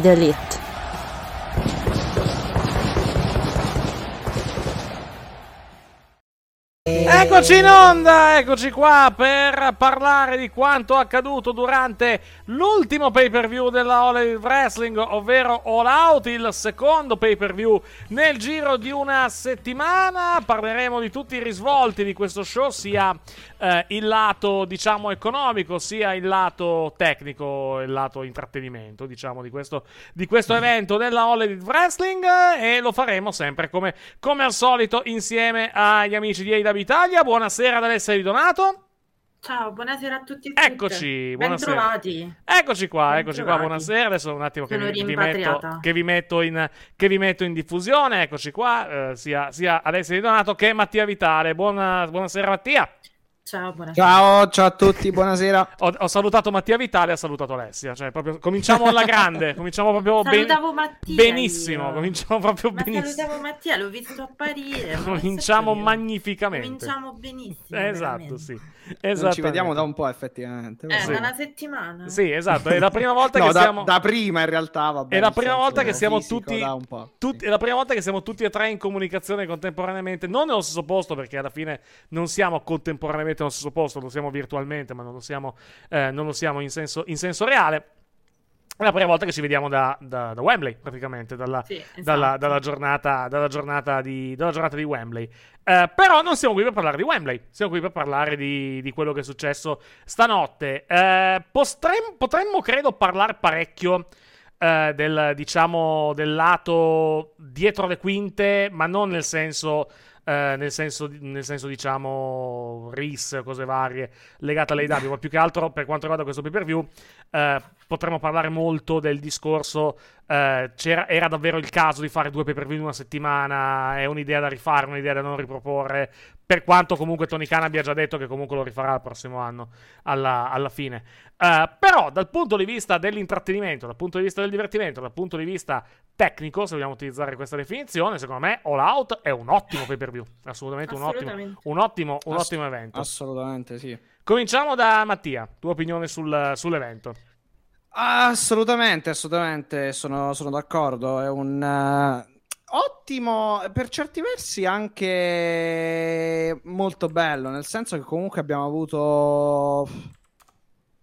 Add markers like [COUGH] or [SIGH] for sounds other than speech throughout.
The elite. Eccoci in onda, eccoci qua per parlare di quanto accaduto durante l'ultimo pay per view della All Elite Wrestling, ovvero All Out, il secondo pay per view nel giro di una settimana. Parleremo di tutti i risvolti di questo show, sia eh, il lato diciamo economico, sia il lato tecnico, il lato intrattenimento, diciamo, di questo, di questo evento della All Elite Wrestling. E lo faremo sempre come, come al solito insieme agli amici di AW Italia. Buonasera ad Alessia Di Donato. Ciao, buonasera a tutti e tutte. Eccoci, ben buonasera. trovati. Eccoci qua, eccoci qua, buonasera. Adesso un attimo che vi, vi metto, che, vi metto in, che vi metto in diffusione. Eccoci qua, eh, sia, sia Alessia Di Donato che Mattia Vitale. Buona- buonasera Mattia. Ciao, buonasera. Ciao, ciao a tutti, buonasera. Ho, ho salutato Mattia Vitale, ha salutato Alessia. Cioè, proprio, cominciamo alla grande, cominciamo proprio ben- Mattia benissimo. io. Cominciamo proprio Ma benissimo. salutavo Mattia, l'ho visto apparire. Cominciamo magnificamente. Cominciamo benissimo. Esatto, veramente. sì. Non Esattamente. ci vediamo da un po' effettivamente. Eh, Sì. da una settimana. Sì, esatto. È la prima [LAUGHS] volta No, che da, siamo. da prima in realtà va bene. È la prima volta che siamo fisico, tutti, da un po', tutti- sì. è la prima volta che siamo tutti e tre in comunicazione contemporaneamente, non nello stesso posto, perché alla fine non siamo contemporaneamente nello stesso posto, lo siamo virtualmente, ma non lo siamo, eh, non lo siamo in, senso, in senso reale. È la prima volta che ci vediamo da, da- da Wembley, praticamente, dalla, Sì, esatto. dalla, dalla giornata, dalla, giornata di, dalla giornata di Wembley. Eh, però non siamo qui per parlare di Wembley, siamo qui per parlare di, di quello che è successo stanotte. Eh, postrem- potremmo, credo, parlare parecchio eh, del, diciamo, del lato dietro le quinte, ma non nel senso... eh, nel, senso, nel senso, diciamo, RIS, cose varie legate all'AEW, [LAUGHS] ma più che altro per quanto riguarda questo pay per view, eh, potremmo parlare molto del discorso. eh, c'era- era davvero il caso di fare due pay per view in una settimana? È un'idea da rifare, un'idea da non riproporre. Per quanto comunque Tony Khan abbia già detto che comunque lo rifarà il prossimo anno alla, alla fine. Eh, però, dal punto di vista dell'intrattenimento, dal punto di vista del divertimento, dal punto di vista tecnico, se vogliamo utilizzare questa definizione, secondo me All Out è un ottimo pay per view. Assolutamente un ottimo, Assolutamente. un ottimo, un Ass- ottimo evento. Assolutamente sì. Cominciamo da Mattia, tua opinione sul- sull'evento. Assolutamente, assolutamente, sono, sono d'accordo. È un eh, ottimo, per certi versi anche molto bello, nel senso che comunque abbiamo avuto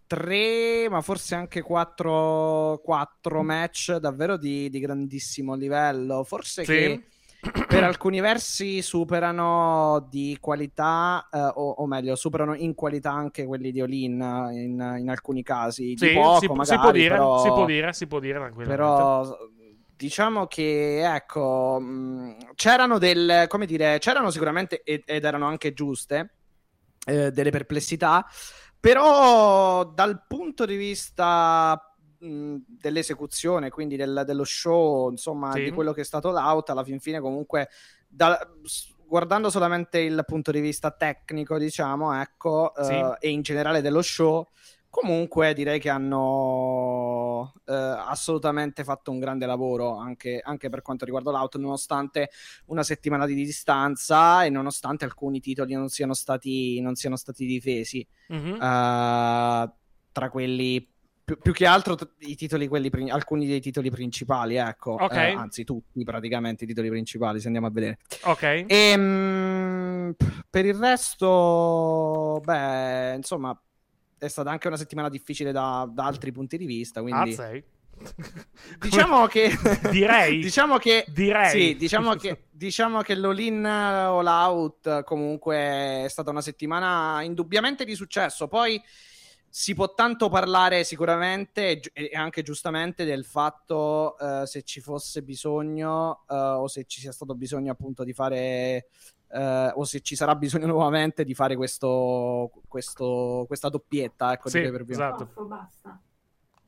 tre, ma forse anche quattro, quattro match davvero di, di grandissimo livello. Forse Sì. che per alcuni versi superano di qualità, eh, o, o meglio, superano in qualità anche quelli di Olin in, in alcuni casi. Sì, di poco, si, magari, si può dire, però, si può dire, si può dire tranquillamente. però diciamo che ecco, mh, c'erano del, come dire, c'erano sicuramente ed, ed erano anche giuste eh, delle perplessità, però dal punto di vista mh, dell'esecuzione, quindi del- dello show, insomma, Sì. di quello che è stato l'out, alla fin fine comunque da- guardando solamente il punto di vista tecnico, diciamo, ecco, eh, Sì. e in generale dello show, comunque direi che hanno eh, assolutamente fatto un grande lavoro anche, anche per quanto riguarda l'out, nonostante una settimana di distanza e nonostante alcuni titoli non siano stati, non siano stati difesi. Mhm. Eh, tra quelli più, più che altro i titoli, quelli prin- alcuni dei titoli principali, ecco, Ok. Eh, anzi tutti praticamente i titoli principali, se andiamo a vedere. Ok. E mm, per il resto, beh, insomma, è stata anche una settimana difficile da, da altri punti di vista, quindi Ah, sei. [LAUGHS] diciamo che [LAUGHS] Direi. diciamo che Direi. sì, diciamo che, diciamo che l'all-in all out comunque è stata una settimana indubbiamente di successo. Poi si può tanto parlare sicuramente e anche giustamente del fatto eh, se ci fosse bisogno eh, o se ci sia stato bisogno appunto di fare eh, o se ci sarà bisogno [LAUGHS] nuovamente di fare questo, questo- questa doppietta ecco, Sì, pay-per-view. esatto. Basta.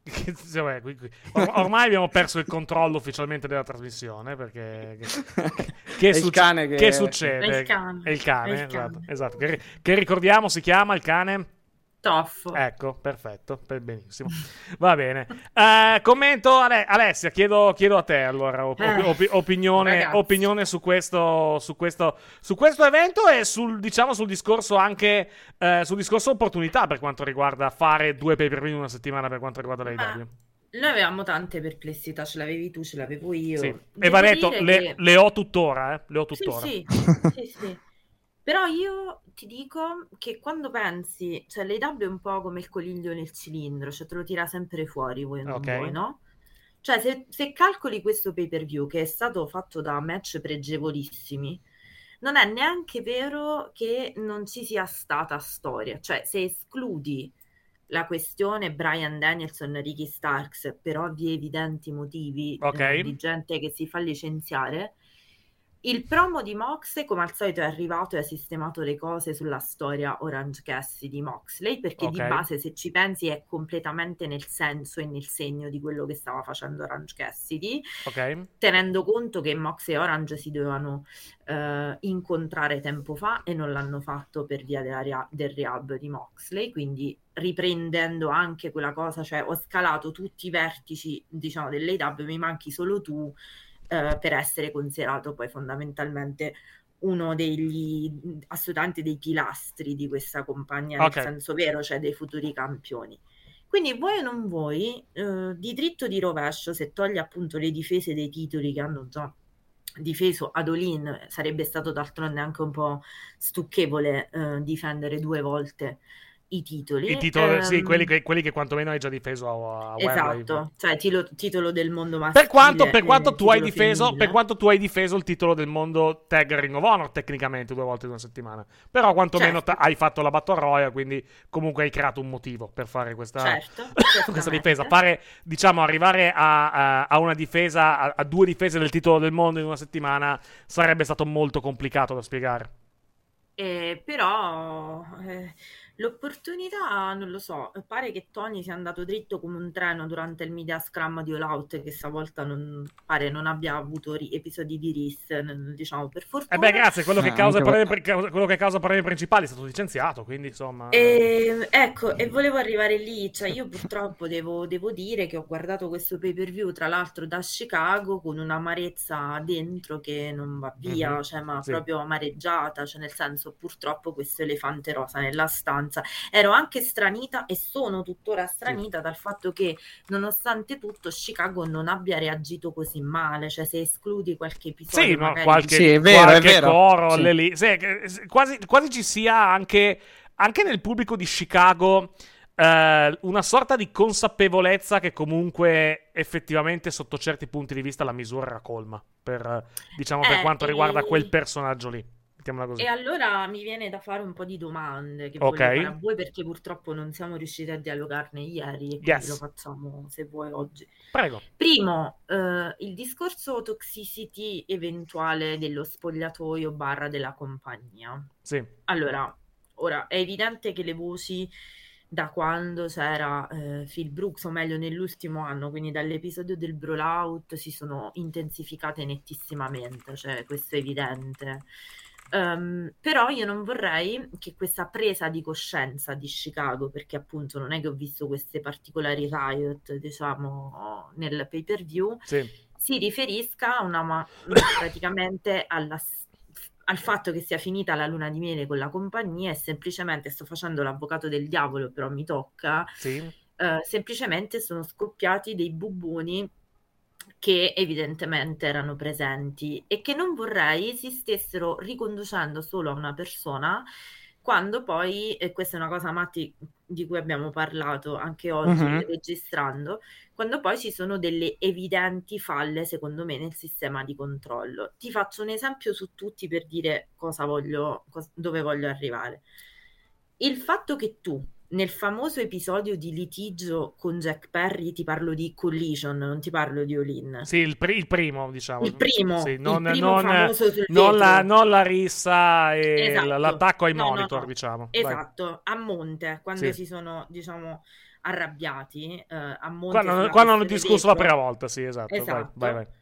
[LAUGHS] Ormai abbiamo perso il controllo ufficialmente della trasmissione perché che, [LAUGHS] che È il succe- cane che- che succede? È il cane. È il cane, È il esatto, cane. esatto. Che, che ricordiamo si chiama il cane? Toffo. Ecco, perfetto, per- benissimo. Va bene. Eh, commento, Ale- Alessia, chiedo, chiedo a te allora op- Eh, op- opinione, opinione su, questo, su, questo, su questo evento e sul, diciamo, sul discorso anche eh, sul discorso opportunità per quanto riguarda fare due pay per view in una settimana per quanto riguarda Ma l'AEW. Noi avevamo tante perplessità, ce l'avevi tu, ce l'avevo io. Sì. E va detto, le, che- le ho tuttora, eh? Le ho Sì, tuttora. sì, [LAUGHS] sì, sì. Però io ti dico che quando pensi, cioè l'AEW è un po' come il coniglio nel cilindro, cioè te lo tira sempre fuori, vuoi o non Ok. vuoi, no? Cioè se, se calcoli questo pay-per-view che è stato fatto da match pregevolissimi, non è neanche vero che non ci sia stata storia. Cioè se escludi la questione Brian Danielson, Ricky Starks per ovvi e evidenti motivi Ok. eh, di gente che si fa licenziare, il promo di Mox, come al solito, è arrivato e ha sistemato le cose sulla storia Orange Cassidy di Moxley, perché di Ok. base, se ci pensi, è completamente nel senso e nel segno di quello che stava facendo Orange Cassidy, Ok? tenendo conto che Mox e Orange si dovevano eh, incontrare tempo fa e non l'hanno fatto per via della del rehab di Moxley, quindi riprendendo anche quella cosa, cioè ho scalato tutti i vertici, diciamo, dell'AW, mi manchi solo tu eh, per essere considerato poi fondamentalmente uno degli assolutamente dei pilastri di questa compagnia, Ok. nel senso vero, cioè dei futuri campioni. Quindi vuoi o non vuoi, eh, di dritto di rovescio, se togli appunto le difese dei titoli che hanno già difeso ad Olin, sarebbe stato d'altronde anche un po' stucchevole eh, difendere due volte i titoli. I titoli, sì, Ehm, quelli che, quelli che quantomeno hai già difeso a, a. Esatto, cioè tilo- titolo del mondo maschile. Per quanto, per e quanto tu hai titolo difeso, per quanto tu hai difeso il titolo del mondo Tag Ring of Honor tecnicamente due volte in una settimana. Però quantomeno Certo. ta- hai fatto la Battle Royale, quindi comunque hai creato un motivo per fare questa, Certo, [LAUGHS] questa difesa. Fare, diciamo, arrivare a, a- a una difesa, a, a due difese del titolo del mondo in una settimana sarebbe stato molto complicato da spiegare. Eh, però eh, l'opportunità, non lo so, pare che Tony sia andato dritto come un treno durante il media scrum di All Out, che stavolta non pare non abbia avuto ri- episodi di RIS, diciamo per E fortuna. Eh beh, grazie, quello che, Eh, causa problemi, quello che causa problemi principali è stato licenziato, quindi insomma... E, ecco, e volevo arrivare lì, cioè io purtroppo devo, devo dire che ho guardato questo pay per view, tra l'altro da Chicago, con un'amarezza dentro che non va via, Mhm, cioè ma sì. proprio amareggiata, cioè nel senso purtroppo questo elefante rosa nella stanza. Ero anche stranita e sono tuttora stranita dal fatto che nonostante tutto Chicago non abbia reagito così male, cioè se escludi qualche episodio Sì, no, magari qualche, Sì, è vero, è qualche vero. coro Sì. lì. Sì, quasi, quasi ci sia anche, anche nel pubblico di Chicago eh, una sorta di consapevolezza che comunque effettivamente sotto certi punti di vista la misura era colma per, eh, diciamo, per Eh, quando riguarda e- quel personaggio lì. Mettiamola così. E allora mi viene da fare un po' di domande che Ok. voglio fare a voi perché purtroppo non siamo riusciti a dialogarne ieri e Yes. lo facciamo se vuoi oggi. Prego. Primo, eh, il discorso toxicity eventuale dello spogliatoio barra della compagnia. Sì. Allora, ora è evidente che le voci da quando c'era eh, Phil Brooks, o meglio nell'ultimo anno, quindi dall'episodio del Brawlout, si sono intensificate nettissimamente, cioè questo è evidente. Ehm, però io non vorrei che questa presa di coscienza di Chicago, perché appunto non è che ho visto queste particolari riot, diciamo, nel pay per view, Sì. si riferisca a una, ma- [COUGHS] praticamente alla al fatto che sia finita la luna di miele con la compagnia e semplicemente sto facendo l'avvocato del diavolo, però mi tocca, Sì. eh, semplicemente sono scoppiati dei bubboni che evidentemente erano presenti e che non vorrei si stessero riconducendo solo a una persona quando poi, e questa è una cosa Matti di cui abbiamo parlato anche oggi Mhm. registrando, quando poi ci sono delle evidenti falle secondo me nel sistema di controllo. Ti faccio un esempio su tutti per dire cosa voglio, cos- dove voglio arrivare. Il fatto che tu nel famoso episodio di litigio con Jack Perry ti parlo di Collision, non ti parlo di Olin. Sì, il, pri- il primo, diciamo. Il primo, Sì, il non, primo non- non la, non la rissa e Esatto. l'attacco ai No, no, monitor, no. diciamo. Vai. Esatto, a monte, quando Sì. si sono, diciamo, arrabbiati, eh, a monte Quando, quando hanno discusso la prima volta, sì, esatto. Esatto. Vai, vai, vai.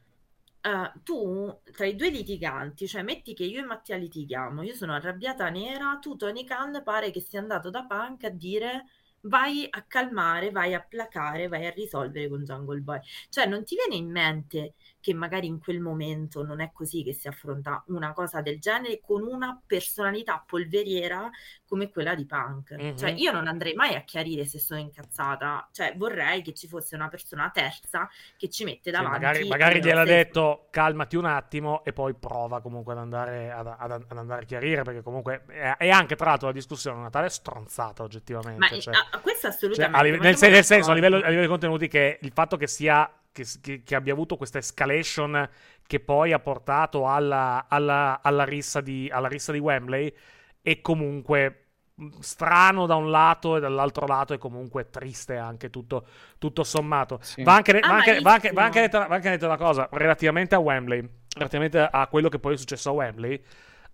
Eh, tu tra i due litiganti, cioè metti che io e Mattia litighiamo, io sono arrabbiata nera, tu Tony Khan pare che sia andato da Punk a dire vai a calmare, vai a placare, vai a risolvere con Jungle Boy. Cioè non ti viene in mente che magari in quel momento non è così che si affronta una cosa del genere con una personalità polveriera come quella di Punk. Mhm. Cioè io non andrei mai a chiarire se sono incazzata, cioè vorrei che ci fosse una persona terza che ci mette Sì, davanti. magari magari eh, gliel'ha se- detto calmati un attimo e poi prova comunque ad andare, ad, ad- ad andare a chiarire perché comunque è, è anche tra l'altro la discussione una tale stronzata oggettivamente. Ma cioè- a, a questo Cioè, assolutamente. a live- ma nel, nel senso, a livello, a livello di contenuti, che il fatto che sia. Che, che- che abbia avuto questa escalation che poi ha portato alla, alla- alla rissa di, alla rissa di Wembley è comunque mh, strano da un lato e dall'altro lato è comunque triste anche tutto, tutto sommato. Sì. Va anche, Ah, va anche- va anche- malissimo. va anche detta, va anche detta una cosa relativamente a Wembley, relativamente a quello che poi è successo a Wembley.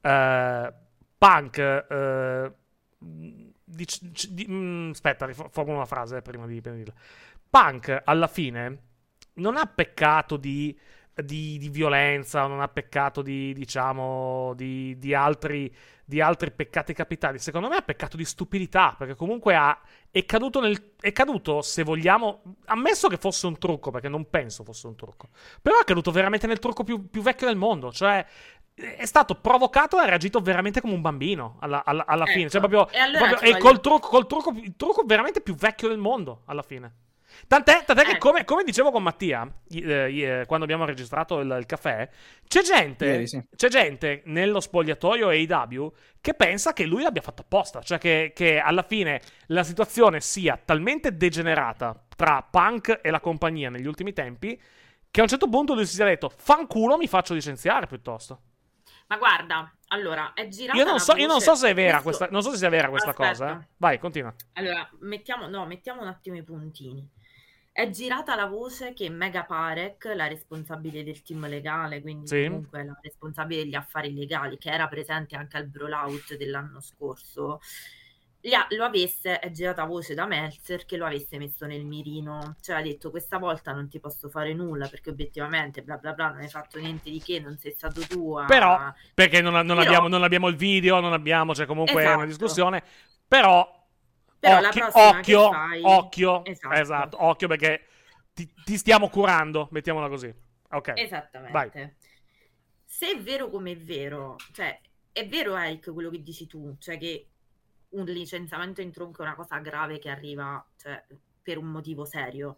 eh, Punk, eh, dic- c- di- mm, aspetta, rifo- formulo una frase prima di, prima di dirla. Punk alla fine non ha peccato di, di- di violenza, non ha peccato di, diciamo, di, di altri, di altri peccati capitali. Secondo me ha peccato di stupidità, perché comunque ha, è, caduto nel, è caduto, se vogliamo, ammesso che fosse un trucco, perché non penso fosse un trucco, però è caduto veramente nel trucco più, più vecchio del mondo, cioè è stato provocato e ha reagito veramente come un bambino alla, alla- alla Ecco, fine. Cioè, proprio, e allora proprio- e voglio- col trucco, col trucco, il trucco veramente più vecchio del mondo alla fine. Tant'è, tant'è che, Ecco. come, come dicevo con Mattia, eh, eh, quando abbiamo registrato il, il caffè, c'è gente, Ieri, sì. c'è gente nello spogliatoio AEW che pensa che lui l'abbia fatto apposta. Cioè, che, che alla fine la situazione sia talmente degenerata tra Punk e la compagnia negli ultimi tempi che a un certo punto lui si sia detto: Fanculo, mi faccio licenziare piuttosto. Ma guarda, allora, è girata Io non, so, io non so se è vera questo- questa, non so se sia vera questa Aspetta. cosa. eh. Vai, continua. Allora, mettiamo, no, mettiamo un attimo i puntini. È girata la voce che Mega Parek, la responsabile del team legale, quindi Sì. comunque la responsabile degli affari legali, che era presente anche al Brawlout dell'anno scorso, ha- lo avesse, è girata voce da Meltzer che lo avesse messo nel mirino. Cioè ha detto questa volta non ti posso fare nulla perché obiettivamente bla bla bla non hai fatto niente di che, non sei stato tu a... Però, perché non, non Però- abbiamo, non abbiamo il video, non abbiamo, cioè comunque è una Esatto. discussione. Però, Però la occhio, prossima che occhio, fai- occhio, Esatto. esatto, occhio perché ti, ti stiamo curando, mettiamola così. Ok. Esattamente. Vai. Se è vero come è vero, cioè è vero Eric quello che dici tu, cioè che un licenziamento in tronco è una cosa grave che arriva cioè, per un motivo serio.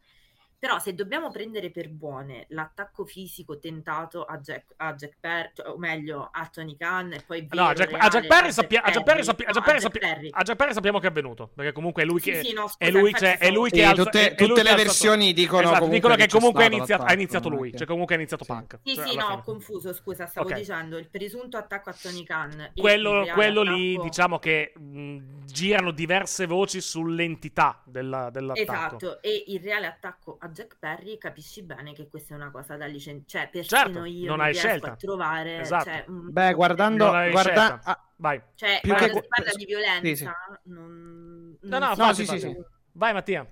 Però se dobbiamo prendere per buone l'attacco fisico tentato a Jack, a Jack Perry, cioè, o meglio a Tony Khan e poi No, a Jack, a Jack Perry a sappia- a Jack Perry a Jack Perry a Jack sappi- Perry. a Jack Perry sappiamo che è avvenuto. Perché comunque è lui Sì, che. sì, no, scusa, è lui, cioè, è lui Sì, che alza- tutte- è lui tutte che le versioni dicono Esatto, comunque dicono che comunque iniziato, ha iniziato lui. Cioè, comunque ha iniziato Sì. Punk. Sì, cioè, sì, no, fine. ho confuso, scusa, stavo Ok. dicendo il presunto attacco a Tony Khan. quello, quello lì, diciamo che mh, girano diverse voci sull'entità della- dell'attacco. Esatto, e il reale attacco a Jack Perry capisci bene che questa è una cosa da licenziare. Cioè, persino Certo, io non non, hai riesco scelta. a trovare. Esatto. Cioè, un- Beh, guardando... Guarda- ah, Vai, cioè, più quando che- si parla di violenza, sì, sì. non, No, non no, so fatti, sì, sì, sì. vai Mattia.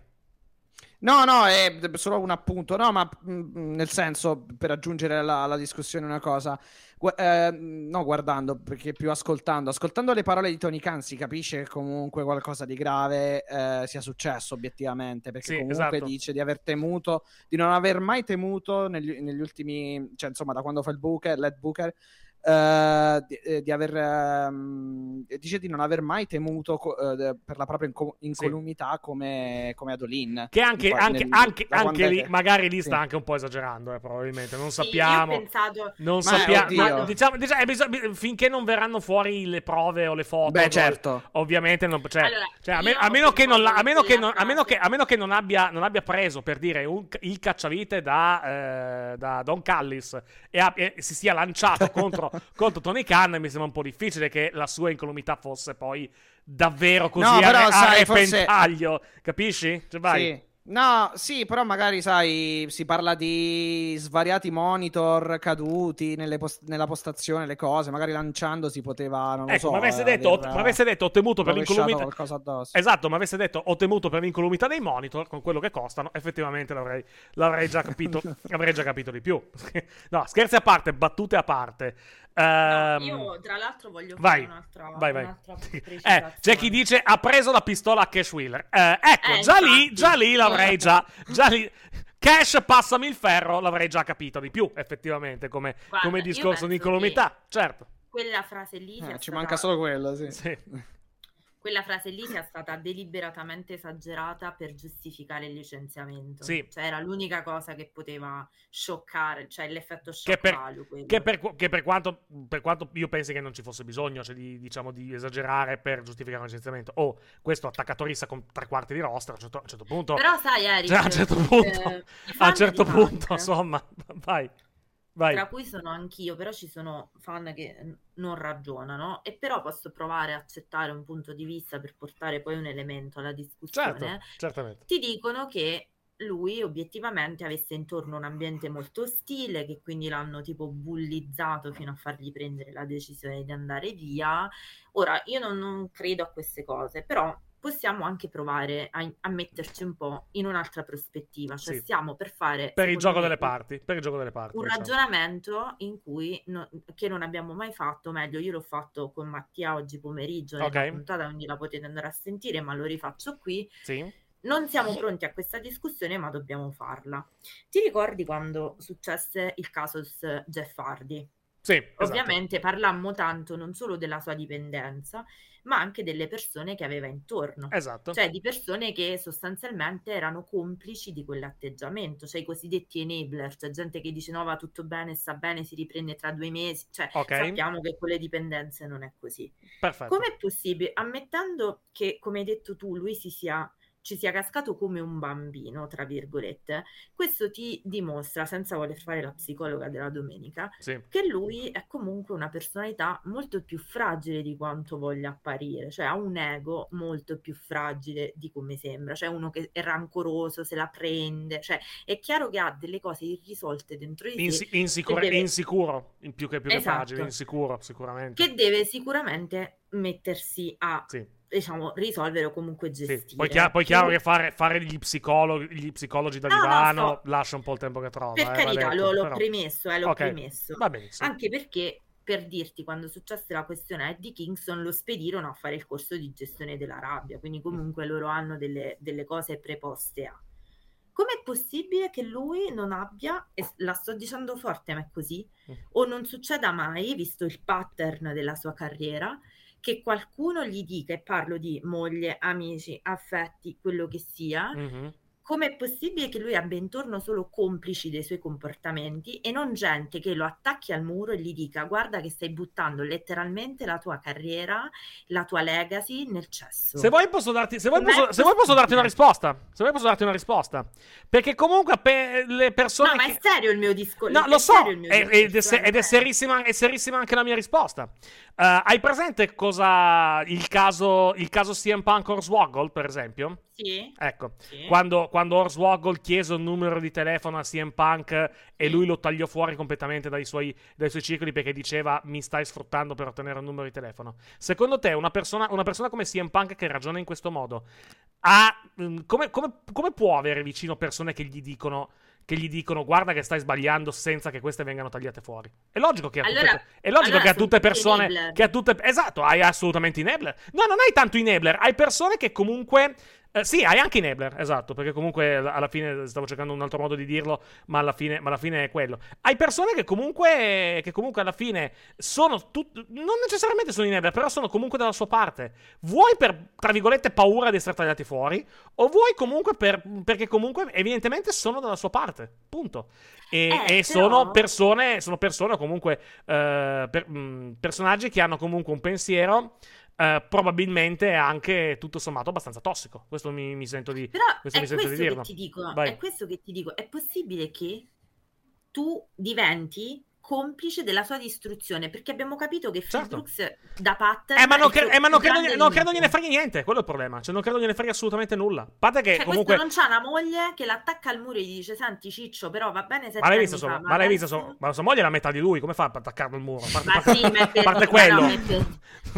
No, no, è solo un appunto, no, ma mh, nel senso, per aggiungere alla, alla discussione una cosa, gu- eh, no, guardando, perché più ascoltando, ascoltando le parole di Tony Khan si capisce che comunque qualcosa di grave eh, sia successo obiettivamente, perché Sì, comunque esatto. dice di aver temuto, di non aver mai temuto negli, negli ultimi, cioè insomma da quando fa il Booker, Led Booker, eh, di, eh, di aver ehm, dice di non aver mai temuto co- eh, per la propria inco- incolumità come, come Adolin Che anche, Qua- anche, nel- anche, anche lì, magari lì sì. sta anche un po' esagerando, eh, probabilmente. Non Sì, sappiamo. Pensato, Non Ma, sappiamo. diciamo, diciamo, bisogna- finché non verranno fuori le prove o le foto. Beh, certo. Ovviamente non. Cioè, Allora, cioè, a, me- a meno che non, la- a meno che non- a meno che- a meno che non abbia, non abbia preso per dire un- il cacciavite da, eh, da Don Callis e, ha- e si sia lanciato [LAUGHS] contro contro, contro Tony Khan mi sembra un po' difficile che la sua incolumità fosse poi davvero così No, a, però, a sai, forse- repentaglio, capisci? Cioè, vai. Sì. No, sì, però magari sai, si parla di svariati monitor caduti nelle pos- nella postazione, le cose, magari lanciando si poteva, non lo Ecco, so, ma avesse aver, detto, ho- ma avesse detto ho temuto per l'incolumità. Esatto, ma avesse detto ho temuto per l'incolumità dei monitor con quello che costano, effettivamente l'avrei, l'avrei già capito, [LAUGHS] avrei già capito di più. [LAUGHS] No, scherzi a parte, battute a parte. No, Ehm, io tra l'altro voglio vai, fare un'altra, vai, vai. un'altra Eh, chi dice ha preso la pistola a Cash Wheeler. Eh, ecco, Eh, già lì, già lì l'avrei già, [LAUGHS] già lì. Cash, passami il ferro, l'avrei già capito di più, effettivamente, come, Guarda, come discorso di incolumità. Certo. Quella frase lì Eh, ci stata- manca solo quello, sì. Sì. [LAUGHS] quella frase lì sia stata deliberatamente esagerata per giustificare il licenziamento. Sì. Cioè era l'unica cosa che poteva scioccare, cioè l'effetto shock Che per- value. Che, per, che per quanto, per quanto io pensi che non ci fosse bisogno cioè, di, diciamo, di esagerare per giustificare un licenziamento. O questo attaccatorista con tre quarti di roster, a un certo, a un certo punto. Però sai Eric, Cioè, a un certo punto, eh, a un certo punto, insomma, [LAUGHS] vai. Vai. tra cui sono anch'io, però ci sono fan che non ragionano e però posso provare a accettare un punto di vista per portare poi un elemento alla discussione. Certo, certamente. Ti dicono che lui obiettivamente avesse intorno un ambiente molto ostile, che quindi l'hanno tipo bullizzato fino a fargli prendere la decisione di andare via. Ora, io non, non credo a queste cose, però possiamo anche provare a, a metterci un po' in un'altra prospettiva, cioè Sì. stiamo per fare Per il gioco delle parti. Per il gioco delle parti. un diciamo. ragionamento in cui no- che non abbiamo mai fatto, meglio io l'ho fatto con Mattia oggi pomeriggio nella Ok. puntata, quindi la potete andare a sentire, ma lo rifaccio qui. Sì. Non siamo pronti a questa discussione, ma dobbiamo farla. Ti ricordi quando successe il casus Jeff Hardy? Sì, esatto. Ovviamente parlammo tanto non solo della sua dipendenza, ma anche delle persone che aveva intorno. Esatto. Cioè di persone che sostanzialmente erano complici di quell'atteggiamento, cioè i cosiddetti enabler, cioè gente che dice no va tutto bene, sta bene, si riprende tra due mesi, cioè Ok. sappiamo che con le dipendenze non è così. Perfetto. Com'è possibile, ammettendo che, come hai detto tu, lui si sia, ci sia cascato come un bambino, tra virgolette, questo ti dimostra, senza voler fare la psicologa della domenica, Sì. che lui è comunque una personalità molto più fragile di quanto voglia apparire, cioè ha un ego molto più fragile di come sembra, cioè uno che è rancoroso, se la prende, cioè è chiaro che ha delle cose irrisolte dentro di sé Insi- insicuro, che deve- insicuro, in più che più che Esatto. fragile, insicuro, sicuramente. che deve sicuramente mettersi a Sì. diciamo risolvere o comunque Sì, gestire. Poi, chiaro, poi chiaro che fare, fare gli, psicologi, gli psicologi da No, no, divano sto- lascia un po' il tempo che trova. Per eh, carità, detto, lo- l'ho però- premesso, eh, l'ho Ok, premesso. Anche perché, per dirti, quando successe la questione Eddie Kingston, lo spedirono a fare il corso di gestione della rabbia, quindi comunque loro hanno delle, delle cose preposte a. Com'è possibile che lui non abbia, e la sto dicendo forte, ma è così, Mm. o non succeda mai, visto il pattern della sua carriera, che qualcuno gli dica, e parlo di moglie, amici, affetti, quello che sia, Mhm. Com'è possibile che lui abbia intorno solo complici dei suoi comportamenti e non gente che lo attacchi al muro e gli dica guarda che stai buttando letteralmente la tua carriera, la tua legacy nel cesso. Se vuoi posso darti, se vuoi posso, se vuoi posso darti una risposta. Se vuoi posso darti una risposta. Perché comunque pe- le persone No, ma che- è serio il mio discorso. No, è lo so, mio e- ed, è, discorso, se- ed è eh. serissima, è serissima anche la mia risposta. Eh, hai presente cosa il caso, il caso CM Punk Hornswoggle, per esempio? Sì, Ecco, sì. quando, quando Hornswoggle chiese un numero di telefono a CM Punk e lui lo tagliò fuori completamente dai suoi, dai suoi circoli perché diceva mi stai sfruttando per ottenere un numero di telefono. Secondo te una persona, una persona come CM Punk che ragiona in questo modo ha, mm, come, come- come può avere vicino persone che gli dicono che gli dicono guarda che stai sbagliando senza che queste vengano tagliate fuori. È logico che a tutte, Allora- è logico allora che a tutte persone che a tutte esatto, hai assolutamente enabler. No, non hai tanto enabler, hai persone che comunque eh, sì, hai anche enabler, esatto, perché comunque alla fine stavo cercando un altro modo di dirlo, ma alla fine, ma alla fine è quello. Hai persone che comunque, che comunque alla fine sono tut- non necessariamente sono enabler, però sono comunque dalla sua parte. Vuoi per, tra virgolette, paura di essere tagliati fuori, o vuoi comunque per, perché comunque evidentemente sono dalla sua parte, punto. E, Eh, e sono persone, sono persone o comunque eh, per- mh, personaggi che hanno comunque un pensiero eh, probabilmente anche tutto sommato abbastanza tossico. Questo mi, mi sento di. Però questo è mi sento di questo che dirlo. ti dico, Vai. è questo che ti dico, è possibile che tu diventi complice della sua distruzione perché abbiamo capito che Certo. Brooks da pattern Eh, ma non, è cre- eh, ma non credo, non credo gliene frega niente. Quello è il problema. Cioè, non credo gliene frega assolutamente nulla. Parte che Cioè, comunque. non c'ha una moglie che l'attacca al muro e gli dice senti Ciccio però va bene sette Ma l'hai vista fa, sua, ma l'hai adesso- sua, ma sua moglie è la metà di lui, come fa ad attaccarlo al muro? A parte, Ma sì, ma è [LAUGHS] per, parte ma quello. no, ma è per-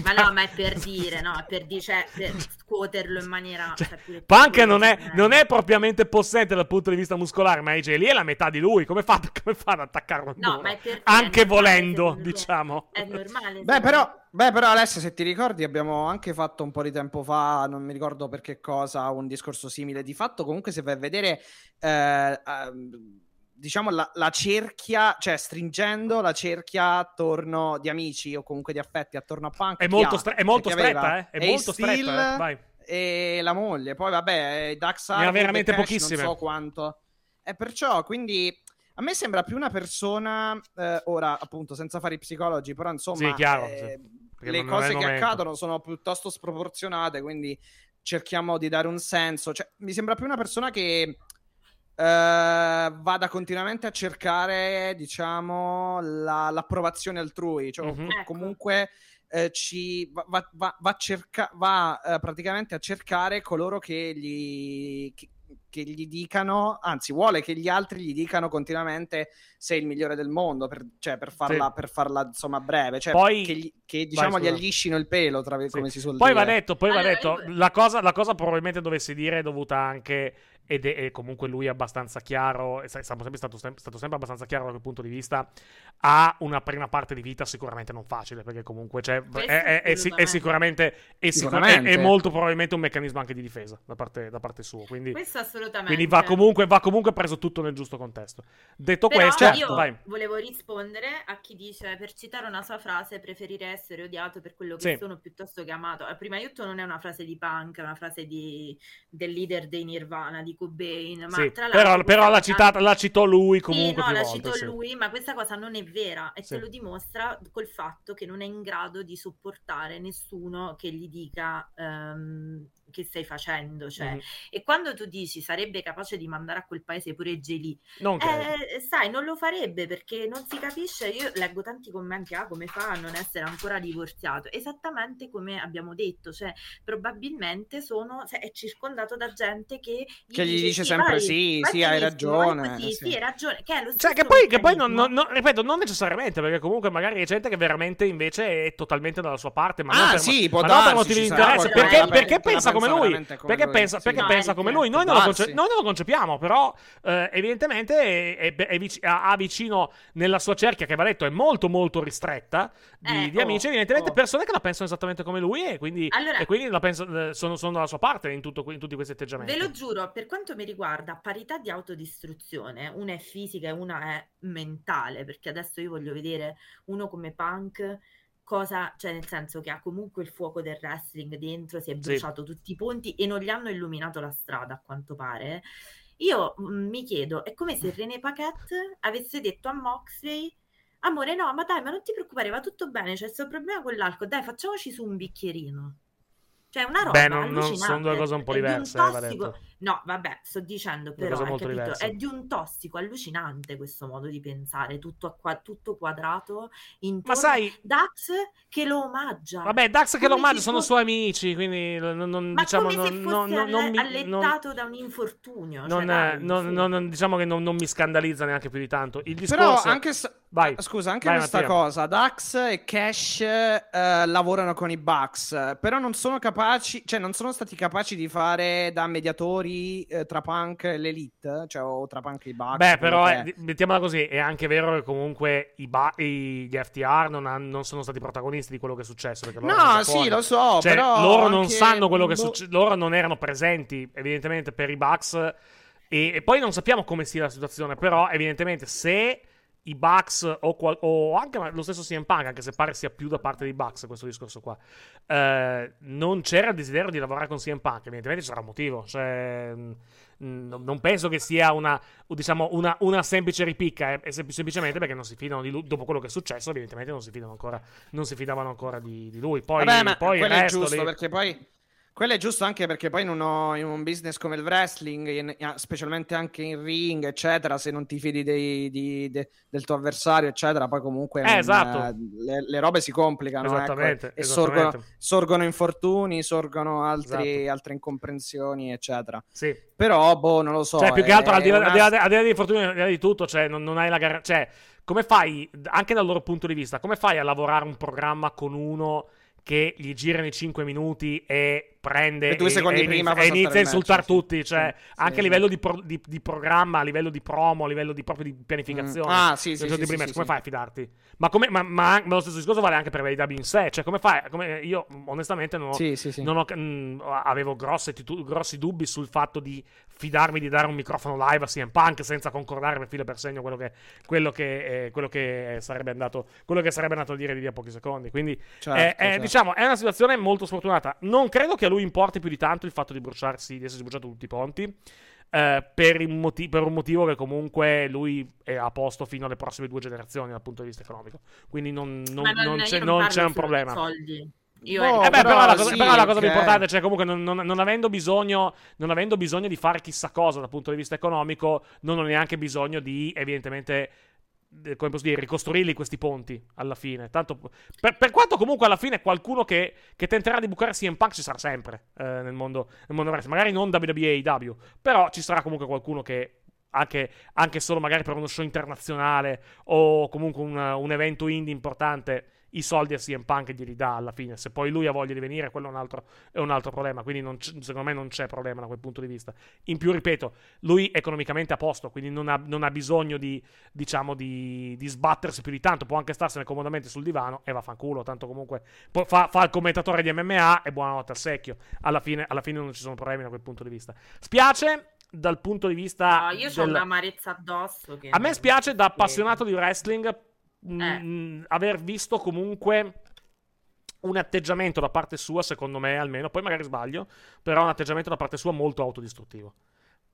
ma no, ma è per dire, no, è per, dire, cioè, per scuoterlo in maniera... Cioè, cioè, Punk non è, non è propriamente possente dal punto di vista muscolare, ma AJ lì è la metà di lui. Come fa, come fa ad attaccarlo al No, muro? ma è per Anche normale, volendo, diciamo. È normale. Beh però, beh, però, Alessia, se ti ricordi, abbiamo anche fatto un po' di tempo fa, non mi ricordo per che cosa, un discorso simile. Di fatto, comunque, se vai a vedere, eh, ehm, diciamo, la, la cerchia, cioè stringendo la cerchia attorno di amici o comunque di affetti attorno a Punk. È molto, stre- è molto Cioè, stretta, aveva eh? È molto Steel stretta, eh? Vai. E la moglie. Poi, vabbè, Dax Ne ha veramente Cash, pochissime. Non so quanto. E perciò, quindi... A me sembra più una persona, eh, ora appunto senza fare i psicologi, però insomma Sì, chiaro, eh, sì. Le cose che momento. accadono sono piuttosto sproporzionate, quindi cerchiamo di dare un senso. Cioè, mi sembra più una persona che eh, vada continuamente a cercare, diciamo, la- l'approvazione altrui, cioè Mhm. Ecco. comunque eh, ci va, va- va- va a cerca- va, eh, praticamente a cercare coloro che gli, che, che gli dicano, anzi, vuole che gli altri gli dicano continuamente sei il migliore del mondo, per, cioè, per, farla, Sì. per farla insomma breve, cioè Poi- che, gli- che, diciamo Vai, gli alliscino il pelo, tra, Sì. come si suol Poi dire. va detto, poi va detto, io- la cosa, la cosa probabilmente dovessi dire è dovuta anche, ed è, e comunque lui è abbastanza chiaro, è sempre stato, stato sempre abbastanza chiaro da quel punto di vista, ha una prima parte di vita sicuramente non facile, perché comunque cioè, è, è- è è sicuramente, è, sicur- Sicuramente. è- è molto probabilmente un meccanismo anche di difesa da parte, da parte sua, quindi, Questo assolutamente. quindi va, comunque, va comunque preso tutto nel giusto contesto. Detto Però questo, Certo. io vai. volevo rispondere a chi dice, per citare una sua frase, preferire essere odiato per quello che Sì. sono piuttosto che amato. Eh, Prima di tutto non è una frase di punk, è una frase di- del leader dei Nirvana, di Cobain. Ma Sì, tra però, però cosa- citata, l'ha citò lui Sì, comunque no, più la volte. citò sì. lui, ma questa cosa non è vera e Sì. te lo dimostra col fatto che non è in grado di sopportare nessuno che gli dica ehm, che stai facendo. Cioè. Mhm. E quando tu dici sarebbe capace di mandare a quel paese pure Non credo. eh, sai, non lo farebbe perché non si capisce. Io leggo tanti commenti: ah, come fa a non essere ancora divorziato? Esattamente come abbiamo detto, cioè, probabilmente sono, cioè, è circondato da gente che Che gli dice sempre vai, sì, vai sì, hai ragione, così, sì. sì, hai ragione. Che è lo Cioè, che poi, che poi non, non- non- ripeto, non necessariamente, perché comunque magari è gente che veramente invece è totalmente dalla sua parte, ma non Ah, per, sì, ma non per darsi, motivi di interesse, perché, perché pensa come lui, come perché lui, pensa, sì. perché No, pensa come lui, noi non conce- noi non lo concepiamo, però eh, evidentemente è, è- è vic- ha, vicino nella sua cerchia, che va detto è molto molto ristretta, di, Eh, di oh, amici, evidentemente oh. persone che la pensano esattamente come lui e quindi, Allora- e quindi la penso- eh, sono, sono dalla sua parte in, tutto- in tutti questi atteggiamenti. Ve lo giuro, per quanto mi riguarda, a parità di autodistruzione, una è fisica e una è mentale, perché adesso io voglio vedere uno come Punk, cosa, cioè nel senso che ha comunque il fuoco del wrestling dentro, si è bruciato tutti i ponti e non gli hanno illuminato la strada, a quanto pare. Io mm, mi chiedo, è come se René Paquette avesse detto a Moxley Amore, no, ma dai, ma non ti preoccupare, va tutto bene, c'è questo problema con l'alcol, dai, facciamoci su un bicchierino. Cioè, una roba Beh, non- non- sono due cose un po' diverse, eh, va tossico-. No, vabbè, sto dicendo però, cose hai molto capito? diverse. È di un tossico allucinante questo modo di pensare, tutto, qua- tutto quadrato, intorno. Ma sai, Dax che lo omaggia. Vabbè, Dax che Come lo mangia se sono fosse- suoi amici, quindi non, non- Ma diciamo come se non, fosse non- non- non mi- non- allettato da un infortunio. non, cioè, dai, eh, non- su. non- non- diciamo che non, non mi scandalizza neanche più di tanto. Il discorso Però anche sta- Vai. scusa, anche Vai, questa Mattia. cosa, Dax e Cash eh, lavorano con i Bucks, però non sono capaci, cioè non sono stati capaci di fare da mediatori eh, tra Punk e l'Elite, cioè o tra Punk e i Bucks. Beh, però, è. mettiamola così, è anche vero che comunque i ba- i- gli FTR non, han- non sono stati protagonisti di quello che è successo. No, sì, lo so, Cioè, però loro non sanno quello che boh. succede, loro non erano presenti, evidentemente, per i Bucks. E, e poi non sappiamo come sia la situazione, però, evidentemente, se i Bucks o, qual- o anche lo stesso CM Punk, anche se pare sia più da parte dei Bucks questo discorso qua, eh, non c'era il desiderio di lavorare con CM Punk, evidentemente c'era un motivo. Cioè, mh, mh, non penso che sia una, diciamo, una, una semplice ripicca, è, è sem- semplicemente perché non si fidano di lui. Dopo quello che è successo, evidentemente non si fidano ancora, non si fidavano ancora di, di lui. Poi, Vabbè, poi il quello è resto giusto lì- perché poi Quello è giusto anche perché poi in, uno, in un business come il wrestling, in, specialmente anche in ring, eccetera, se non ti fidi dei, di, de, del tuo avversario, eccetera, poi comunque eh, esatto. uh, le, le, robe si complicano. Esattamente. Ecco, e esattamente. Sorgono, sorgono, infortuni, sorgono altri, esatto. altre incomprensioni, eccetera. Sì. Però, boh, non lo so. Cioè, più che altro, al di là, una... degli infortuni, al di là di tutto, cioè, non, non hai la gara. Cioè, come fai, anche dal loro punto di vista, come fai a lavorare un programma con uno che gli girano i 5 minuti e prende e, due secondi e, prima e inizia a insultare sì. tutti, cioè sì, anche a livello di, pro, di, di, programma, a livello di promo, a livello di, proprio di pianificazione. Mm. Ah, sì, sì, sì, prima, come fai a fidarti? Ma, come, ma, ma, ma, lo stesso discorso vale anche per l'AEW in sé, cioè come fai? Come, io onestamente non, ho, non ho, mh, avevo grosse, titu- grossi dubbi sul fatto di fidarmi di dare un microfono live a CM Punk senza concordare per filo e per segno quello che, quello che, eh, quello che sarebbe andato quello che sarebbe andato a dire di lì a pochi secondi. Quindi certo, eh, certo. diciamo è una situazione molto sfortunata. Non credo che a lui importi più di tanto il fatto di bruciarsi, di essersi bruciato tutti i ponti. Eh, per, moti- per, un motivo che comunque lui è a posto fino alle prossime due generazioni dal punto di vista economico. Quindi non, non, non, non c'è, non c'è un problema. Soldi. Io Oh, eh beh, però, la cosa, sì, però la cosa più importante, cioè, comunque, non, non- non avendo bisogno, non avendo bisogno di fare chissà cosa dal punto di vista economico, non ho neanche bisogno di, evidentemente, come posso dire, ricostruirli questi ponti alla fine. Tanto, per, per quanto comunque alla fine qualcuno che, che tenterà di bucare CM Punk ci sarà sempre eh, nel mondo, nel mondo wrestling. Magari non WWE AEW, però ci sarà comunque qualcuno che. Anche, anche solo magari per uno show internazionale o comunque un, un evento indie importante i soldi a CM Punk glieli dà alla fine. Se poi lui ha voglia di venire, quello è un altro, è un altro problema. Quindi secondo me non c'è problema da quel punto di vista. In più, ripeto, lui è economicamente a posto, quindi non ha, non ha bisogno di, diciamo, di, di sbattersi più di tanto. Può anche starsene comodamente sul divano e vaffanculo. Tanto comunque fa, fa il commentatore di MMA e buonanotte al secchio. Alla fine, alla fine non ci sono problemi da quel punto di vista. Spiace dal punto di vista. No, io ho del- un'amarezza addosso. Che a me spiace da appassionato di wrestling Eh. mh, aver visto comunque un atteggiamento da parte sua, secondo me almeno, poi magari sbaglio, però un atteggiamento da parte sua molto autodistruttivo.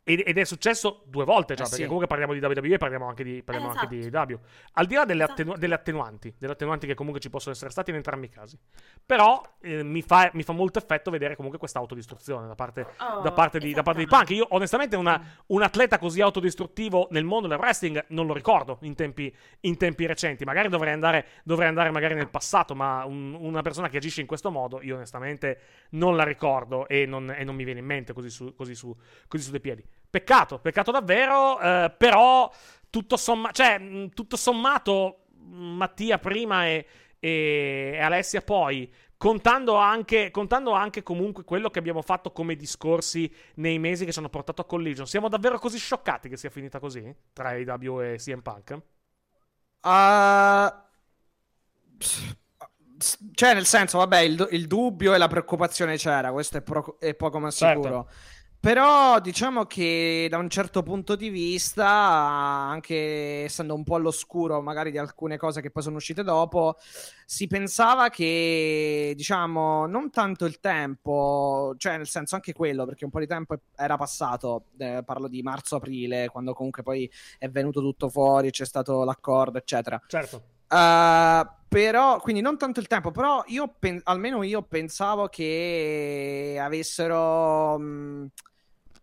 Ed, ed è successo due volte già, Eh, perché sì. comunque parliamo di WWE e parliamo anche di, parliamo Eh, anche di esatto. AEW. Al di là delle, Esatto. attenu- delle attenuanti, delle attenuanti che comunque ci possono essere state in entrambi i casi. Però eh, mi, fa, mi fa molto effetto vedere comunque questa autodistruzione da parte, Oh, da parte di, da parte di. Punk. Io onestamente una- un atleta così autodistruttivo nel mondo del wrestling non lo ricordo in tempi, in tempi recenti. Magari dovrei andare, dovrei andare magari nel passato, ma un- una persona che agisce in questo modo io onestamente non la ricordo e non, e non mi viene in mente così su, così su, così su dei piedi. Peccato, peccato davvero, eh, però tutto, somma- cioè, mh, tutto sommato mh, Mattia prima e, e- Alessia poi, contando anche, contando anche comunque quello che abbiamo fatto come discorsi nei mesi che ci hanno portato a Collision, siamo davvero così scioccati che sia finita così tra AEW e CM Punk? S- cioè, nel senso, vabbè, il, il dubbio e la preoccupazione c'era, questo è, pro- è poco ma Certo. Però diciamo che da un certo punto di vista, anche essendo un po' all'oscuro magari di alcune cose che poi sono uscite dopo, si pensava che, diciamo, non tanto il tempo, cioè nel senso anche quello, perché un po' di tempo era passato, eh, parlo di marzo-aprile, quando comunque poi è venuto tutto fuori, c'è stato l'accordo, eccetera. Certo. Uh, però, quindi non tanto il tempo, però io pen- almeno io pensavo che avessero mh,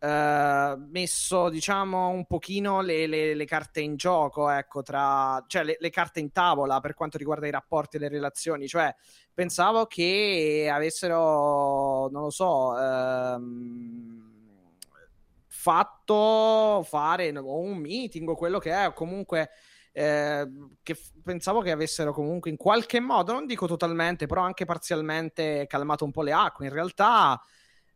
eh, messo, diciamo, un pochino le, le- le carte in gioco, ecco, tra, cioè le, le carte in tavola per quanto riguarda i rapporti e le relazioni, cioè pensavo che avessero, non lo so, ehm, fatto fare o un meeting o quello che è, o comunque eh, che f- pensavo che avessero comunque in qualche modo, non dico totalmente, però anche parzialmente calmato un po' le acque. In realtà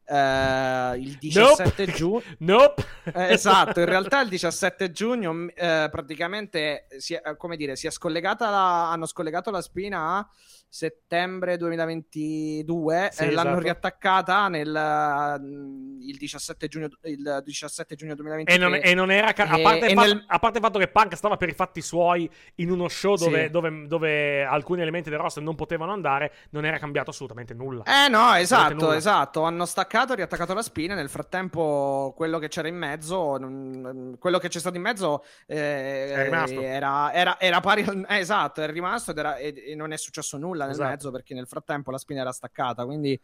eh, il 17 giugno... [LAUGHS] Nope. Eh, esatto, in realtà il [LAUGHS] 17 giugno mh, eh, praticamente si è, come dire, si è scollegata la, hanno scollegato la spina a settembre 2022 Sì, e l'hanno esatto. riattaccata nel mh, il 17 giugno il 17 giugno 2023 E non, e non era. ca- a, E- parte il e fatto, nel- a parte il fatto che Punk stava per i fatti suoi in uno show dove, Sì. dove- dove alcuni elementi del roster non potevano andare, non era cambiato assolutamente nulla. Eh no, esatto, nulla. esatto. Hanno staccato, riattaccato la spina. Nel frattempo, quello che c'era in mezzo, non- quello che c'è stato in mezzo eh. Era, era- era pari al- eh, esatto, è rimasto ed era- e, e non è successo nulla nel Esatto. mezzo perché nel frattempo la spina era staccata. Quindi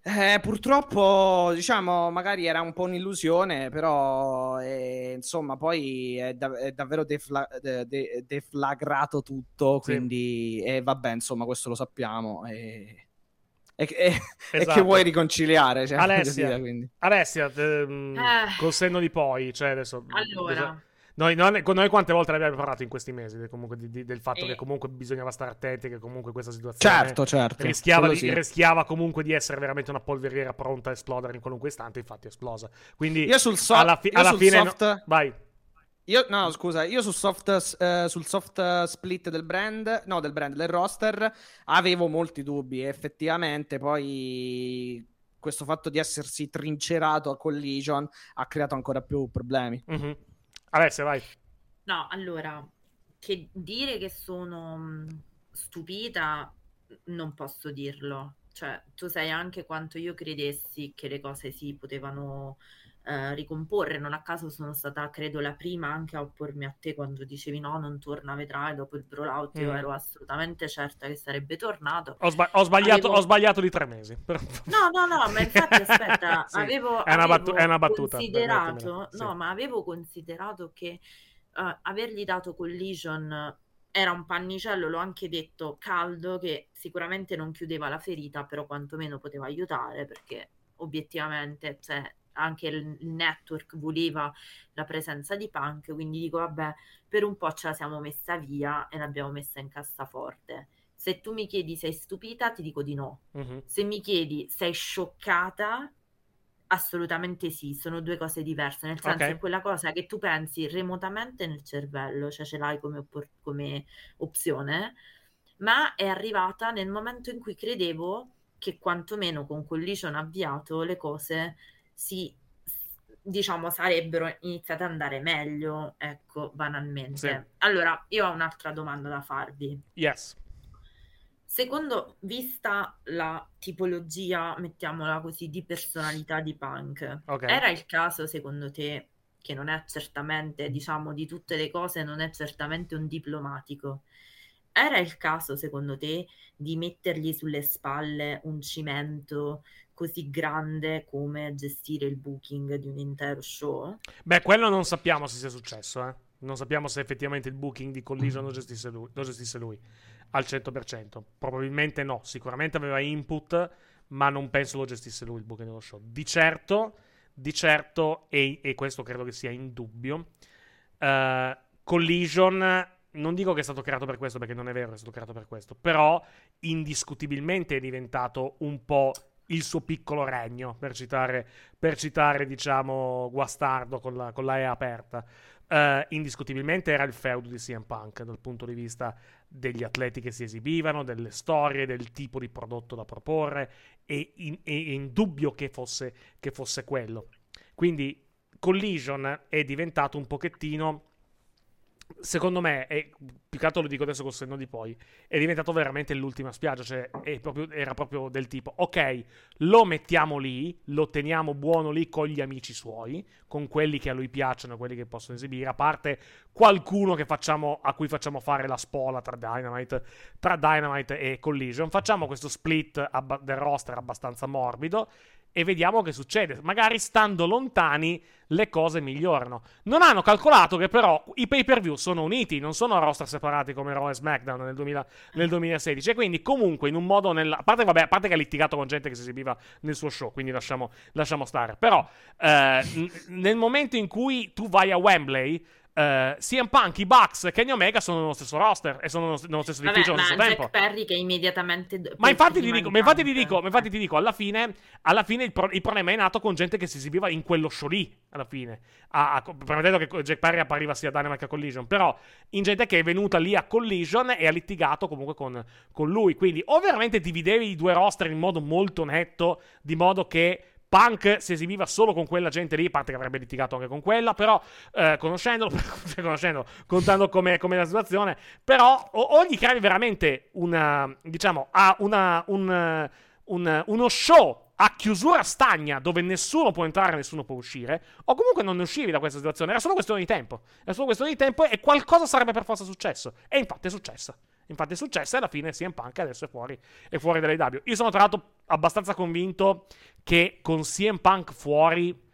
Eh, purtroppo, diciamo, magari era un po' un'illusione, però eh, insomma, poi è, da- è davvero defla- de- de- deflagrato tutto, Sì. quindi e vabbè, insomma, questo lo sappiamo. E, e- e- e che Esatto. vuoi riconciliare? Cioè, [LAUGHS] Alessia. dire. Alessia, ehm, Eh. col senno di poi, cioè adesso... Allora, Noi, noi- con noi quante volte ne abbiamo parlato in questi mesi comunque di- di- del fatto Eh. che comunque bisognava stare attenti, che comunque questa situazione Certo, certo. rischiava, di- sì. rischiava comunque di essere veramente una polveriera pronta a esplodere in qualunque istante, infatti è esplosa. Quindi Io sul, so- alla, fi- io alla sul fine... no- soft, vai. io, no, scusa, io sul soft, eh, sul soft split del brand, no, del brand, del roster, avevo molti dubbi. e Effettivamente, poi questo fatto di essersi trincerato a Collision ha creato ancora più problemi. Mhm. Alessia, vai. no, allora, che dire che sono mh, stupita non posso dirlo. Cioè, tu sai anche quanto io credessi che le cose si potevano eh, ricomporre. Non a caso sono stata, credo, la prima anche a oppormi a te quando dicevi no, non torna, vedrai, dopo il rollout. Io Mm. ero assolutamente certa che sarebbe tornato. Ho, sba- ho sbagliato, Avevo- ho sbagliato di tre mesi. però- [LAUGHS] No, no, no, ma infatti aspetta, [LAUGHS] Sì, avevo, è una battu- avevo è una battuta, considerato, sì. no, ma avevo considerato che eh, avergli dato collision era un pannicello, l'ho anche detto, caldo, che sicuramente non chiudeva la ferita, però quantomeno poteva aiutare, perché obiettivamente, cioè, anche il network voleva la presenza di Punk, quindi dico, vabbè, per un po' ce la siamo messa via e l'abbiamo messa in cassaforte. Se tu mi chiedi sei stupita, ti dico di no. Mhm. Se mi chiedi sei scioccata, assolutamente sì, sono due cose diverse, nel senso Ok. è quella cosa che tu pensi remotamente nel cervello, cioè ce l'hai come, oppor- come opzione, ma è arrivata nel momento in cui credevo che quantomeno con Collision avviato le cose si diciamo sarebbero iniziate ad andare meglio, ecco, banalmente. Sì. Allora, io ho un'altra domanda da farvi. Yes. Secondo, vista la tipologia, mettiamola così, di personalità di Punk, Ok. era il caso secondo te, che non è certamente, diciamo, di tutte le cose, non è certamente un diplomatico, era il caso secondo te di mettergli sulle spalle un cimento così grande come gestire il booking di un intero show? Beh, quello non sappiamo se sia successo, eh. Non sappiamo se effettivamente il booking di Collision lo gestisse lui, lo gestisse lui al 100%. Probabilmente no, sicuramente aveva input, ma non penso lo gestisse lui il booking dello show. Di certo, di certo, e, e questo credo che sia indubbio, eh, Collision, non dico che è stato creato per questo, perché non è vero che è stato creato per questo, però indiscutibilmente è diventato un po' il suo piccolo regno, per citare, per citare diciamo, Guastardo con la, con la E aperta. Eh, indiscutibilmente era il feudo di CM Punk dal punto di vista degli atleti che si esibivano, delle storie, del tipo di prodotto da proporre, e in, è indubbio che fosse, che fosse quello. Quindi Collision è diventato un pochettino secondo me, e più che altro lo dico adesso col senno di poi, è diventato veramente l'ultima spiaggia. Cioè, proprio- era proprio del tipo: ok, lo mettiamo lì, lo teniamo buono lì con gli amici suoi, con quelli che a lui piacciono, quelli che possono esibire, a parte qualcuno facciamo, a cui facciamo fare la spola tra Dynamite, tra Dynamite e Collision. Facciamo questo split abba- del roster abbastanza morbido e vediamo che succede. Magari stando lontani le cose migliorano. Non hanno calcolato che però i pay per view sono uniti, non sono roster separati come Raw e SmackDown nel, 2000 nel 2016. E quindi, comunque, in un modo. Nella, a, parte, vabbè, a parte che ha litigato con gente che si esibiva nel suo show, quindi lasciamo, lasciamo stare. Però, eh, nel momento in cui tu vai a Wembley. Uh, CM Punk, i Bucks e Kenny Omega sono nello stesso roster e sono nello, nello stesso edificio allo ma stesso Jack tempo. Perry che immediatamente... do- Ma infatti, dico, di ma infatti ti dico, ma infatti ti dico, alla fine, alla fine il, pro- il problema è nato con gente che si esibiva in quello show lì, alla fine. A, a- permettendo che Jack Perry appariva sia a Dynamite che a Collision, però in gente che è venuta lì a Collision e ha litigato comunque con, con lui. Quindi o veramente dividevi i due roster in modo molto netto, di modo che Punk si esibiva solo con quella gente lì, a parte che avrebbe litigato anche con quella, però eh, conoscendolo, [LAUGHS] cioè, conoscendolo, contando come la situazione, però o, o gli creavi veramente una, diciamo, a una, un, un- uno show a chiusura stagna dove nessuno può entrare, nessuno può uscire, o comunque non ne uscivi da questa situazione, era solo questione di tempo, era solo questione di tempo e qualcosa sarebbe per forza successo, e infatti è successa. Infatti è successo e alla fine CM Punk adesso è fuori, è fuori dall'AW. Io sono tra l'altro abbastanza convinto che con CM Punk fuori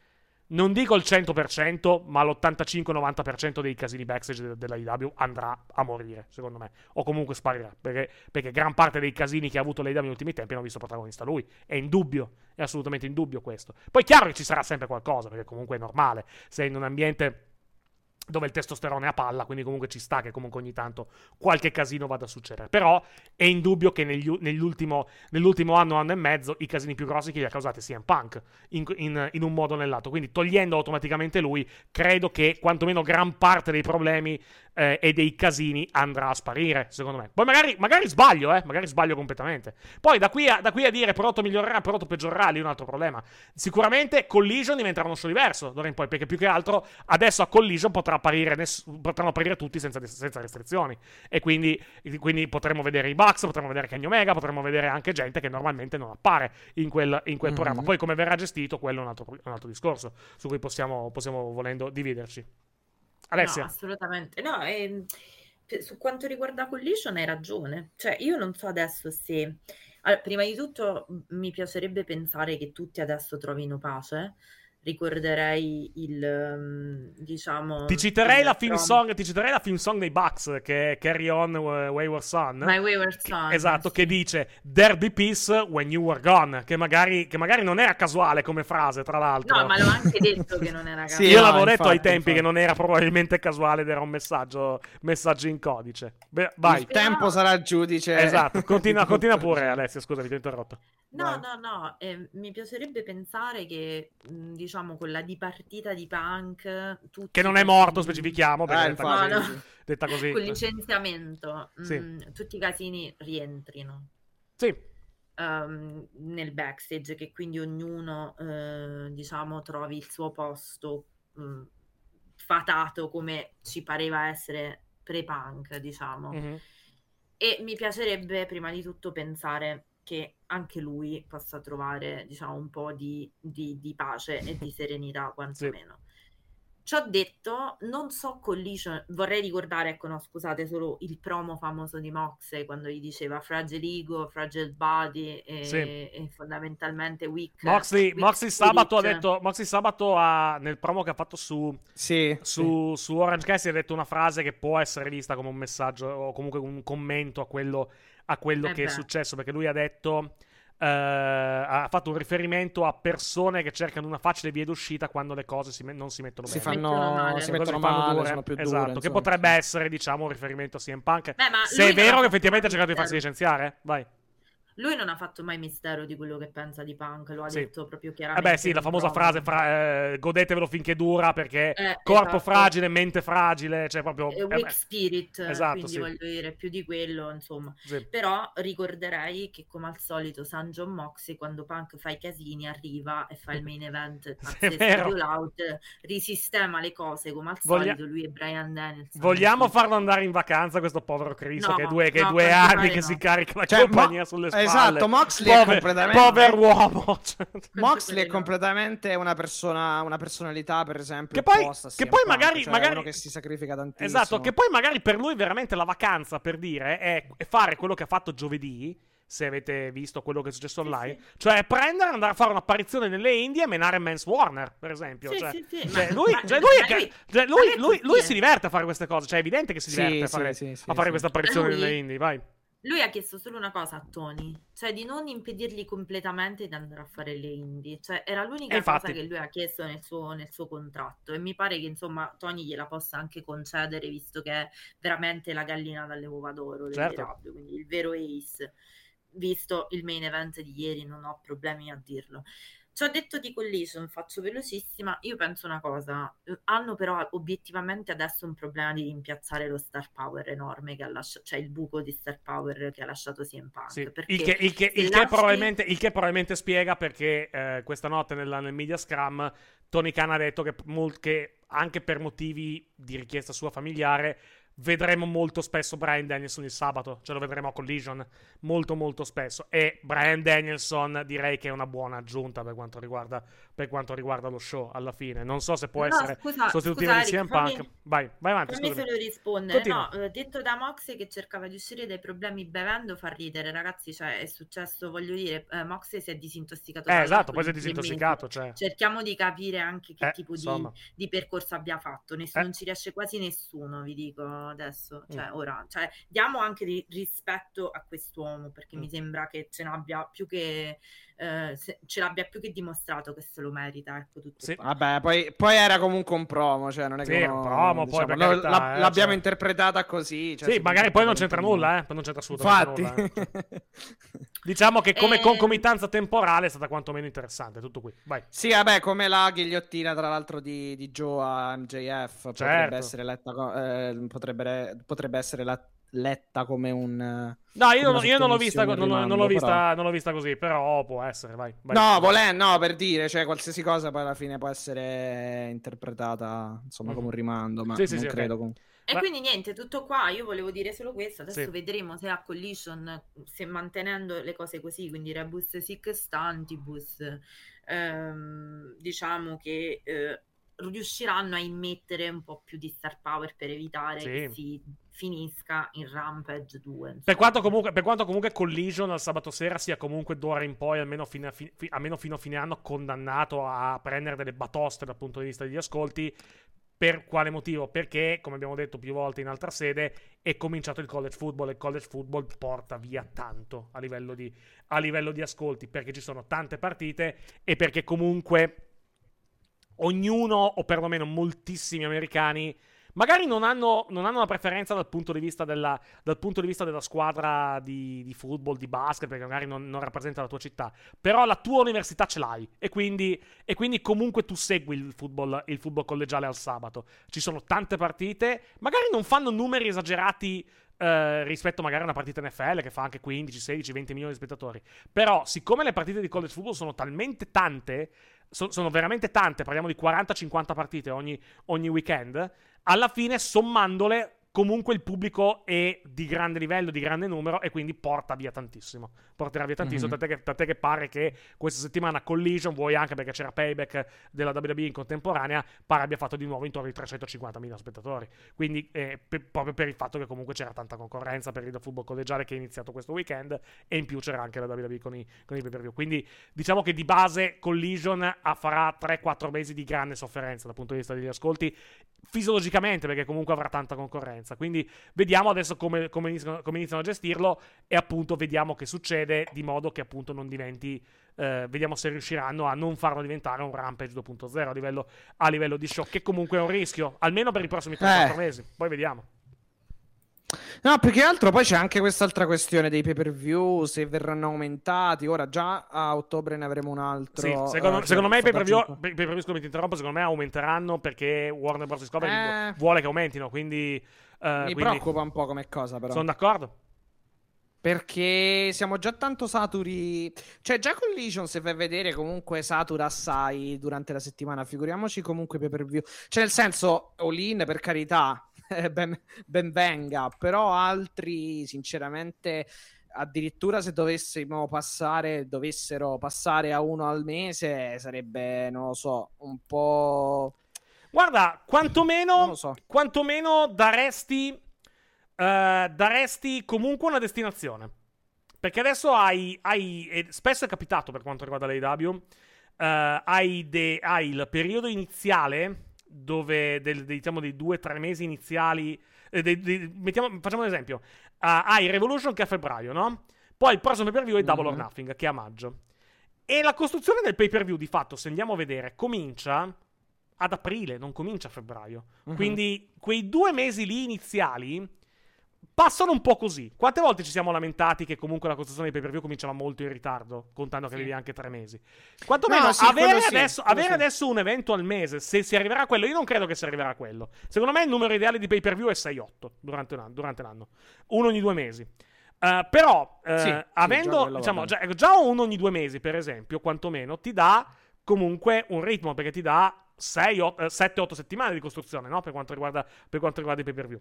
non dico il 100%, ma l'85-90% dei casini backstage della IW andrà a morire, secondo me. O comunque sparirà. Perché, perché gran parte dei casini che ha avuto l'IW negli ultimi tempi hanno visto protagonista lui. È indubbio, è assolutamente indubbio questo. Poi è chiaro che ci sarà sempre qualcosa, perché comunque è normale. Sei in un ambiente dove il testosterone è a palla, quindi comunque ci sta che comunque ogni tanto qualche casino vada a succedere. Però è indubbio che negli, nell'ultimo, nell'ultimo, anno, anno e mezzo, i casini più grossi che gli ha causati CM Punk, in, in, in, un modo o nell'altro. Quindi togliendo automaticamente lui, credo che quantomeno gran parte dei problemi eh, e dei casini andrà a sparire, secondo me. Poi magari, magari sbaglio, eh, magari sbaglio completamente. Poi da qui a, da qui a dire prodotto migliorerà, prodotto peggiorerà, lì è un altro problema. Sicuramente Collision diventerà uno show diverso d'ora in poi, perché più che altro adesso a Collision potrà apparire, ness- potranno apparire tutti senza, senza restrizioni. E quindi, quindi, potremo vedere i Bucks, potremo vedere Kenny Omega, potremo vedere anche gente che normalmente non appare in quel, in quel mm-hmm. programma. Poi come verrà gestito, quello è un altro, un altro discorso su cui possiamo, possiamo volendo dividerci. Alessia. No, assolutamente. No, ehm, su quanto riguarda Collision hai ragione. Cioè, io non so adesso se... Allora, prima di tutto mi piacerebbe pensare che tutti adesso trovino pace ricorderei il um, diciamo ti citerei, la film song, ti citerei la film song dei Bucks che è Carry On uh, Wayward Son? My Wayward Son che, esatto sì. che dice There be peace when you were gone che magari, che magari, non era casuale come frase tra l'altro. No ma l'ho anche detto che non era [LAUGHS] casuale. sì, io no, l'avevo infatti, detto ai tempi infatti. che non era probabilmente casuale ed era un messaggio, messaggio in codice. Beh, vai. Il tempo sarà il giudice. Esatto continua, [LAUGHS] continua pure Alessia scusami ti ho interrotto no vai. no no eh, mi piacerebbe pensare che diciamo diciamo quella di partita di punk che non è morto specifichiamo perché eh, detta, così, no, no. detta così con licenziamento sì. mh, mm, tutti i casini rientrino sì um, nel backstage che quindi ognuno eh, diciamo trovi il suo posto mh, mm, fatato come ci pareva essere pre-punk diciamo mm-hmm. e mi piacerebbe prima di tutto pensare che anche lui possa trovare, diciamo, un po' di, di, di pace e di [LAUGHS] serenità, quantomeno. Sì. Ciò detto, non so Collision, vorrei ricordare, ecco no, scusate, solo il promo famoso di Moxley quando gli diceva Fragile Ego, Fragile Body e, sì. e fondamentalmente Weak. Moxley, weak Moxley Sabato ha detto, Moxley Sabato ha, nel promo che ha fatto su, sì, su, sì. su Orange Cassidy ha detto una frase che può essere vista come un messaggio o comunque un commento a quello a quello eh che beh. è successo, perché lui ha detto... Uh, ha fatto un riferimento a persone che cercano una facile via d'uscita quando le cose si me- non si mettono si bene. Fanno, si mettono male, dure. sono più esatto, dure, che potrebbe essere, diciamo, un riferimento a CM Punk. Beh, Se è vero che effettivamente ha cercato di farsi licenziare, vai. Lui non ha fatto mai mistero di quello che pensa di Punk, lo ha sì. detto proprio chiaramente. Eh beh, sì, la famosa frase, fra, eh, godetevelo finché dura, perché eh, corpo esatto. fragile, mente fragile, cioè proprio... Eh, weak spirit, esatto, quindi sì. voglio dire, più di quello, insomma. Sì. Però ricorderei che come al solito San John Moxley, quando Punk fa i casini, arriva e fa il main [LAUGHS] event pazzesco out, risistema le cose come al Voglia... solito, lui e Brian Daniels. Vogliamo farlo andare in vacanza questo povero Chris, no, che, due, che no, due anni che no. si carica la cioè, compagnia mo- sulle spalle. Esatto, Moxley Pover, è completamente... Pover uomo. [LAUGHS] Moxley è completamente una persona, una personalità, per esempio, che poi, che poi magari, cioè magari... che si sacrifica tantissimo. Esatto, che poi magari per lui veramente la vacanza, per dire, è, è fare quello che ha fatto giovedì se avete visto quello che è successo online. Sì, sì. Cioè, prendere, andare a fare un'apparizione nelle Indie e menare Mans Warner, per esempio. Sì, cioè, cioè, lui, cioè, lui, lui, cioè, lui, lui, lui si diverte a fare queste cose. Cioè, è evidente che si diverte a fare, a fare questa apparizione nelle Indie. Vai. Lui ha chiesto solo una cosa a Tony, cioè di non impedirgli completamente di andare a fare le indie. Cioè, era l'unica infatti... cosa che lui ha chiesto nel suo, nel suo, contratto. E mi pare che insomma Tony gliela possa anche concedere, visto che è veramente la gallina dalle uova d'oro certo. quindi il vero ace. Visto il main event di ieri, non ho problemi a dirlo. Ci ho detto di Collision, faccio velocissima. Io penso una cosa: hanno però obiettivamente adesso un problema di rimpiazzare lo star power enorme che ha lasciato, cioè il buco di star power che ha lasciato CM Punk. Sì. Il, che, il, che, il, che probabilmente, il, che, probabilmente, spiega perché eh, questa notte nella, nel media scrum Tony Khan ha detto che, che anche per motivi di richiesta sua familiare vedremo molto spesso Brian Danielson il sabato, ce lo vedremo a Collision molto molto spesso e Brian Danielson direi che è una buona aggiunta per quanto riguarda, per quanto riguarda lo show alla fine. Non so se può No, essere scusa- sostitutivo scusa, di CM Eric, fammi- Punk. Vai, vai avanti, Fammi solo rispondere. Continua. No, eh, detto da Mox che cercava di uscire dai problemi bevendo fa ridere, ragazzi. Cioè, è successo, voglio dire, eh, Mox si è disintossicato. Eh, esatto, poi si è disintossicato, cioè. Cerchiamo di capire anche che Eh, tipo di, di percorso abbia fatto. Ness- Eh. Non ci riesce quasi nessuno, vi dico adesso. Cioè, Mm. ora, cioè, diamo anche di- rispetto a quest'uomo perché Mm. mi sembra che ce n'abbia più che eh, se- ce l'abbia più che dimostrato che se lo merita. Ecco tutto. Sì. qua. Vabbè, poi, poi era comunque un promo, cioè non è che Sì, uno- un promo, poi, per no, carità, la- eh, l'abbiamo cioè. interpretata così. cioè, sì, magari poi non c'entra nulla, eh. Poi non c'entra assolutamente Infatti. nulla. eh. [LAUGHS] Diciamo che come Eh, concomitanza temporale è stata quantomeno interessante. Tutto qui, vai. Sì, vabbè, come la ghigliottina tra l'altro di, di Joe a MJF Certo. potrebbe essere letta, eh, potrebbe, potrebbe essere la- letta come un... eh, No, io, come non, io non l'ho vista, sottomissione non, l'ho rimando, vista, non l'ho vista così, però può essere, vai. vai. No, volendo, no, per dire, cioè qualsiasi cosa poi alla fine può essere interpretata insomma Mhm. come un rimando, ma Sì, sì, non sì, credo com- E Ma- quindi niente, tutto qua. Io volevo dire solo questo. Adesso Sì. vedremo se a Collision, se mantenendo le cose così, quindi Rebus Sic Stantibus, ehm, diciamo che eh, riusciranno a immettere un po' più di star power per evitare Sì. che si finisca in Rampage 2. insomma. Per quanto, comunque, per quanto comunque Collision al sabato sera sia comunque d'ora in poi, almeno fino a, fi- almeno fino a fine anno, condannato a prendere delle batoste dal punto di vista degli ascolti. Per quale motivo? Perché, come abbiamo detto più volte in altra sede, è cominciato il college football e il college football porta via tanto a livello di, a livello di ascolti, perché ci sono tante partite e perché comunque ognuno, o perlomeno moltissimi americani, magari non hanno, non hanno una preferenza dal punto di vista della, di vista della squadra di, di football, di basket, perché magari non, non rappresenta la tua città, però la tua università ce l'hai e quindi, e quindi comunque tu segui il football, il football collegiale al sabato. Ci sono tante partite, magari non fanno numeri esagerati eh, rispetto magari a una partita NFL che fa anche 15, 16, 20 milioni di spettatori. Però, siccome le partite di college football sono talmente tante, so- sono veramente tante, parliamo di 40-50 partite ogni, ogni weekend, alla fine sommandole comunque il pubblico è di grande livello, di grande numero e quindi porta via tantissimo. Porterà via tantissimo, Mhm. tant'è, che, tant'è che pare che questa settimana Collision, vuoi anche perché c'era payback della WWE in contemporanea, pare abbia fatto di nuovo intorno ai 350.000 spettatori. Quindi eh, pe- proprio per il fatto che comunque c'era tanta concorrenza per il football collegiale che è iniziato questo weekend e in più c'era anche la WWE con i, con i pay-per-view. Quindi diciamo che di base Collision farà 3-4 mesi di grande sofferenza dal punto di vista degli ascolti fisiologicamente perché comunque avrà tanta concorrenza. Quindi vediamo adesso come, come iniziano, come iniziano a gestirlo e appunto vediamo che succede di modo che appunto non diventi... eh, vediamo se riusciranno a non farlo diventare un Rampage 2.0 a livello, a livello di show, che comunque è un rischio, almeno per i prossimi 3-4 Eh. mesi. Poi vediamo. No, più che altro poi c'è anche quest'altra questione dei pay per view, se verranno aumentati. Ora già a ottobre ne avremo un altro. Sì, secondo, eh, secondo me i che pay-per-view, fa da pay- pay-per-view, scusami, ti interrompo, secondo me aumenteranno perché Warner Bros. Discovery Eh. vu- vuole che aumentino, quindi... eh, Mi preoccupa un po' come cosa, però. Sono d'accordo. Perché siamo già tanto saturi. Cioè, già Collision, se fai vedere, comunque satura assai durante la settimana. Figuriamoci comunque pay per view. Cioè, nel senso, all-in per carità, [LAUGHS] ben, ben venga. Però altri, sinceramente, addirittura se dovessimo passare, dovessero passare a uno al mese, sarebbe, non lo so, un po'. Guarda, quantomeno, so. quantomeno daresti, eh, daresti comunque una destinazione. Perché adesso hai, hai spesso è capitato per quanto riguarda l'AEW, eh, hai, de- hai il periodo iniziale, dove del- dei, diciamo dei due o tre mesi iniziali, eh, dei- dei- mettiamo- facciamo un esempio, Ah, hai Revolution che è a febbraio, no? Poi il prossimo pay per view è Double or Mhm. Nothing che è a maggio. E la costruzione del pay per view, di fatto, se andiamo a vedere, comincia ad aprile, non comincia a febbraio. Mhm. Quindi quei due mesi lì iniziali passano un po' così. Quante volte ci siamo lamentati che comunque la costruzione dei pay per view cominciava molto in ritardo, contando che Sì. avevi anche tre mesi? Quantomeno No, sì, avere, sì, adesso, avere sì. adesso un evento al mese, se si arriverà a quello, io non credo che si arriverà a quello. Secondo me il numero ideale di pay per view è 6-8 durante, un durante l'anno, uno ogni due mesi. Eh, però, sì, avendo, già diciamo, già, già uno ogni due mesi, per esempio, quantomeno, ti dà comunque un ritmo, perché ti dà 7-8 settimane di costruzione, no? Per quanto riguarda, per quanto riguarda i pay per view.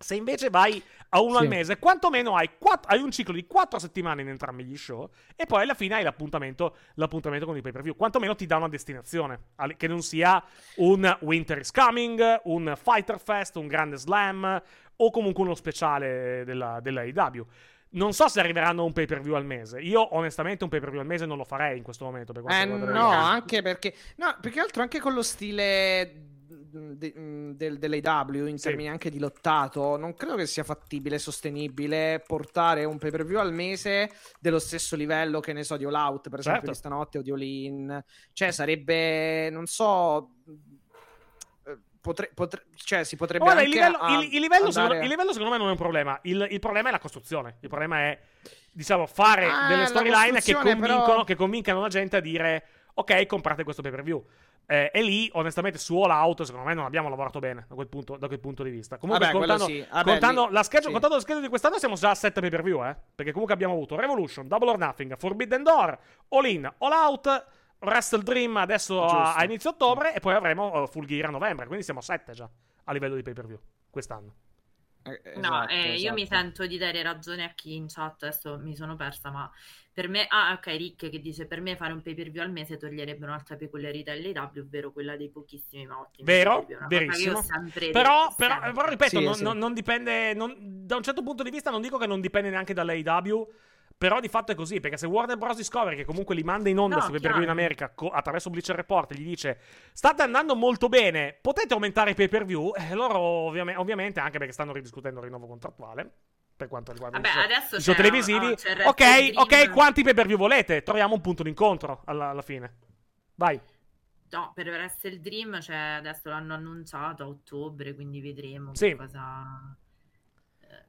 Se invece vai a uno Sì. al mese, quantomeno hai, quatt- hai un ciclo di 4 settimane in entrambi gli show e poi alla fine hai l'appuntamento, l'appuntamento con i pay per view. Quantomeno ti dà una destinazione, che non sia un Winter is Coming, un Fighter Fest, un grande slam o comunque uno speciale della, della AEW. Non so se arriveranno a un pay per view al mese. Io, onestamente, un pay per view al mese non lo farei in questo momento. Per Eh, no, anche perché. No, più che altro anche con lo stile mm, de- mm, del, dell'AW in Sì. termini anche di lottato, non credo che sia fattibile sostenibile portare un pay per view al mese dello stesso livello che ne so di All Out, per esempio, Certo. di stanotte o di All In. Cioè, sarebbe, non so. Potre, potre- cioè, si potrebbe Guarda, il anche livello, il- il livello secondo, il livello secondo me non è un problema. Il, il problema è la costruzione. Il problema è, diciamo, fare Ah, delle storyline che però- che convincano la gente a dire: Ok, comprate questo pay per view. Eh, e lì, onestamente, su All Out, secondo me, non abbiamo lavorato bene da quel punto, da quel punto di vista. Comunque, Vabbè, contando, sì. Vabbè, contando lì- la schedule, sì. contando la schedule di quest'anno, siamo già a 7 pay per view, eh? Perché comunque abbiamo avuto Revolution, Double or Nothing, Forbidden Door, All In, All Out. Wrestle Dream adesso a, Giusto. a inizio ottobre e poi avremo uh, Full Gear a novembre, quindi siamo a 7 già a livello di pay per view quest'anno. Eh, No, esatto, eh, io mi esatto. sento di dare ragione a chi in chat, adesso mi sono persa, ma per me, ah ok, Rick che dice per me fare un pay per view al mese toglierebbe un'altra peculiarità dell'AW, ovvero quella dei pochissimi ma ottimi Vero, verissimo. Però, però, però, ripeto, Sì, non, sì. non- non dipende. non- da un certo punto di vista, non dico che non dipende neanche dall'AEW. Però di fatto è così, perché se Warner Bros. Discovery, che comunque li manda in onda No, su pay per view in. America co- attraverso Bleacher Report, gli dice state andando molto bene, potete aumentare i pay per view? E loro ovviame- ovviamente, anche perché stanno ridiscutendo il rinnovo contrattuale, per quanto riguarda Vabbè, i show, i televisivi, il ok, ok, quanti pay per view volete? Troviamo un punto d'incontro alla, alla fine. Vai. No, per Wrestle Dream, cioè, adesso l'hanno annunciato a ottobre, quindi vedremo Sì. che cosa...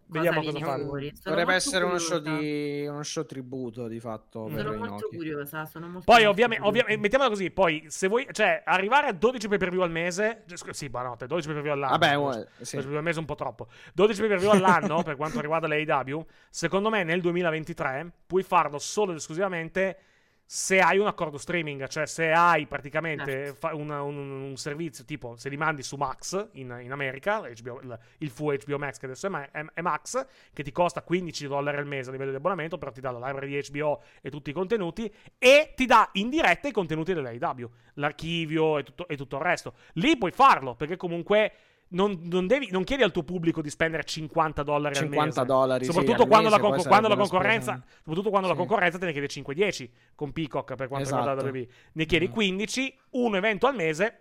Vediamo viene cosa fanno. Dovrebbe essere uno show, di, uno show tributo di fatto. per Sono molto Inoki. curiosa, sono molto Poi, ovviamente, ovviamente, mettiamola così. Poi, se vuoi, cioè, arrivare a 12 pay per view al mese. Sì, buonanotte, 12 pay per view all'anno. Vabbè, 12 sì. pay per view al mese è un po' troppo. 12 pay per view all'anno [LAUGHS] per quanto riguarda l'AEW. Secondo me, nel 2023 puoi farlo solo ed esclusivamente se hai un accordo streaming. Cioè, se hai praticamente Certo. un, un- un servizio tipo se li mandi su Max in, in America, HBO il, il full HBO Max, che adesso è, Ma- è- è Max, che ti costa 15 dollari al mese a livello di abbonamento, però ti dà la library di HBO e tutti i contenuti, e ti dà in diretta i contenuti dell'AEW, l'archivio e tutto, e tutto il resto. Lì puoi farlo, perché comunque non, non devi, non chiedi al tuo pubblico di spendere 50 dollari al 50 mese. dollari, sì, Soprattutto al quando, mese, la, con- quando la concorrenza, soprattutto quando la Sì. concorrenza te ne chiede 5-10 con Peacock per quanto Esatto. riguarda la WWE. Ne chiedi Mm. 15, un evento al mese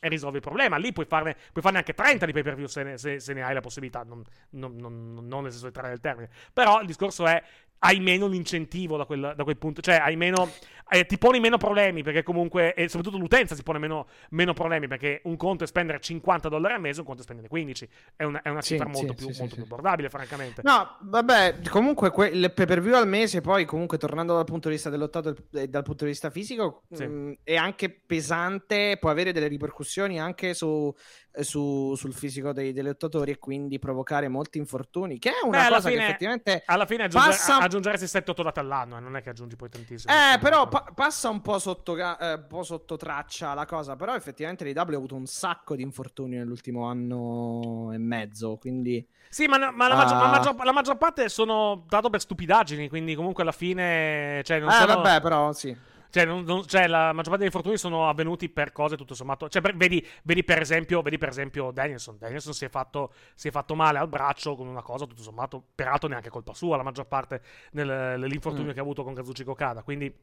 e risolvi il problema. Lì puoi farne, puoi farne anche 30 di pay per view se ne, se- se ne hai la possibilità, non, non, non, non nel senso di trarre del termine. Però il discorso è hai meno l'incentivo da quel, da quel punto, cioè hai meno, eh, ti poni meno problemi perché comunque, e soprattutto l'utenza si pone meno, meno problemi perché un conto è spendere 50 dollari al mese, un conto è spendere 15. È una, è una Sì, cifra molto, sì, più, sì, molto sì, più sì. abbordabile, francamente. No, vabbè, comunque que- il pay per view al mese, poi comunque tornando dal punto di vista del lottato e dal punto di vista fisico, Sì. mh, è anche pesante, può avere delle ripercussioni anche su, eh, su- sul fisico dei, dei lottatori e quindi provocare molti infortuni, che è una Beh, cosa fine- che effettivamente... Alla fine aggiunge, Passa- a- aggiungeresti 7-8 date all'anno, eh, non è che aggiungi poi tantissimo. Eh, però pa- passa un po' sotto, eh, un po' sotto traccia la cosa, però effettivamente l'IW ha avuto un sacco di infortuni nell'ultimo anno e mezzo, quindi... Sì, ma, ma la, maggior, Ah. la maggior- la maggior parte sono dato per stupidaggini, quindi comunque alla fine... Cioè, non Eh, sono- vabbè, però sì. Cioè, non- non- cioè, la maggior parte dei infortuni sono avvenuti per cose tutto sommato. Cioè, per- vedi, vedi, per esempio, vedi per esempio Danielson. Danielson si è, fatto, si è fatto male al braccio con una cosa tutto sommato, peraltro neanche colpa sua, la maggior parte dell'infortunio Mm. che ha avuto con Kazuchi Okada. Quindi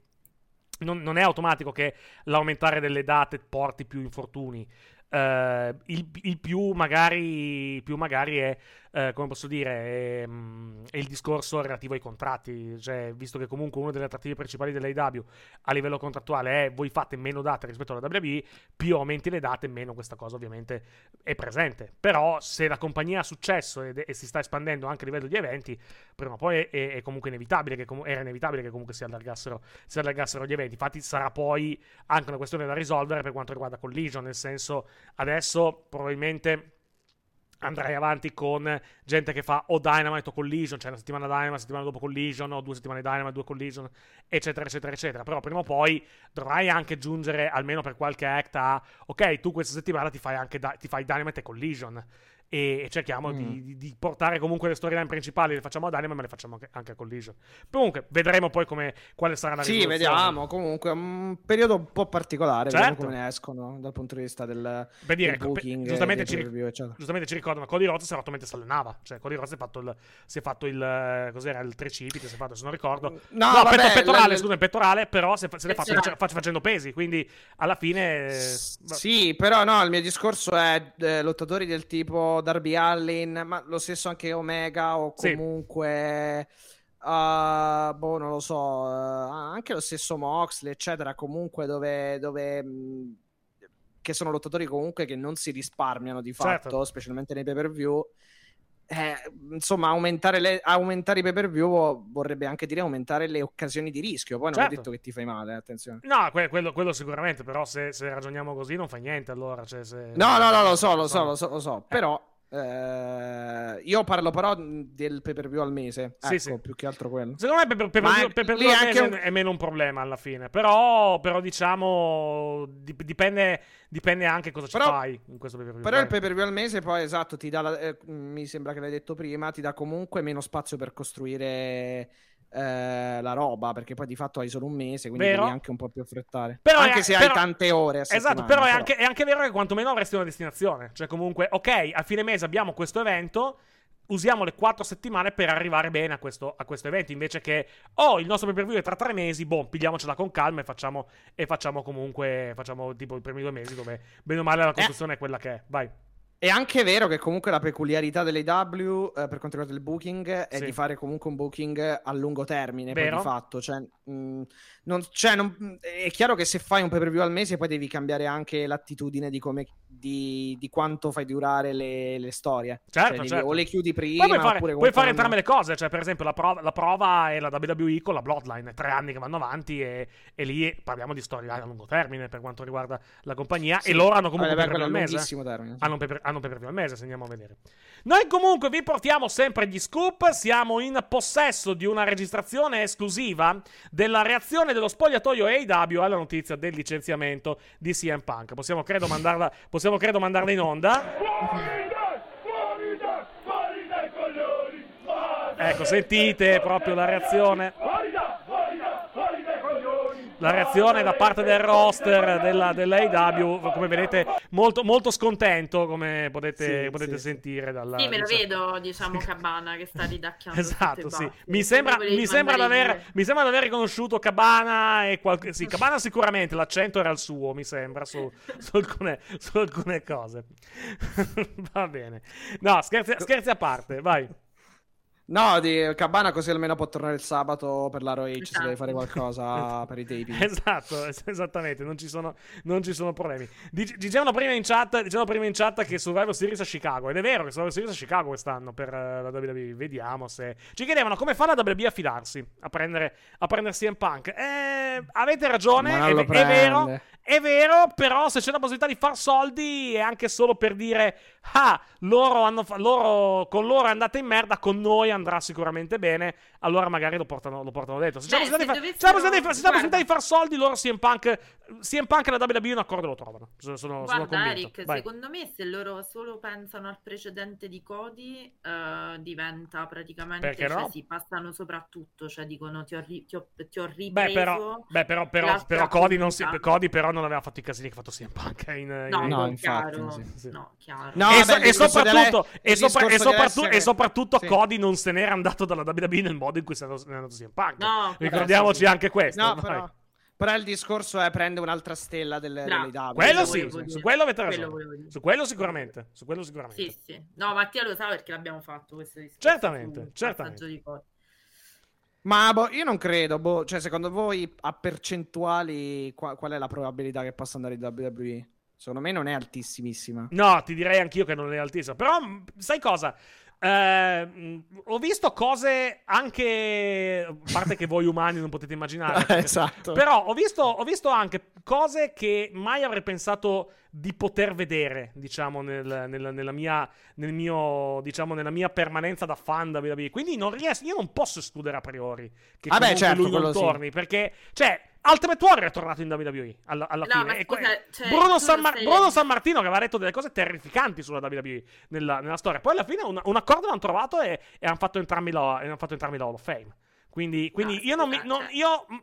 non, non è automatico che l'aumentare delle date porti più infortuni. Eh, il, il più magari, più magari è, eh, come posso dire, è, mm, è il discorso relativo ai contratti. Cioè, visto che comunque una delle attrattive principali dell'AEW a livello contrattuale è voi fate meno date rispetto alla WWE, più aumenti le date, meno questa cosa ovviamente è presente. Però se la compagnia ha successo ed- e, si sta espandendo anche a livello di eventi, prima o poi è, è comunque inevitabile che comu- era inevitabile che comunque si allargassero, si allargassero gli eventi. Infatti sarà poi anche una questione da risolvere per quanto riguarda Collision, nel senso adesso probabilmente andrai avanti con gente che fa o Dynamite o Collision, cioè una settimana Dynamite, una settimana dopo Collision, o due settimane Dynamite, due Collision, eccetera, eccetera, eccetera. Però prima o poi dovrai anche giungere, almeno per qualche act, a ok, tu questa settimana ti fai anche ti fai Dynamite e Collision. E, e cerchiamo Mm. di, di- di portare comunque le storyline principali, le facciamo ad anime, ma le facciamo anche, anche a Collision. Comunque, vedremo poi come, quale sarà la Sì, vediamo. Comunque, un periodo un po' particolare. Vediamo Certo. come ne escono dal punto di vista del, Per dire, del ecco, booking, giustamente, ci, eccetera. giustamente ci ricordano Cody Rhodes si è fatto mentre allenava. Cioè, Cody Rhodes si è fatto il, si è fatto il eh, cos'era il tricipite, si è fatto, se non ricordo. No, No, vabbè, petto- pettorale, la- scusa, il pettorale, però se, se l'è fatto face- facendo pesi, quindi alla fine... eh, Sì, però no, il mio discorso è eh, lottatori del tipo Darby Allin, ma lo stesso anche Omega o Sì. comunque ah, boh, non lo so, eh, anche lo stesso Moxley, eccetera, comunque dove, dove mh, che sono lottatori comunque che non si risparmiano di fatto, Certo. specialmente nei pay-per-view. Eh, insomma, aumentare, le- aumentare i pay-per-view vorrebbe anche dire aumentare le occasioni di rischio. Poi non Certo. ho detto che ti fai male, attenzione. No, que- quello, quello sicuramente, però se, se ragioniamo così non fa niente allora. Cioè, se- No, no, no, lo so, lo so, lo so, lo so. Però eh, io parlo però del pay per view al mese. Sì, Ecco, sì. più che altro quello. Secondo me per, per, per, per- per- lì per- anche è, un- è meno un problema alla fine. Però, però diciamo, dip- dipende, dipende anche cosa ci Però- fai in questo pay-per-view. Però il pay per view al mese poi esatto ti dà, la- eh, mi sembra che l'hai detto prima, ti dà comunque meno spazio per costruire eh, la roba, perché poi di fatto hai solo un mese, quindi Vero. devi anche un po' più affrettare. Però anche è- se però- hai tante ore Esatto, però è anche, è anche vero che quantomeno avresti una destinazione. Cioè, comunque, ok, a fine mese abbiamo questo evento. Usiamo le quattro settimane per arrivare bene a questo, a questo evento. Invece che, oh, il nostro pay per view è tra tre mesi. Boh, pigliamocela con calma e facciamo, e facciamo comunque. Facciamo tipo i primi due mesi dove, bene o male, Eh. la costruzione è quella che è. Vai. È anche vero che comunque la peculiarità dell'AW eh, per quanto riguarda il booking è Sì. di fare comunque un booking a lungo termine, Vero. di fatto. Cioè, mh, non- cioè, non- è chiaro che se fai un pay per view al mese poi devi cambiare anche l'attitudine di, come, di, di quanto fai durare le, le storie. Certo, Cioè, certo. O le chiudi prima, puoi fare, oppure puoi fare entrambe le cose. Cioè, per esempio, la prova, la prova è la WWE con la Bloodline. Tre anni che vanno avanti. E, e lì parliamo di storyline a lungo termine per quanto riguarda la compagnia. Sì. E loro hanno comunque Vabbè, un pay-per-view quello è al mese. termine. sì. Hanno un pay- hanno un pay-per-view al mese, se andiamo a vedere. Noi comunque vi portiamo sempre gli scoop. Siamo in possesso di una registrazione esclusiva della reazione dello spogliatoio AEW alla notizia del licenziamento di CM Punk. Possiamo credo mandarla, possiamo, credo, mandarla in onda. Ecco, sentite proprio la reazione. La reazione da parte del roster della, dell'AEW, come vedete, molto, molto scontento, come potete, Sì, potete sì, sentire dalla... Sì, me lo [LAUGHS] diciamo- vedo, diciamo, Cabana che sta ridacchiando. [LAUGHS] Esatto, tutte sì. Mi sembra, mi, sembra aver, mi sembra di aver riconosciuto Cabana e qualche... Sì, [LAUGHS] Cabana sicuramente, l'accento era il suo, mi sembra, su, su alcune, su alcune cose. Va bene. No, scherzi, scherzi a parte, vai. No, di Cabana così almeno può tornare il sabato per la ROH se Esatto. deve fare qualcosa per i taping. [LAUGHS] Esatto, es- esattamente, non ci sono, non ci sono problemi. Dic- dicevano, prima in chat, dicevano prima in chat che Survivor Series a Chicago, ed è vero che Survivor Series a Chicago quest'anno per eh, la WWE, vediamo se... Ci chiedevano come fa la WWE a fidarsi, a prendere, a prendere CM Punk. Eh, avete ragione, è, è vero, è vero, però se c'è la possibilità di far soldi è anche solo per dire, ah, loro hanno loro, con loro è andata in merda, con noi andrà sicuramente bene, allora magari lo portano, lo portano dentro. Se c'è la Beh, possibilità, di, far soldi, loro CM Punk, CM Punk e la WWE un accordo lo trovano. Sono, sono, sono Guarda convinto. Eric, secondo me se loro solo pensano al precedente di Cody eh, diventa praticamente, Perché cioè no? si passano soprattutto, cioè dicono ti ho, ri- ti ho, ti ho ripreso. Beh, però, beh, però, però, però Cody, non si. Cody però non aveva fatto i casini che ha fatto CM Punk in, in- No, No, no, infatti, chiaro, sì, sì. no, chiaro. No, e, vabbè, so- e soprattutto, e, il sopra- e soprattutto- essere- e soprattutto sì. Cody non se n'era andato dalla WWE nel modo in cui se ne è andato CM Punk. No, Ricordiamoci sì, anche questo. No, però, però il discorso è prendere un'altra stella del, Bravo. dell'AEW. Quello Quello sì, su dire. quello avete Quello ragione. dire. Su quello sicuramente. Su quello sicuramente. Sì, sì. No, Mattia lo sa perché l'abbiamo fatto questo discorso. Certamente, sul certamente. di. Ma boh, io non credo, boh, cioè secondo voi a percentuali qua- qual è la probabilità che possa andare in WWE? Secondo me non è altissimissima. No, ti direi anch'io che non è altissimo. Però, sai cosa? Eh, ho visto cose anche. A parte che voi umani non potete immaginare. perché- [LAUGHS] esatto. Però ho visto, ho visto anche cose che mai avrei pensato di poter vedere, diciamo, nel- nel- nella, mia, nel mio, diciamo, nella mia permanenza da fan da WWE. Quindi non riesco, io non posso escludere a priori che Ah beh, certo, lui non quello sì. torni, perché, cioè, Ultimate Warrior è tornato in WWE alla, alla No, fine. ma E scusa, cioè, Bruno, San Mar- Bruno San Martino che aveva detto delle cose terrificanti sulla WWE nella, nella storia. Poi alla fine un, un accordo l'hanno trovato e, e hanno fatto entrambi la, e hanno fatto entrambi la Hall of Fame. Quindi, quindi Ah, io non mi. scusa, non- cioè- io mm,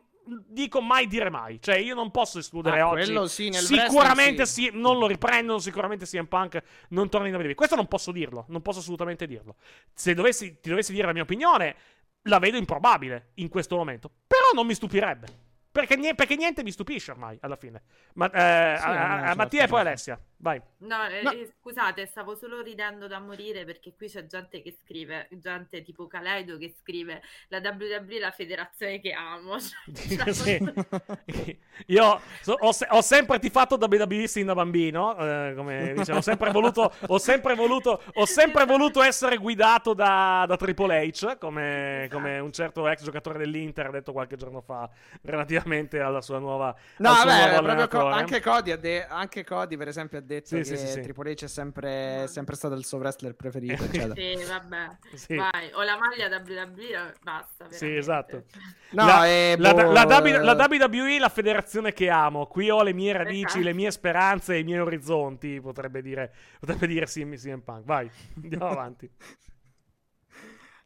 dico mai dire mai. Cioè, io non posso escludere Ah, oggi. quello sì, nel sicuramente sì, non lo riprendono. Sicuramente CM Punk non torna in WWE. Questo non posso dirlo. Non posso assolutamente dirlo. Se dovessi, ti dovessi dire la mia opinione, la vedo improbabile in questo momento. Però non mi stupirebbe. Perché, perché niente mi stupisce ormai, alla fine. Ma, eh, Sì, a- a- certo, Mattia e poi. Alessia. Vai. No, eh, No. eh, scusate, stavo solo ridendo da morire perché qui c'è gente che scrive, gente tipo Kaleido che scrive la WWE è la federazione che amo. [LAUGHS] [LAUGHS] Cioè, Sì. [LAUGHS] Io so- ho, se- ho sempre tifato WWE sin da bambino, eh, come dice, ho sempre voluto, ho sempre voluto, ho sempre voluto essere guidato da, da Triple H, come, come un certo ex giocatore dell'Inter ha detto qualche giorno fa, relativamente alla sua nuova No, vabbè, co- anche, Cody de- anche Cody, per esempio, ha detto Sì, che sì, sì, sì. Triple H è sempre, è sempre stato il suo wrestler preferito, [LAUGHS] eccetera. Sì, vabbè. Sì. Vai, ho la maglia WWE, basta. Sì, veramente. esatto. No, la, eh, la- boh, la W- eh. la WWE è la federazione che amo. Qui ho le mie radici, Esatto. le mie speranze e i miei orizzonti. Potrebbe dire, potrebbe dire CM, CM Punk. Vai, andiamo [LAUGHS] avanti.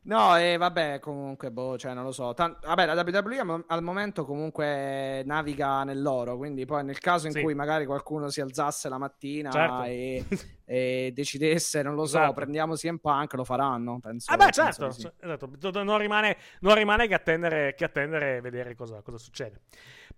No, e vabbè, comunque, boh, cioè, non lo so. Tan- vabbè, la WWE al- al momento comunque naviga nell'oro, quindi poi nel caso in Sì. cui magari qualcuno si alzasse la mattina Certo. e, [LAUGHS] e decidesse, non lo so, Esatto. prendiamo CM Punk, lo faranno, penso. Ah, beh, certo. sì. esatto. Non rimane, non rimane che, attendere, che attendere e vedere cosa, cosa succede.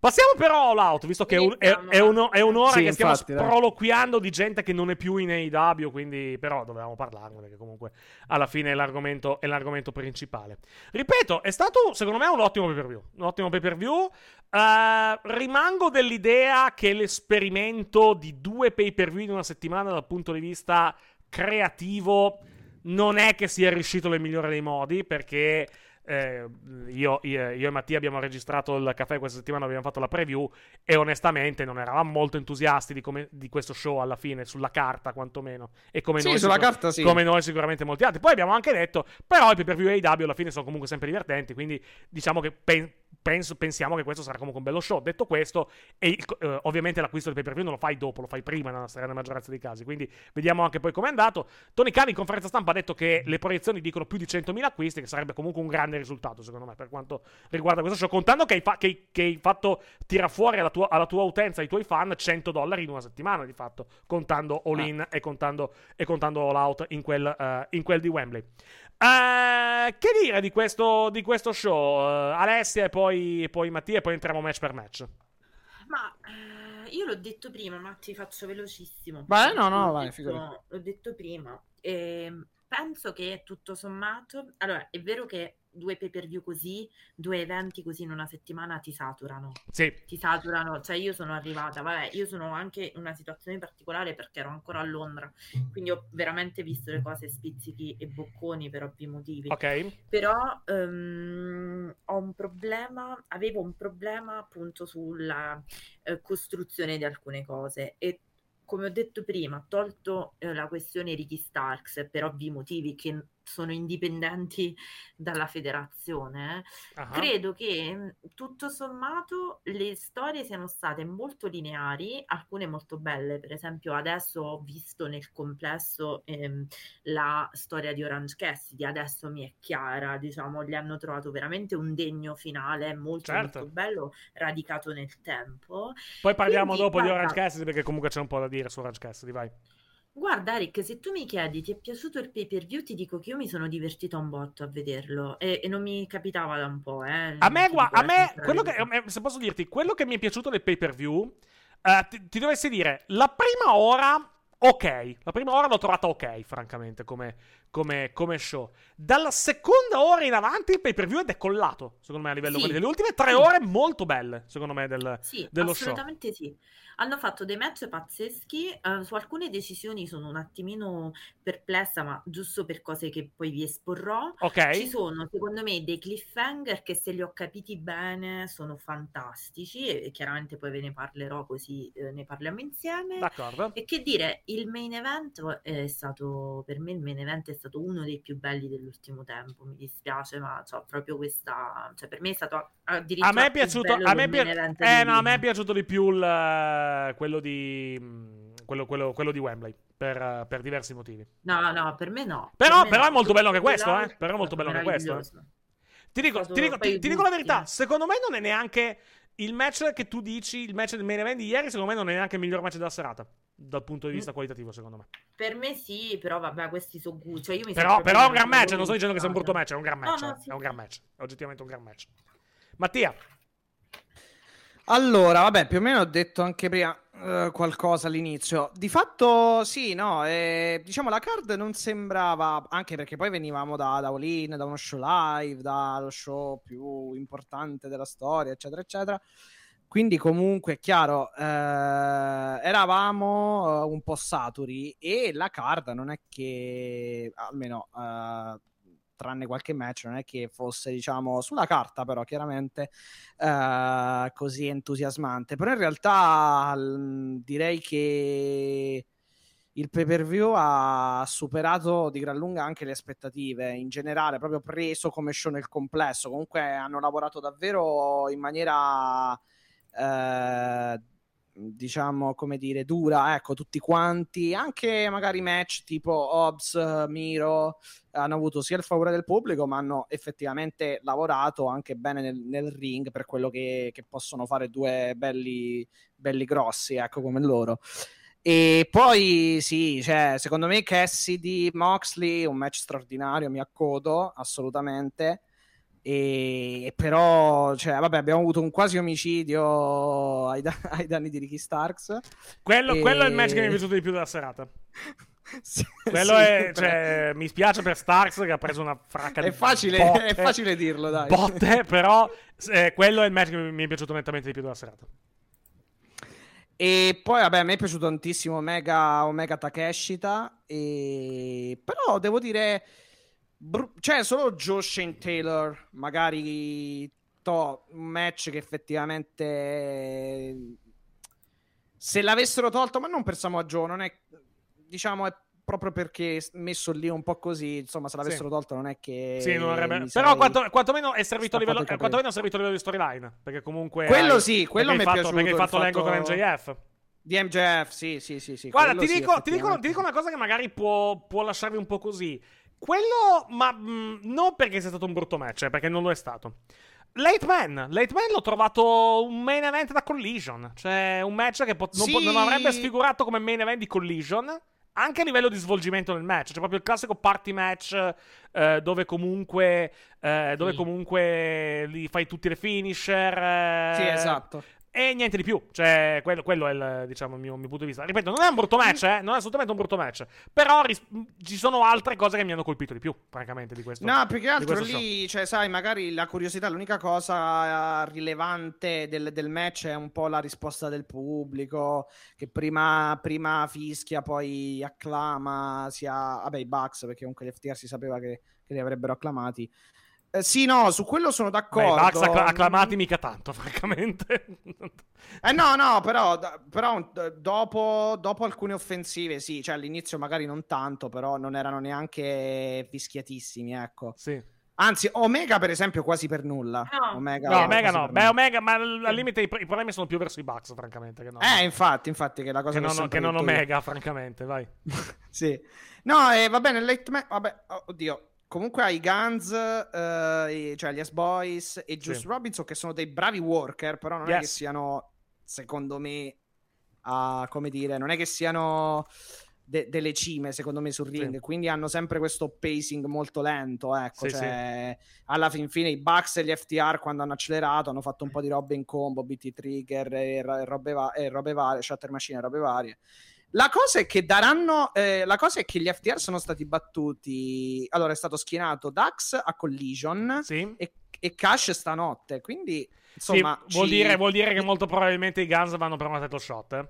Passiamo però all out, visto che è, un- è- è uno- è un'ora Sì, che stiamo infatti, dai. proloquiando di gente che non è più in AEW, quindi però dovevamo parlarne perché comunque alla fine è l'argomento, è l'argomento principale. Ripeto, è stato secondo me un ottimo pay per view. Un ottimo pay per view. Eh, rimango dell'idea che l'esperimento di due pay per view in una settimana dal punto di vista creativo non è che sia riuscito nel migliore dei modi perché eh, io, io- io e Mattia abbiamo registrato il caffè questa settimana, abbiamo fatto la preview e onestamente non eravamo molto entusiasti di, come- di questo show alla fine, sulla carta quantomeno. E come Sì, noi sulla sicur- carta sì. Come noi sicuramente molti altri. Poi abbiamo anche detto, però i pay per view AEW alla fine sono comunque sempre divertenti, quindi diciamo che pen- penso- pensiamo che questo sarà comunque un bello show. Detto questo, e eh, ovviamente l'acquisto del pay per view non lo fai dopo, lo fai prima nella stragrande maggioranza dei casi, quindi vediamo anche poi com'è andato. Tony Khan in conferenza stampa ha detto che le proiezioni dicono più di 100.000 acquisti, che sarebbe comunque un grande risultato secondo me per quanto riguarda questo show, contando che hai, fa- che che hai fatto tirare fuori alla tua, alla tua utenza, ai tuoi fan, 100 dollari in una settimana di fatto, contando All In e, contando, e contando All Out in quel, eh, in quel di Wembley. Eh, che dire di questo, di questo show? Eh, Alessia e poi, e poi Mattia e poi entriamo match per match. Ma eh, io l'ho detto prima, ma ti faccio velocissimo. Vai, no, no, L'ho vai, detto- figurati. L'ho detto prima. Ehm, penso che tutto sommato, allora è vero che due pay per view così, due eventi così in una settimana ti saturano. Sì, Ti saturano, cioè io sono arrivata, vabbè, io sono anche in una situazione particolare perché ero ancora a Londra, quindi ho veramente visto le cose spizzichi e bocconi per ovvi motivi. ok. Però ehm, ho un problema, avevo un problema appunto sulla eh, costruzione di alcune cose e come ho detto prima, tolto eh, la questione Ricky Starks per ovvi motivi che sono indipendenti dalla federazione, Ah. credo che mh, tutto sommato le storie siano state molto lineari, alcune molto belle, per esempio adesso ho visto nel complesso ehm, la storia di Orange Cassidy, adesso mi è chiara, diciamo, gli hanno trovato veramente un degno finale molto Certo. molto bello, radicato nel tempo. Poi parliamo Quindi, dopo di guarda- Orange Cassidy perché comunque c'è un po' da dire su Orange Cassidy, vai. Guarda Eric, se tu mi chiedi ti è piaciuto il pay per view, ti dico che io mi sono divertita un botto a vederlo e, e non mi capitava da un po', eh. A me, gua- a me quello che, eh, se posso dirti, quello che mi è piaciuto del pay per view, eh, ti, ti dovessi dire, la prima ora, ok, la prima ora l'ho trovata ok, francamente, come, come- come show. Dalla seconda ora in avanti il pay per view è decollato, secondo me, a livello Sì. delle ultime tre Sì. ore molto belle, secondo me, del, Sì, dello show. assolutamente sì. Hanno fatto dei match pazzeschi, eh, su alcune decisioni sono un attimino perplessa, ma giusto per cose che poi vi esporrò. Ci Ok? sono, secondo me, dei cliffhanger che se li ho capiti bene sono fantastici e, e chiaramente poi ve ne parlerò così eh, ne parliamo insieme. D'accordo. E che dire, il main event è stato, per me il main event è stato uno dei più belli dell'ultimo tempo. Mi dispiace, ma c'ho proprio questa. Cioè, per me è stato addirittura. A me è piaciuto. A me, pi- eh, no, a me è piaciuto di più il, quello di. mm, Quello, quello- quello di Wembley. Per, per diversi motivi. No, no, per me no. Però- Per però no. è molto bello anche questo, eh. Però è molto bello anche questo, eh. Ti dico, ti dico- ti- ti dico la verità. Secondo me non è neanche. Il match che tu dici, il match del main event di ieri, secondo me non è neanche il miglior match della serata. Dal punto di Mm. vista qualitativo, secondo me. Per me sì, però vabbè, questi sono gusti. Cioè, io mi Però, però è un gran match. Non sto dicendo che sia un brutto match, è un gran No, match. no, eh. sì, è un gran match. È oggettivamente un gran match. Mattia, Allora, vabbè, più o meno ho detto anche prima eh, qualcosa all'inizio. Di fatto, sì, no, eh, diciamo la card non sembrava, anche perché poi venivamo da, da All In, da uno show live, dallo show più importante della storia, eccetera, eccetera. Quindi comunque, chiaro, eh, eravamo eh, un po' saturi e la card non è che, almeno eh, tranne qualche match, non è che fosse, diciamo, sulla carta, però chiaramente eh, così entusiasmante. Però in realtà l- direi che il pay per view ha superato di gran lunga anche le aspettative in generale, proprio preso come show nel complesso. Comunque hanno lavorato davvero in maniera. eh, diciamo come dire dura ecco tutti quanti anche magari match tipo Hobbs Miro hanno avuto sia il favore del pubblico ma hanno effettivamente lavorato anche bene nel, nel ring per quello che, che possono fare due belli, belli grossi ecco come loro e poi sì, cioè, secondo me Cassidy Moxley un match straordinario, mi accodo assolutamente. E, e però, cioè, vabbè, abbiamo avuto un quasi omicidio ai, da- [LAUGHS] ai danni di Ricky Starks. quello, E- quello è il match che mi è piaciuto di più della serata. [LAUGHS] Sì, Quello sì, è, però- [LAUGHS] cioè, mi spiace per Starks che ha preso una fracca di è, facile, botte, è facile dirlo, dai. botte, però eh, quello è il match che mi, mi è piaciuto nettamente di più della serata. E poi, vabbè, a me è piaciuto tantissimo Omega, Omega Takeshita. E... Però devo dire, bru- cioè, solo Joe Shane Taylor, magari to, un match che effettivamente. Se l'avessero tolto, ma non per Samoa Joe, non è. Diciamo, è proprio perché messo lì un po' così. Insomma, se l'avessero tolto, non è che. Sì, non avrebbe... Però quanto, quantomeno è servito a livello, quantomeno è servito a livello di storyline. Perché comunque... Quello hai- sì, quello mi è fatto, piaciuto, Perché hai fatto con fatto- MJF. Di MJF, sì, sì, sì. sì Guarda, ti sì, dico, ti, dico, ti dico una cosa che magari può, può lasciarvi un po' così. Quello, ma mh, non perché sia stato un brutto match, eh, perché non lo è stato. Late Man, Late Man l'ho trovato un main event da Collision. Cioè, un match che pot- non, po- Sì. non avrebbe sfigurato come main event di Collision. Anche a livello di svolgimento del match, cioè proprio il classico party match eh, dove comunque, eh, dove Sì. comunque li fai tutti le finisher. eh, Sì, esatto. E niente di più. Cioè, quello, quello è il, diciamo, il mio, mio punto di vista. Ripeto, non è un brutto match, eh? Non è assolutamente un brutto match. Però ris- ci sono altre cose che mi hanno colpito di più, francamente, di questo. No, più che altro lì, cioè, sai, magari la curiosità, l'unica cosa rilevante del, del match è un po' la risposta del pubblico, che prima, prima fischia, poi acclama, sia, vabbè, i Bucks, perché comunque gli FTR si sapeva che, che li avrebbero acclamati. Eh, sì, no, su quello sono Beh, d'accordo. Bucks accla- acclamati mica tanto, [LAUGHS] francamente. Eh no, no, però, però dopo, dopo alcune offensive, sì, cioè all'inizio magari non tanto, però non erano neanche fischiatissimi, ecco. sì. Anzi, Omega per esempio quasi per nulla. No. Omega, No, Omega no. Beh. Omega, ma al limite i, i problemi sono più verso i Bucks, francamente. Che non, Eh, infatti, infatti, che la cosa che non, che non io. Omega, francamente, vai. [LAUGHS] sì. No, eh, va bene, late ma- vabbè, oh, oddio. Comunque hai Guns, eh, cioè gli S-Boys e Juice Sì. Robinson che sono dei bravi worker, però non è Yes. che siano, secondo me, a, come dire, non è che siano de- delle cime, secondo me, sul ring. Sì. Quindi hanno sempre questo pacing molto lento, ecco. Sì, cioè, alla fin fine i Bucks e gli FTR quando hanno accelerato hanno fatto un po' di robe in combo, BT Trigger e, ro- e robe, va- e robe varie, Shatter Machine e robe varie. La cosa è che daranno. eh, la cosa è che gli FTR sono stati battuti. Allora è stato schienato Dax a Collision Sì. e, e Cash stanotte. Quindi Sì, insomma. vuol, ci- dire, vuol dire che molto probabilmente i Guns vanno per una title shot, eh?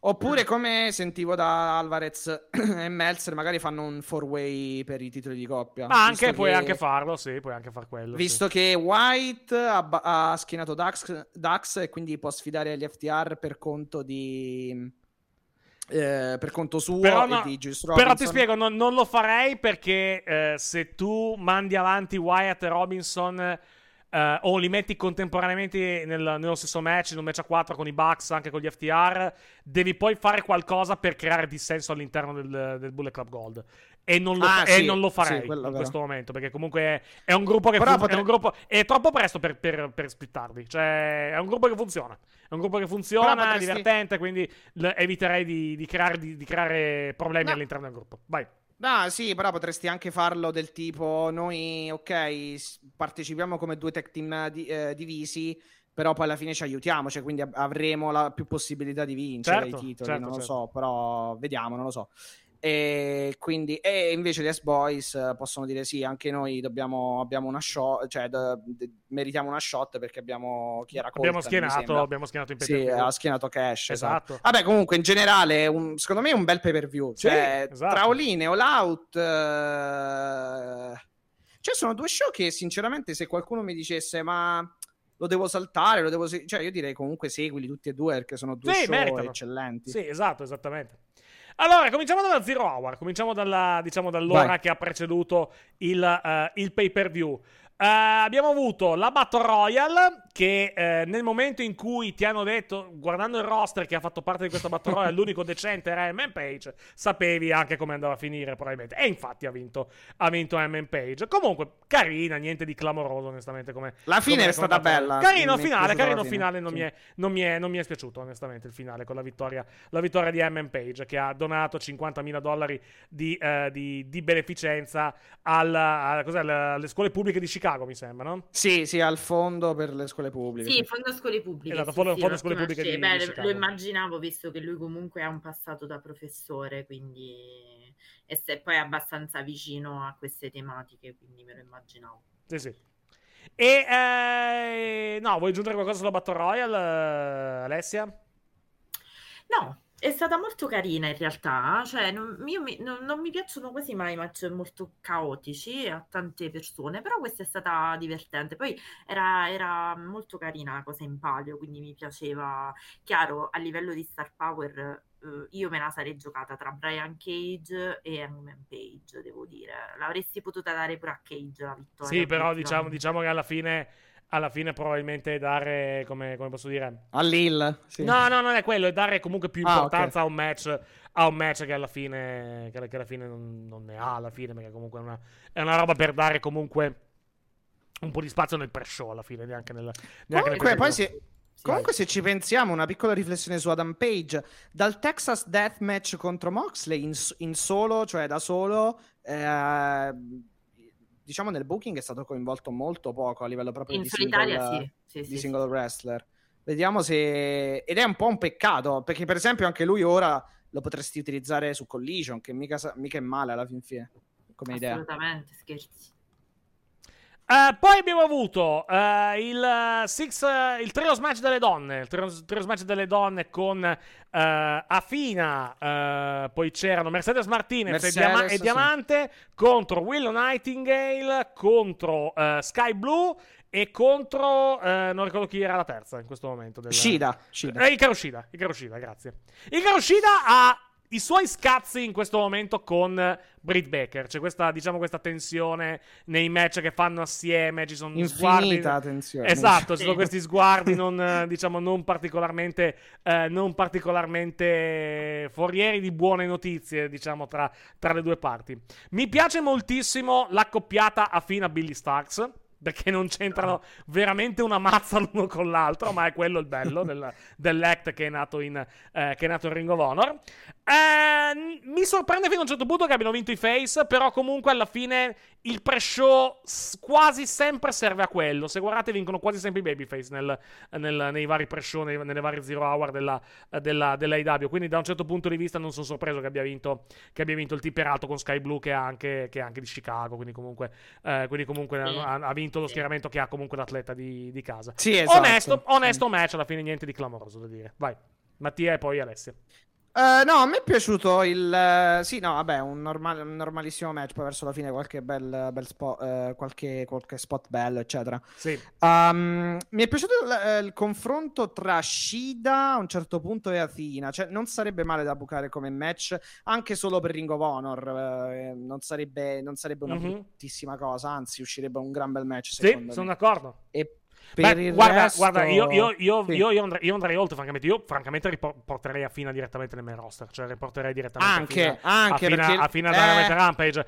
Oppure come sentivo da Alvarez [CLEARS THROAT] e Meltzer, magari fanno un four-way per i titoli di coppia. Ma anche, puoi che- anche farlo, sì, puoi anche far quello. sì. Visto che White ha, ba- ha schienato Dax, Dax e quindi può sfidare gli FTR per conto di, eh, per conto suo Però, no, però ti spiego, non, non lo farei perché eh, se tu mandi avanti Wyatt e Robinson eh, o li metti contemporaneamente nel- nello stesso match, in un match a 4 con i Bucks, anche con gli FTR, devi poi fare qualcosa per creare dissenso all'interno del, del Bullet Club Gold. E non lo, Ah, e sì, non lo sì, farei quello in questo momento perché comunque è, è un gruppo che Però fun- potre- è, gruppo, è troppo presto per, per, per splittarli. Cioè, è un gruppo che funziona. È un gruppo che funziona, Però è potresti- divertente, quindi eviterei di, di creare, di- di creare problemi No. all'interno del gruppo. Vai. Ah, sì, però potresti anche farlo del tipo noi, ok, partecipiamo come due tech team di- eh, divisi, però poi alla fine ci aiutiamo, cioè quindi av- avremo la più possibilità di vincere Certo, i titoli, certo, non lo certo. so, però vediamo, non lo so. E quindi e invece gli S-Boys eh, possono dire sì, anche noi dobbiamo, abbiamo una shot, cioè d- d- meritiamo una shot perché abbiamo chi era Abbiamo Colton, mi schienato, abbiamo schienato in Sì, pay-per-view. ha schierato Cash. Esatto. Esatto. Vabbè, comunque, in generale, un- secondo me è un bel pay per view. Sì, Cioè, esatto. tra all-in e all-out. eh, Cioè, sono due show che, sinceramente, se qualcuno mi dicesse, ma lo devo saltare, lo devo. se-" Cioè, io direi comunque seguili tutti e due perché sono due Sì, show meritano. eccellenti. Sì, esatto, esattamente. Allora, cominciamo dalla Zero Hour, cominciamo dalla, diciamo, dall'ora Vai. che ha preceduto il, eh, il pay per view. Abbiamo avuto la Battle Royale che eh, nel momento in cui ti hanno detto, guardando il roster che ha fatto parte di questa Battle Royale, [LAUGHS] l'unico decente era MM Page, sapevi anche come andava a finire probabilmente. E infatti ha vinto, ha vinto MM Page. Comunque, carina, niente di clamoroso onestamente come... La fine come- è stata bella. Carino finale, carino finale, non, Sì. mi è, non, mi è, non mi è spiaciuto onestamente il finale con la vittoria, la vittoria di MM Page che ha donato 50.000 dollari di, eh, di- di beneficenza alla- alla- alle scuole pubbliche di Chicago mi sembra, no? Sì, sì, al fondo per le scuole pubbliche. Sì, fondo scuole pubbliche. Esatto, sì, fondo- sì, fondo scuole pubbliche di- di Beh, Chicago. lo immaginavo visto che lui comunque ha un passato da professore, quindi e se poi è abbastanza vicino a queste tematiche, quindi me lo immaginavo. Sì, sì. E eh, no, vuoi aggiungere qualcosa sulla Battle Royale, eh, Alessia? No, è stata molto carina in realtà, cioè non, io mi- non- non mi piacciono quasi mai i match molto caotici a tante persone, però questa è stata divertente. Poi era, era molto carina la cosa in palio, quindi mi piaceva. Chiaro, a livello di star power, eh, io me la sarei giocata tra Brian Cage e Hangman Page, devo dire. L'avresti potuta dare pure a Cage la vittoria. Sì, però diciamo, diciamo che alla fine, alla fine probabilmente dare, come, come posso dire... All'Hill. Sì. No, no, non è quello, è dare comunque più Ah, importanza a un match a un match che alla fine che, alla fine non, non ne ha alla fine perché comunque è una, è una roba per dare comunque un po' di spazio nel pre-show alla fine neanche nel neanche nel Comunque, poi pay-per-view. se, comunque se ci pensiamo, una piccola riflessione su Adam Page, dal Texas Deathmatch contro Moxley in, in solo, cioè da solo, eh, diciamo nel booking è stato coinvolto molto poco a livello proprio In di solitaria single, sì, sì, di sì, single wrestler. Vediamo se... Ed è un po' un peccato, perché per esempio anche lui ora lo potresti utilizzare su Collision, che mica, mica è male alla fin fine, come idea. Assolutamente, scherzi. Eh, poi abbiamo avuto eh, il, eh, six, eh, il trios match delle donne. Il trios, trios match delle donne con Afina. poi c'erano Mercedes Martinez e, Mercedes, Diama- e sì. Diamante contro Willow Nightingale, contro Sky Blue e contro. eh, non ricordo chi era la terza in questo momento. Del, Shida, Shida. Eh, Ikaru Shida, Ikaru Shida, grazie. Ikaru Shida ha i suoi scazzi in questo momento con Britt Baker. C'è questa, diciamo, questa tensione nei match che fanno assieme. Ci sono sguardi. Infinita attenzione. Esatto, ci sono [LAUGHS] questi sguardi non, diciamo, non particolarmente, eh, non particolarmente forieri di buone notizie, diciamo, tra, tra le due parti. Mi piace moltissimo l'accoppiata a fine a Billy Starks. Perché non c'entrano veramente una mazza l'uno con l'altro, ma è quello il bello [LAUGHS] del, dell'act che è nato in, eh, che è nato in Ring of Honor. Eh, mi sorprende fino a un certo punto che abbiano vinto i face, però comunque alla fine il pre-show quasi sempre serve a quello. Se guardate vincono quasi sempre i babyface nel, nel- nei vari pre-show, nei- nelle varie zero hour della, della. Quindi da un certo punto di vista non sono sorpreso che abbia vinto, che abbia vinto il team peraltro con Sky Blue che è anche, che è anche di Chicago. Quindi comunque, eh, quindi comunque Sì. ha, ha vinto lo schieramento che ha comunque l'atleta di, di casa. Sì, esatto. Onesto, onesto match, alla fine niente di clamoroso da dire. Vai, Mattia e poi Alessia. Uh, no, a me è piaciuto il. Uh, sì, no, vabbè, un, normal, un, normalissimo match. Poi verso la fine qualche bel, bel spot, uh, qualche, qualche, spot bello, eccetera. Sì. Um, mi è piaciuto il, il, confronto tra Shida a un certo punto e Athena. Cioè, non sarebbe male da bucare come match, anche solo per Ring of Honor. Eh, non, sarebbe, non, sarebbe, una mm-hmm. bruttissima cosa, anzi, uscirebbe un gran bel match. Sì, sono d'accordo. E Beh, guarda, resto... guarda, io, io, io, sì. io, andrei, io, andrei, oltre, francamente. Io, francamente, riporterei a Fina direttamente nel main roster. Cioè, riporterei direttamente anche, a Fina, anche a Fina, perché... a Fina eh... Rampage.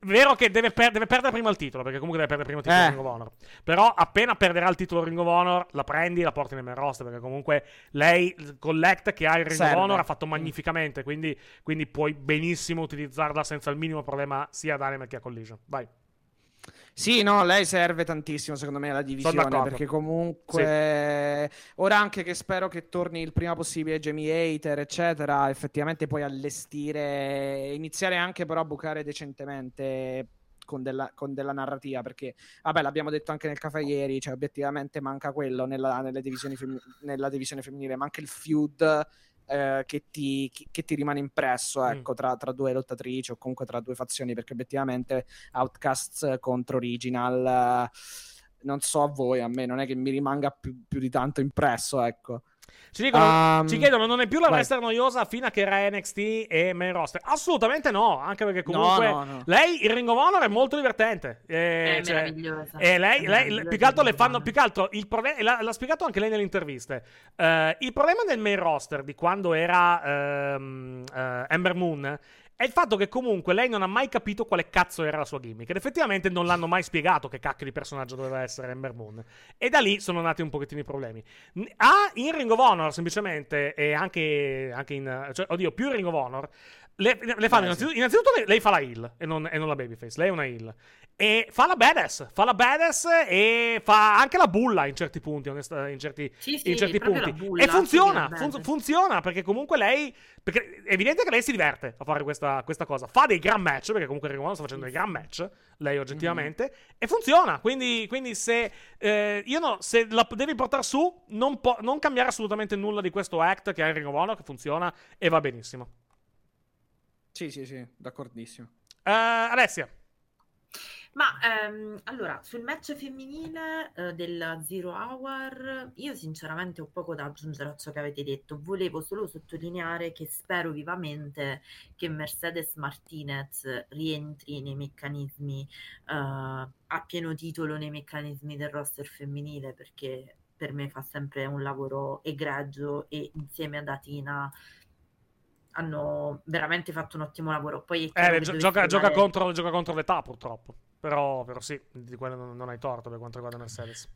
Vero che deve, per- deve, perdere prima il titolo, perché comunque deve perdere prima il titolo eh. Ring of Honor. Però, appena perderà il titolo Ring of Honor, la prendi e la porti nel main roster. Perché comunque lei, Collect che ha il Ring Serve. of Honor, ha fatto magnificamente. Quindi, quindi puoi benissimo utilizzarla senza il minimo problema, sia ad Anime che a Collision. Vai. Sì, no, lei serve tantissimo secondo me alla divisione perché comunque sì. ora anche che spero che torni il prima possibile Jamie Hater, eccetera, effettivamente puoi allestire, iniziare anche però a bucare decentemente con della, con della, narrativa perché vabbè l'abbiamo detto anche nel caffè ieri cioè obiettivamente manca quello nella, fem- nella divisione femminile manca il feud eh, che, ti, che, ti, rimane impresso mm. ecco, mm. tra, tra, due lottatrici o comunque tra due fazioni, perché obiettivamente Outcasts contro Original, eh, non so a voi, a me non è che mi rimanga più, più di tanto impresso, ecco. Ci, dicono, um, ci chiedono: non è più la vai. wrestler noiosa fino a che era NXT e main roster? Assolutamente no. Anche perché comunque no, no, no. lei, il Ring of Honor, è molto divertente. Eh, è cioè, meravigliosa. E lei, lei più che altro le fanno. Più che altro il problema, l'ha, l'ha spiegato anche lei nelle interviste. Uh, il problema del main roster di quando era um, uh, Ember Moon è il fatto che comunque lei non ha mai capito quale cazzo era la sua gimmick. Ed effettivamente non l'hanno mai spiegato che cacchio di personaggio doveva essere Ember Moon. E da lì sono nati un pochettino i problemi. Ah, in Ring of Honor, semplicemente, e anche, anche in. Cioè, oddio, più in Ring of Honor. Le, le fanno, innanzitutto, innanzitutto lei, lei, fa la heal e non, e non la babyface. Lei è una heal. E fa la badass, fa la badass e fa anche la bulla in certi punti, onesta, in certi, sì, sì, in certi punti. Bulla, e funziona, fun- funziona perché comunque lei, perché è evidente che lei si diverte a fare questa, questa cosa. Fa dei gran match, perché comunque Ring sta facendo dei gran match, lei oggettivamente, mm-hmm. e funziona. Quindi, quindi se, eh, io no, se la devi portare su, non, po- non cambiare assolutamente nulla di questo act che è in Ring Honor, che funziona e va benissimo. Sì, sì, sì, d'accordissimo. Uh, Alessia. Ma ehm, allora, sul match femminile eh, del Zero Hour, io sinceramente ho poco da aggiungere a ciò che avete detto. Volevo solo sottolineare che spero vivamente che Mercedes Martinez rientri nei meccanismi eh, a pieno titolo nei meccanismi del roster femminile perché per me fa sempre un lavoro egregio e insieme ad Atina hanno veramente fatto un ottimo lavoro. Poi eh, gio- gioca, gioca, contro, gioca contro l'età, purtroppo. Però, però sì, di quello non, non, hai torto per quanto riguarda Mercedes.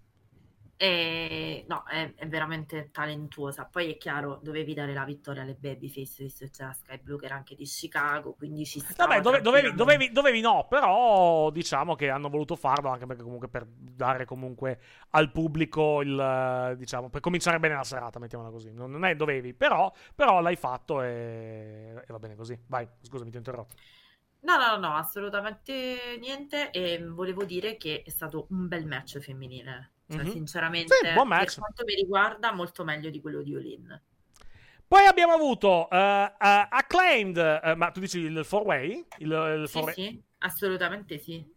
E, no, è, è, veramente talentuosa. Poi è chiaro, dovevi dare la vittoria alle Babyface, visto che c'è la Sky Blue che era anche di Chicago, quindi ci sta. Vabbè, dove, dovevi, dovevi, dovevi, no, però diciamo che hanno voluto farlo anche perché comunque per dare comunque al pubblico il, diciamo, per cominciare bene la serata, mettiamola così. Non, non è dovevi, però, però l'hai fatto e, e va bene così. Vai, scusami, ti ho interrotto. No, no, no, assolutamente niente. E volevo dire che è stato un bel match femminile. Cioè, mm-hmm. sinceramente, sì, buon match. per quanto mi riguarda, molto meglio di quello di Olin. Poi abbiamo avuto uh, uh, Acclaimed, uh, ma tu dici il 4-way? Il, il sì, four sì, assolutamente sì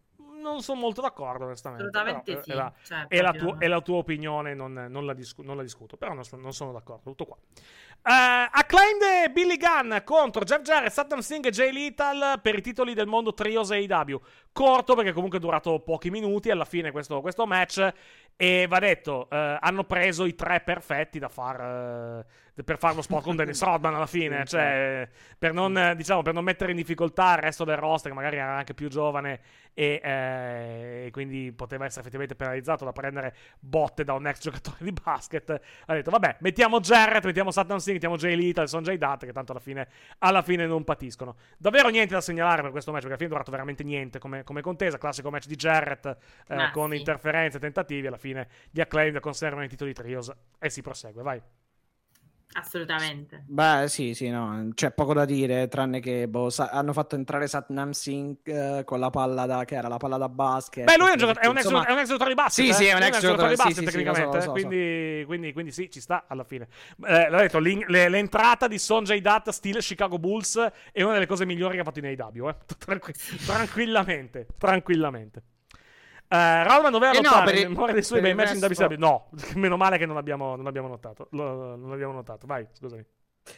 non sono molto d'accordo, onestamente. Assolutamente però, sì. È la, cioè, è, la tua, è la, tua, opinione, non, non, la discu- non la, discuto. Però non sono, non sono, d'accordo. Tutto qua. Uh, acclaimed Billy Gunn contro Jeff Jarrett, Saddam Singh e Jay Lethal per i titoli del mondo Trios AEW. Corto perché comunque è durato pochi minuti alla fine questo, questo match. E va detto, uh, hanno preso i tre perfetti da far... Uh, per fare lo spot con Dennis [LAUGHS] Rodman alla fine, cioè per non, diciamo, per non mettere in difficoltà il resto del roster, che magari era anche più giovane e, eh, quindi poteva essere effettivamente penalizzato da prendere botte da un ex [LAUGHS] giocatore di basket. Ha detto, vabbè, mettiamo Jarrett, mettiamo Satan Singh, mettiamo Jay Little, sono Jay Dutt, che tanto alla fine, alla fine, non patiscono. Davvero niente da segnalare per questo match, perché alla fine è durato veramente niente come, come contesa. Classico match di Jarrett eh, ah, con sì. interferenze e tentativi. Alla fine gli acclaimed conservano i titoli trios e si prosegue, vai. Assolutamente. Beh, sì, sì, no, c'è poco da dire, tranne che boh, sa- hanno fatto entrare Satnam Singh eh, con la palla da, che era la palla da basket. Beh, lui è un, giocatore, è un, ex, Insomma, è un ex giocatore di basket. Sì, eh? sì, è un Lui ex giocatore di basket sì, sì, sì, lo so, tecnicamente. so, so. quindi, quindi, quindi sì, ci sta alla fine. Eh, l'ho detto, l'in- le- l'entrata di Sonjay Dutt stile Chicago Bulls è una delle cose migliori che ha fatto in AEW. Eh? [LAUGHS] Tranqui- tranquillamente, tranquillamente. Eh, Rodman doveva Eh no, lottare per il- in memoria dei suoi per bei match in WCW. No, [LAUGHS] meno male che non abbiamo, non abbiamo notato. Lo- non abbiamo notato. Vai, scusami.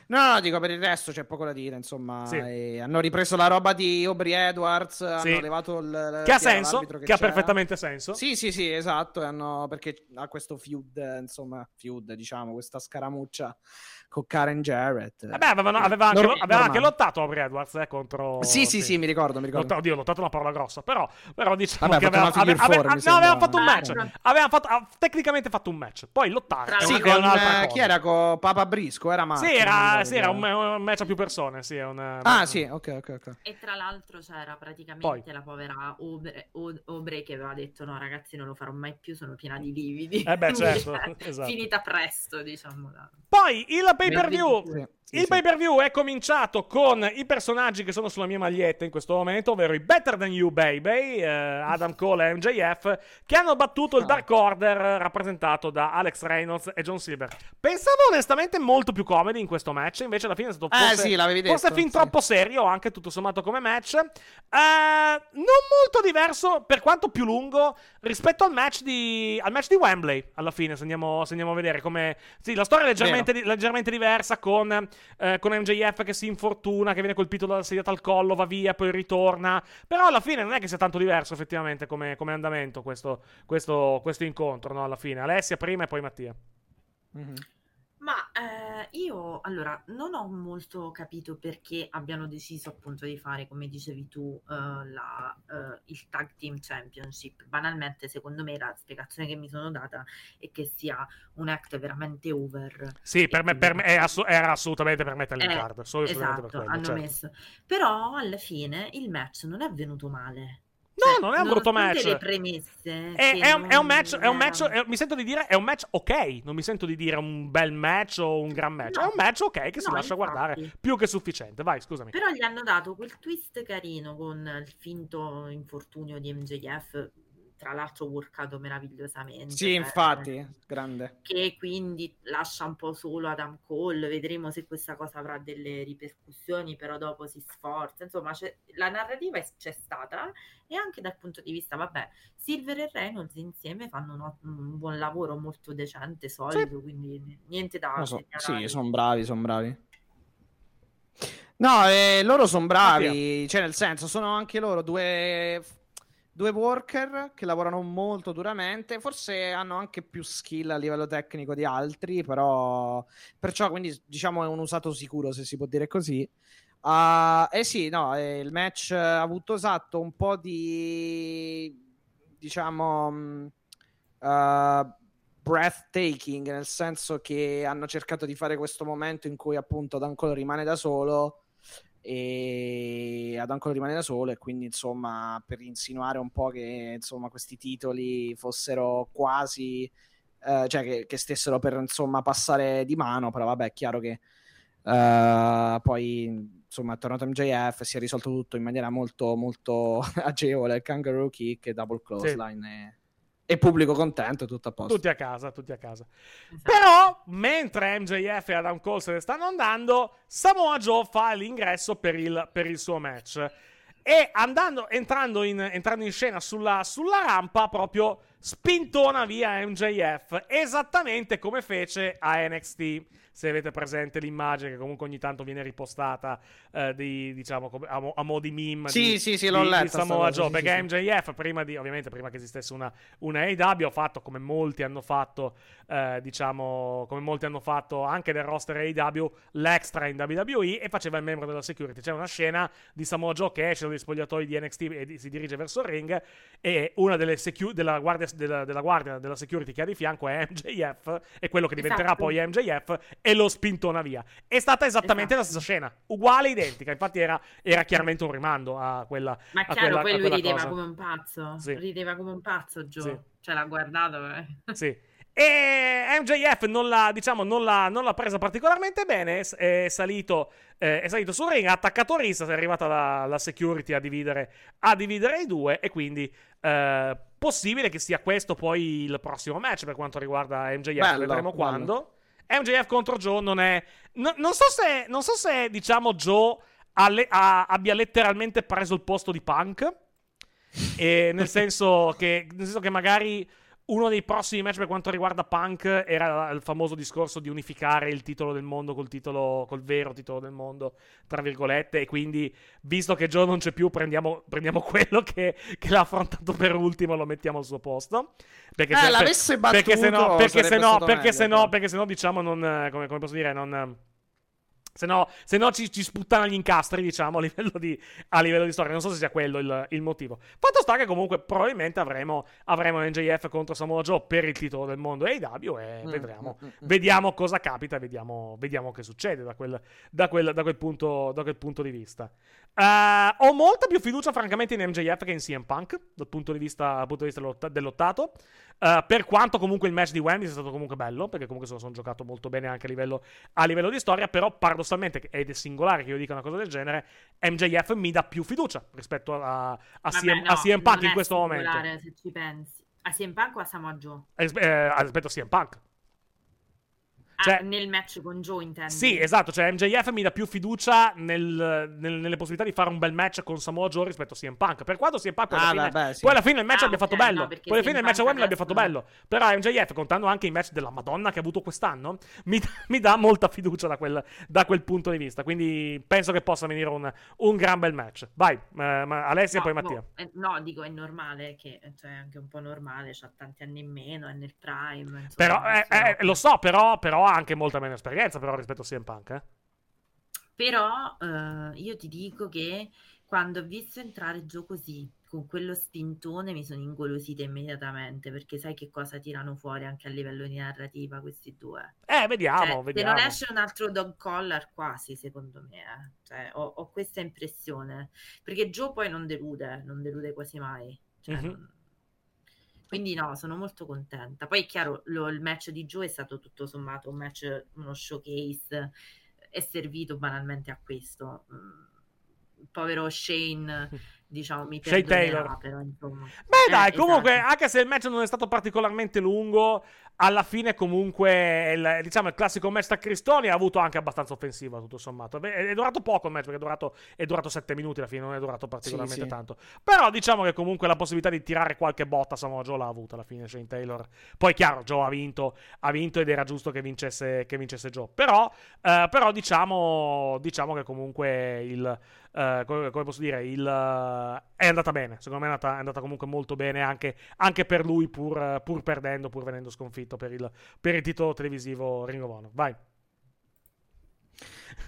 No, no, dico per il resto c'è poco da dire, insomma. Sì. e hanno ripreso la roba di Aubrey Edwards, Sì. hanno levato il... Che ha senso, l'arbitro che ha perfettamente senso. Sì, sì, sì, esatto, hanno- perché ha questo feud, eh, insomma, feud, diciamo, questa scaramuccia con Karen Jarrett. Vabbè, avevano- aveva, anche, Norm- aveva anche lottato Aubrey Edwards eh, contro. Sì, sì, sì, mi ricordo, mi ricordo. Lotta- oddio, lottato una parola grossa, però, però diciamo Vabbè, che aveva, aveva- four, mi no, aveva fatto un match. Ah, Aveva fatto, ha tecnicamente fatto un match. Poi lottare Sì, con eh, chi era? Con Papa Brisco? Era Marco. Sì, era, ricordo sì, era un, un match a più persone. Sì, è un, Ah, sì, ok, ok, ok. E tra l'altro c'era praticamente Poi. la povera Obre, O- Obre che aveva detto no ragazzi non lo farò mai più, sono piena di lividi. Eh beh, Quindi [LAUGHS] certo, esatto. Finita presto, diciamo. da- Poi il pay per view. Sì, sì, Il pay per view è cominciato con i personaggi che sono sulla mia maglietta in questo momento, ovvero i Better Than You Baby, eh, Adam Cole e MJF, che hanno battuto il Ah. Dark Order eh, rappresentato da Alex Reynolds e John Silver. Pensavo onestamente molto più comedi in questo match, invece alla fine è stato Eh, forse, sì, l'avevi detto, forse fin sì. troppo serio, anche tutto sommato come match. Eh, non molto diverso, per quanto più lungo, rispetto al match di, al match di Wembley, alla fine, se andiamo, se andiamo a vedere come... Sì, la storia è leggermente, di- leggermente diversa con, eh, con MJF che si infortuna, che viene colpito dalla sediata al collo, va via, poi ritorna. Però alla fine non è che sia tanto diverso effettivamente come, come andamento questo, questo, questo incontro, no? Alla fine. Alessia prima e poi Mattia. Mhm. Ma eh, io allora non ho molto capito perché abbiano deciso appunto di fare, come dicevi tu, eh, la, eh, il Tag Team Championship. Banalmente, secondo me, la spiegazione che mi sono data è che sia un act veramente over. Sì, per me, per me è assu- era assolutamente per mettere in Eh, card. Solo e solamente Esatto, per quello, hanno certo. messo. Però alla fine il match non è venuto male. No, Cioè, non è un brutto match. le premesse È, è un, è un match, è un match è- mi sento di dire, è un match ok. Non mi sento di dire un bel match o un gran match. No. è un match ok che si No, lascia infatti. guardare. Più che sufficiente. Vai, scusami. Però gli hanno dato quel twist carino con il finto infortunio di MJF, tra l'altro workato meravigliosamente. Sì, cioè, infatti, grande. Che quindi lascia un po' solo Adam Cole, vedremo se questa cosa avrà delle ripercussioni, però dopo si sforza. Insomma, c'è- la narrativa è- c'è stata e anche dal punto di vista, vabbè, Silver e Reynolds insieme fanno un, un buon lavoro molto decente, solido, quindi niente da No, so- sì, sono bravi, sono bravi. No, eh, loro sono bravi, cioè nel senso, sono anche loro due, due worker che lavorano molto duramente, forse hanno anche più skill a livello tecnico di altri, però perciò quindi diciamo è un usato sicuro se si può dire così. Ah, eh sì, no, eh, il match ha avuto esatto un po' di diciamo eh, breathtaking, nel senso che hanno cercato di fare questo momento in cui appunto Adam Cole rimane da solo e Adam Cole rimane da solo e quindi insomma per insinuare un po' che insomma questi titoli fossero quasi eh, cioè che, che stessero per insomma passare di mano però vabbè è chiaro che eh, poi insomma è tornato MJF si è risolto tutto in maniera molto molto [LAUGHS] agevole kangaroo kick e double clothesline e, e pubblico contento tutto a posto Tutti a casa, tutti a casa. Esatto. Però, mentre MJF e Adam Cole se ne stanno andando, Samoa Joe fa l'ingresso per il, per il suo match. E andando, entrando, in, entrando in scena sulla, sulla rampa, proprio spintona via MJF, esattamente come fece a NXT. Se avete presente l'immagine che comunque ogni tanto viene ripostata eh, di, diciamo, a, mo, a mo' di meme Sì, di, sì, sì, l'ho di- di Samoa Joe, sì, perché sì. MJF prima di, ovviamente prima che esistesse una, una AEW ha fatto come molti hanno fatto eh, diciamo come molti hanno fatto anche nel roster AEW l'extra in WWE e faceva il membro della security c'è una scena di Samoa Joe che esce dagli spogliatoi di NXT e si dirige verso il ring e una delle secu- della, guardia, della, della guardia della security che ha di fianco è MJF e quello che diventerà Esatto. poi MJF e lo spintona via è stata esattamente la Esatto. stessa scena uguale identica infatti era, era chiaramente un rimando a quella Ma a chiaro, quella- poi lui rideva cosa. come un pazzo. Sì. Rideva come un pazzo, Joe. Sì. Cioè, l'ha guardato. eh. Sì. E MJF non l'ha, diciamo, non l'ha, non l'ha presa particolarmente bene. È salito, eh, è salito sul ring, ha attaccato Rissa. È arrivata la, la security a dividere, a dividere, i due. E quindi, eh, possibile che sia questo poi il prossimo match per quanto riguarda MJF. Bello, Vedremo bello. quando. MJF contro Joe non è. no- non, so se, non so se, diciamo, Joe ha le- ha- abbia letteralmente preso il posto di Punk. Nel, [LAUGHS] senso che, nel senso che magari uno dei prossimi match per quanto riguarda Punk era il famoso discorso di unificare il titolo del mondo col titolo, col vero titolo del mondo, tra virgolette. E quindi, visto che Joe non c'è più, prendiamo, prendiamo [LAUGHS] quello che, che l'ha affrontato per ultimo e lo mettiamo al suo posto. Perché Eh, l'avesse perché se no, battuto, perché se no, perché se no, perché se no, diciamo, non. Come, come posso dire, non. Se no, se no ci, ci sputtana gli incastri, diciamo, a livello di, a livello di storia. Non so se sia quello il, il motivo. Fatto sta che comunque probabilmente avremo, avremo NJF contro Samoa Joe per il titolo del mondo AEW e Mm, vedremo, mm, mm. vediamo cosa capita, vediamo, vediamo che succede da quel, da quel- da quel punto, da quel punto di vista. Eh, ho molta più fiducia, francamente, in MJF che in CM Punk dal punto di vista, dal punto di vista dell'otta- dell'ottato. Eh, per quanto comunque il match di Wembley sia stato comunque bello, perché comunque se lo sono giocato molto bene anche a livello, a livello di storia, però paradossalmente, ed è singolare che io dica una cosa del genere, MJF mi dà più fiducia rispetto a, a, Vabbè, CM, no, a CM Punk in questo momento. Se ci pensi. A CM Punk o a Samoa Joe? Eh, eh, rispetto a CM Punk. Ah, Cioè- nel match con Joe intendi? Sì, esatto, cioè MJF mi dà più fiducia nel- nel- nelle possibilità di fare un bel match con Samoa Joe rispetto a CM Punk. Per quanto CM Punk poi alla, Ah, fine, vabbè, sì. poi alla fine il match Ah, abbia fatto bello. no, poi alla fine il match a Wembley abbia fatto bello. Però MJF, contando anche i match della Madonna che ha avuto quest'anno, [LAUGHS] mi, mi dà molta fiducia da quel, da quel punto di vista. Quindi penso che possa venire un, un gran bel match. Vai, eh, ma Alessia e No, poi boh, Mattia. eh, no, dico è normale che cioè, è anche un po' normale, c'ha tanti anni in meno, è nel prime. insomma, Però, eh, eh, lo so, però, però ha anche molta meno esperienza però rispetto a CM Punk, eh. Però eh, io ti dico che quando ho visto entrare Joe così, con quello spintone, mi sono ingolosita immediatamente, perché sai che cosa tirano fuori anche a livello di narrativa questi due. Eh, vediamo, Cioè, se vediamo. non esce un altro dog collar quasi, secondo me, eh. Cioè, ho, ho questa impressione. Perché Joe poi non delude, non delude quasi mai. Cioè, Mhm. non- Quindi no, sono molto contenta. Poi è chiaro, lo- il match di Joe è stato tutto sommato un match, uno showcase, è servito banalmente a questo. Mm, povero Shane, [LAUGHS] diciamo, mi Shane Taylor. però insomma. Beh, Eh, dai, comunque, esatto. anche se il match non è stato particolarmente lungo, alla fine, comunque, il, diciamo, il classico match tra Cristoni ha avuto anche abbastanza offensiva, tutto sommato. È, è durato poco il match, perché è durato, è durato 7 minuti alla fine, non è durato particolarmente sì. tanto. Però diciamo che comunque la possibilità di tirare qualche botta Samoa Joe l'ha avuta alla fine Shane Taylor. Poi, chiaro, Joe ha vinto, ha vinto ed era giusto che vincesse, che vincesse Joe. Però, eh, però diciamo, diciamo che comunque il... eh, come, come posso dire, il, eh, è andata bene. Secondo me è andata, è andata comunque molto bene anche, anche per lui, pur, pur perdendo, pur venendo sconfitto per il, per il titolo televisivo Ring of Honor. Vai.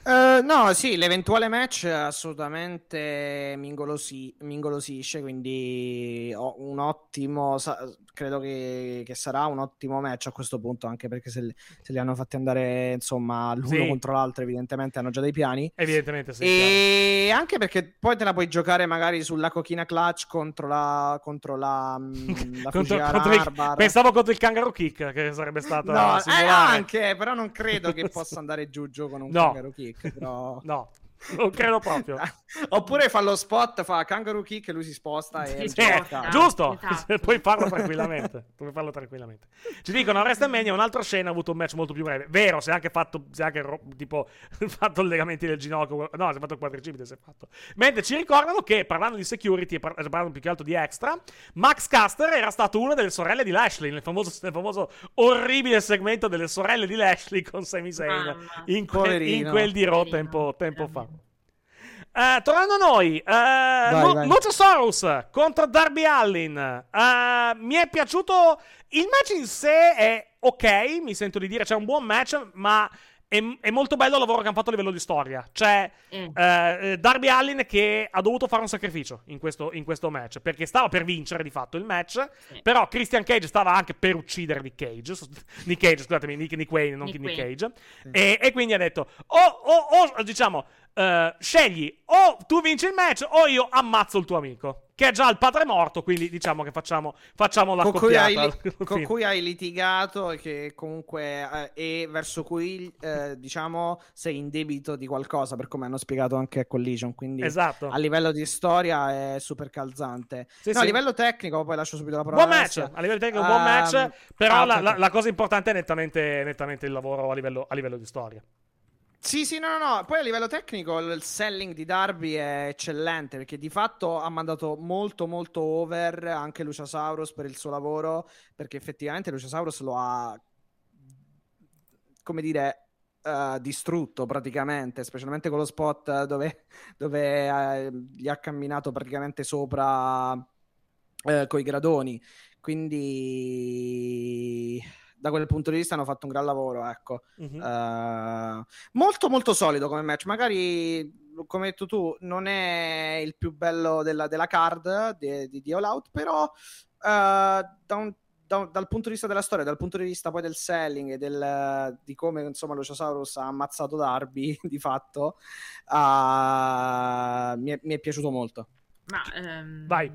Eh, no, sì, l'eventuale match assolutamente mi, ingolosi- mi ingolosisce, quindi ho un ottimo, sa- credo che, che sarà un ottimo match a questo punto, anche perché se, li- se li hanno fatti andare insomma l'uno Sì. contro l'altro, evidentemente hanno già dei piani. Evidentemente sì. chiaro. E anche perché poi te la puoi giocare magari sulla cochina clutch contro la contro la, mm, [LAUGHS] la Contro- contro il- pensavo contro il Kangaroo Kick, che sarebbe stato No, eh, anche, però non credo che [LAUGHS] possa andare giù giù con un No. kangaroo kick, però... No, [LAUGHS] non credo proprio. [LAUGHS] Oppure fa lo spot, fa kangaroo kick e lui si sposta e... Sì, Sì, Esatto, giusto, esatto. [LAUGHS] puoi farlo tranquillamente. Puoi farlo tranquillamente. Ci dicono: a WrestleMania un'altra scena ha avuto un match molto più breve. Vero, si è anche fatto, si è anche ro- tipo fatto legamenti del ginocchio. No, si è fatto il quadricipite. Si è fatto. Mentre ci ricordano che parlando di security e par- parlando più che altro di extra, Max Caster era stato una delle sorelle di Lashley nel famoso, nel famoso orribile segmento delle sorelle di Lashley con Sami Zayn in, que- in quel di Raw Poverino, tempo, tempo fa. Eh, tornando a noi, eh, Lu- vai. Luchasaurus contro Darby Allin. Eh, mi è piaciuto. Il match in sé è ok, mi sento di dire, c'è un buon match, ma è, è molto bello il lavoro che hanno fatto a livello di storia. Cioè, Eh. eh, Darby Allin che ha dovuto fare un sacrificio in questo, in questo match, perché stava per vincere di fatto il match, Sì. però Christian Cage stava anche per uccidere Nick Cage, [LAUGHS] Nick Cage, scusatemi, Nick, Nick Wayne, non Nick Nick. Cage, e, e quindi ha detto, o, o- o, diciamo, eh, scegli o tu vinci il match o io ammazzo il tuo amico. che è già il padre morto, quindi diciamo che facciamo, facciamo la con cui, hai, [LAUGHS] con cui hai litigato e che comunque eh, e verso cui eh, diciamo sei in debito di qualcosa per come hanno spiegato anche a Collision quindi Esatto. a livello di storia è super calzante Sì, no, sì. a livello tecnico poi lascio subito la parola Buon a match, a livello tecnico, buon match. Ehm, Però ah, la, la- la cosa importante è nettamente, nettamente il lavoro a livello, a livello di storia. Sì, sì, no, no, no. Poi a livello tecnico il selling di Darby è eccellente perché di fatto ha mandato molto, molto over anche Luciasaurus per il suo lavoro perché effettivamente Luciasaurus lo ha, come dire, eh, distrutto praticamente, specialmente con lo spot dove, dove eh, gli ha camminato praticamente sopra eh, coi gradoni. Quindi da quel punto di vista hanno fatto un gran lavoro, ecco. Mhm. Eh, molto molto solido come match magari come hai detto tu non è il più bello della, della card di, di, di All Out però eh, da un- da- dal punto di vista della storia dal punto di vista poi del selling e del, di come insomma Luciasaurus ha ammazzato Darby [LAUGHS] di fatto eh, mi, è, mi è piaciuto molto Ma ehm, Vai.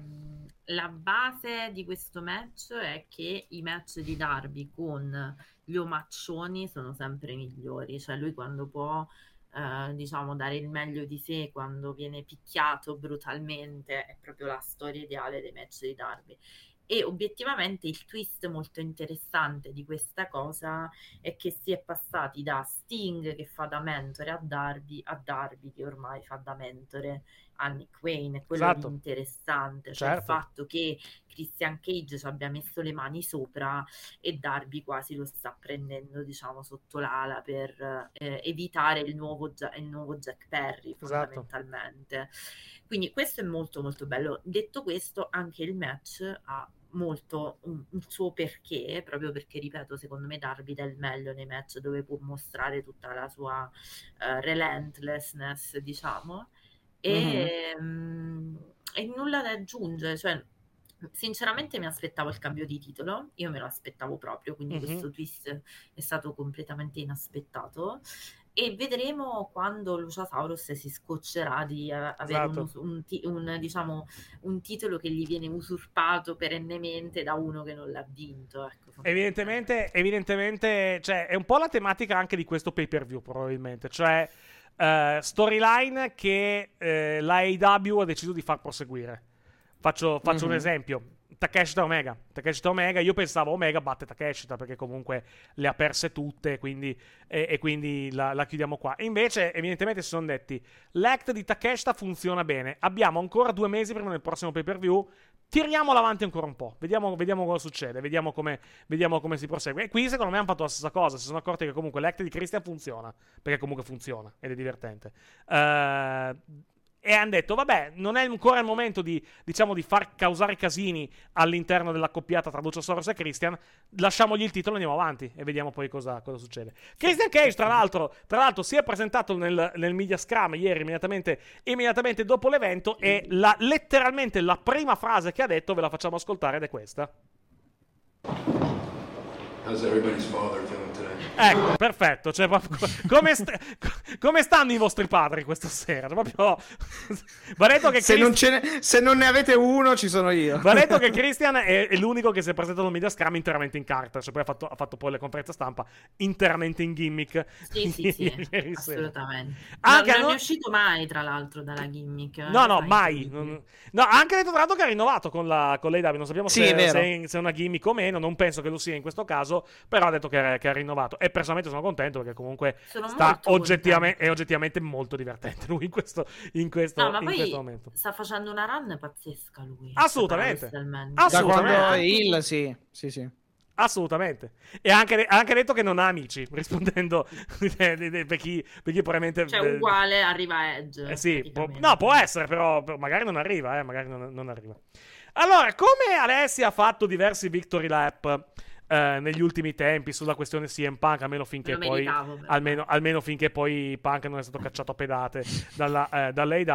La base di questo match è che i match di Darby con gli omaccioni sono sempre migliori. Cioè, lui quando può, eh, diciamo, dare il meglio di sé, quando viene picchiato brutalmente, è proprio la storia ideale dei match di Darby. E obiettivamente il twist molto interessante di questa cosa è che si è passati da Sting che fa da mentore a Darby a Darby che ormai fa da mentore a Nick Wayne. Quello Esatto. interessante, cioè il Certo. fatto che Christian Cage ci abbia messo le mani sopra e Darby quasi lo sta prendendo, diciamo, sotto l'ala per eh, evitare il nuovo, il nuovo Jack Perry, Esatto. fondamentalmente. Quindi questo è molto molto bello. Detto questo, anche il match ha molto un, un suo perché, proprio perché, ripeto, secondo me Darby dà il meglio nei match dove può mostrare tutta la sua eh, relentlessness, diciamo, e, mm, e nulla da aggiungere, cioè sinceramente mi aspettavo il cambio di titolo, io me lo aspettavo proprio, quindi Mhm. questo twist è stato completamente inaspettato e vedremo quando Luciasaurus si scoccerà di eh, avere Esatto. un, un un, diciamo, un titolo che gli viene usurpato perennemente da uno che non l'ha vinto. Ecco, Evidentemente, evidentemente, cioè, è un po' la tematica anche di questo pay per view, probabilmente. Cioè, eh, storyline che eh, la AEW ha deciso di far proseguire. Faccio, faccio un Mhm. esempio. Takeshita Omega. Takeshita Omega, io pensavo Omega batte Takeshita perché comunque le ha perse tutte quindi, e, e quindi la, la chiudiamo qua. Invece, evidentemente, si sono detti: l'act di Takeshita funziona bene. Abbiamo ancora due mesi prima del prossimo pay per view. Tiriamolo avanti ancora un po'. Vediamo, vediamo cosa succede. Vediamo come, vediamo come si prosegue. E qui, secondo me, hanno fatto la stessa cosa. Si sono accorti che comunque l'act di Christian funziona. Perché comunque funziona ed è divertente. Eh, e hanno detto: Vabbè, non è ancora il momento di, diciamo, di far causare casini all'interno della coppiata tra Luciasaurus e Christian. Lasciamogli il titolo e andiamo avanti. E vediamo poi cosa, cosa succede. Christian Cage, tra l'altro, tra l'altro, si è presentato nel, nel media scrum ieri, immediatamente, immediatamente dopo l'evento. E la- letteralmente la prima frase che ha detto, ve la facciamo ascoltare ed è questa. How's everybody's father feeling? Ecco, perfetto. Cioè, come, st- co- come stanno i vostri padri questa sera? Proprio. [LAUGHS] Va detto che se Chris- non, ce ne, se non ne avete uno ci sono io Va detto che [LAUGHS] Christian è, è l'unico che si è presentato al media scrum interamente in carta. Cioè, poi ha fatto, ha fatto poi le conferenze stampa interamente in gimmick. Sì, sì, sì, [LAUGHS] assolutamente. Anche non, non no- è uscito mai, tra l'altro, dalla gimmick. No, no, mai. Non- No, ha anche detto tra l'altro che ha rinnovato con la con l'AEW. Non sappiamo Sì, se, è se se è una gimmick o meno. Non penso che lo sia in questo caso. Però ha detto che, che ha rinnovato. E personalmente sono contento perché comunque oggettivamente, è oggettivamente molto divertente lui in questo, in questo, No, ma in poi questo momento. sta facendo una run pazzesca lui. Assolutamente. da Assolutamente. quando è il sì sì sì Assolutamente. E ha anche, ha anche detto che non ha amici, [LAUGHS] rispondendo di- per, chi, per chi probabilmente... Cioè, uguale arriva Edge. Eh sì, può- no, può essere, però però magari non arriva, eh, magari non, non arriva. Allora, come Alessia ha fatto diversi victory lap eh, negli ultimi tempi sulla questione CM Punk, almeno finché poi... meritavo. Almeno, almeno finché poi Punk non è stato cacciato a pedate dalla, eh,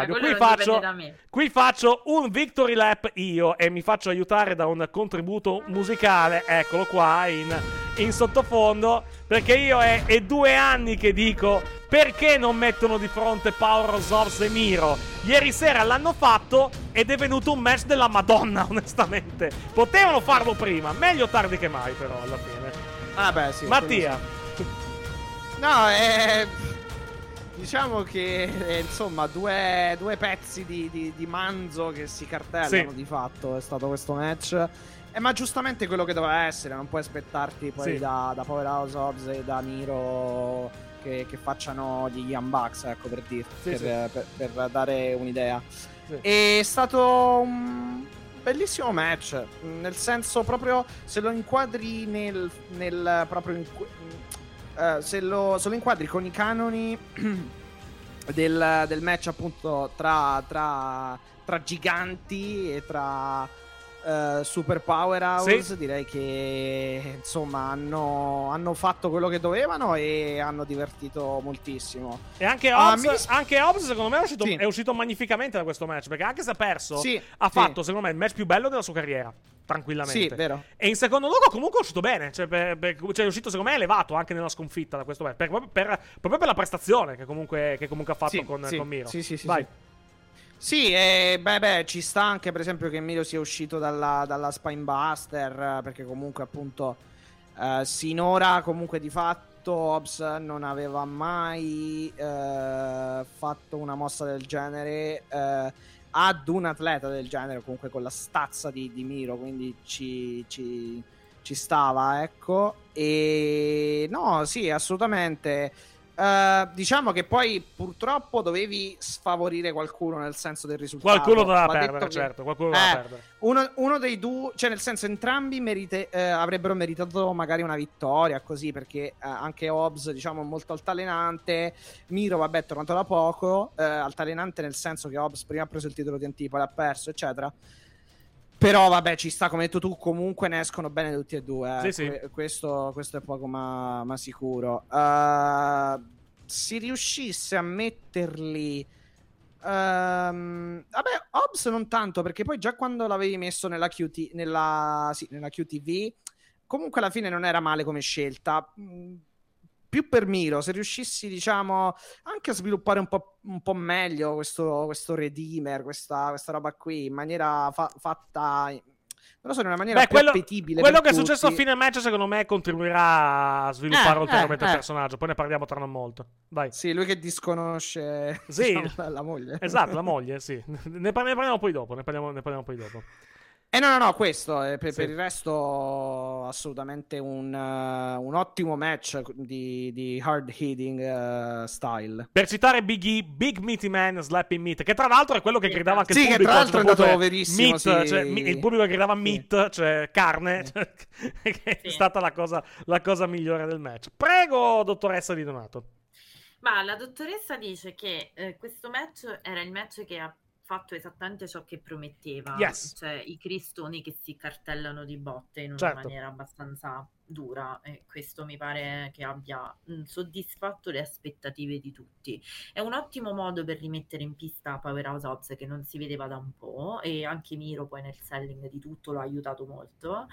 quello Qui faccio, qui faccio un victory lap io e mi faccio aiutare da un contributo musicale, eccolo qua in, in sottofondo, Perché io è, è due anni che dico perché non mettono di fronte Power of Orbs e Miro. Ieri sera l'hanno fatto ed è venuto un match della Madonna, [LAUGHS] onestamente. Potevano farlo prima, meglio tardi che mai, però, alla fine. Ah, beh, sì. Mattia. No, eh, diciamo che eh, insomma due, due pezzi di, di- di manzo che si cartellano Sì. di fatto è stato questo match. Eh, ma giustamente quello che doveva essere, non puoi aspettarti poi Sì. da, da Powerhouse Hobbs e da Miro che, che facciano gli Young Bucks, ecco per dirti, Sì, per, sì. per- per dare un'idea. È stato un bellissimo match, nel senso proprio se lo inquadri nel, nel proprio in- eh, se, lo, se lo inquadri con i canoni [CLEARS THROAT] del, del match appunto tra, tra, tra giganti e tra eh, super powerhouse Sì. direi che insomma hanno, hanno fatto quello che dovevano e hanno divertito moltissimo E anche Ah, Hobbs, mi dis- anche Hobbs, secondo me, è uscito, Sì. è uscito magnificamente da questo match. Perché anche se ha perso, Sì, ha fatto, secondo me, il match più bello della sua carriera. Tranquillamente. sì vero E in secondo luogo comunque è uscito bene, cioè, per- per- cioè, è uscito secondo me elevato anche nella sconfitta da questo match, per- proprio, per, la prestazione che comunque, che comunque ha fatto con, con Miro. sì, sì, sì, Vai. Sì, e beh, beh, ci sta anche per esempio che Miro sia uscito dalla, dalla Spinebuster, perché comunque appunto eh, sinora comunque di fatto Hobbs non aveva mai eh, fatto una mossa del genere eh, ad un atleta del genere, comunque con la stazza di, di Miro, quindi ci, ci- ci stava, ecco. E no, sì, assolutamente. Eh, diciamo che poi purtroppo dovevi sfavorire qualcuno nel senso del risultato. Qualcuno doveva perdere, che certo. Qualcuno doveva Eh, perdere. Uno, uno dei due, cioè nel senso entrambi merite- eh, avrebbero meritato magari una vittoria così perché eh, anche Hobbs diciamo è molto altalenante, Miro vabbè tornato da poco, eh, altalenante nel senso che Hobbs prima ha preso il titolo TNT poi l'ha perso eccetera. Però vabbè ci sta come hai detto tu comunque ne escono bene tutti e due, eh. Sì, sì. Que- questo, questo è poco ma, ma sicuro. Eh, si riuscisse a metterli Ehm, vabbè, Hobbs non tanto, perché poi già quando l'avevi messo nella, QT, nella, sì, nella QTV, comunque alla fine non era male come scelta. Più per Miro, se riuscissi, diciamo, anche a sviluppare un po', un po' meglio questo, questo Redeemer, questa, questa roba qui, in maniera fa- fatta, non lo so, in una maniera Beh, più quello, appetibile. quello per che è successo a tutti. fine match, secondo me, contribuirà a sviluppare Eh, ulteriormente eh, il eh. personaggio. Poi ne parliamo tra non molto. Vai. Sì, lui che disconosce Sì. [LAUGHS] diciamo, la moglie. Esatto, la [LAUGHS] moglie, sì. Ne parliamo poi dopo. Ne parliamo, ne parliamo poi dopo. Eh no, no, no, questo eh, per, Sì. per il resto assolutamente un, eh, un ottimo match di, di hard hitting eh, style. Per citare Big E, Big Meaty Man Slapping Meat, che tra l'altro è quello che gridava anche Sì, il che pubblico. tra a un l'altro è certo andato verissimo, meat, sì. cioè, il pubblico che gridava meat, cioè carne, Sì. cioè, [LAUGHS] che è Sì. stata la cosa, la cosa migliore del match. Prego, dottoressa Di Donato. Ma la dottoressa dice che eh, questo match era il match che ha fatto esattamente ciò che prometteva, Yes. cioè i cristoni che si cartellano di botte in una Certo. maniera abbastanza dura e questo mi pare che abbia soddisfatto le aspettative di tutti. È un ottimo modo per rimettere in pista Powerhouse Hobbs che non si vedeva da un po' e anche Miro poi nel selling di tutto l'ha aiutato molto.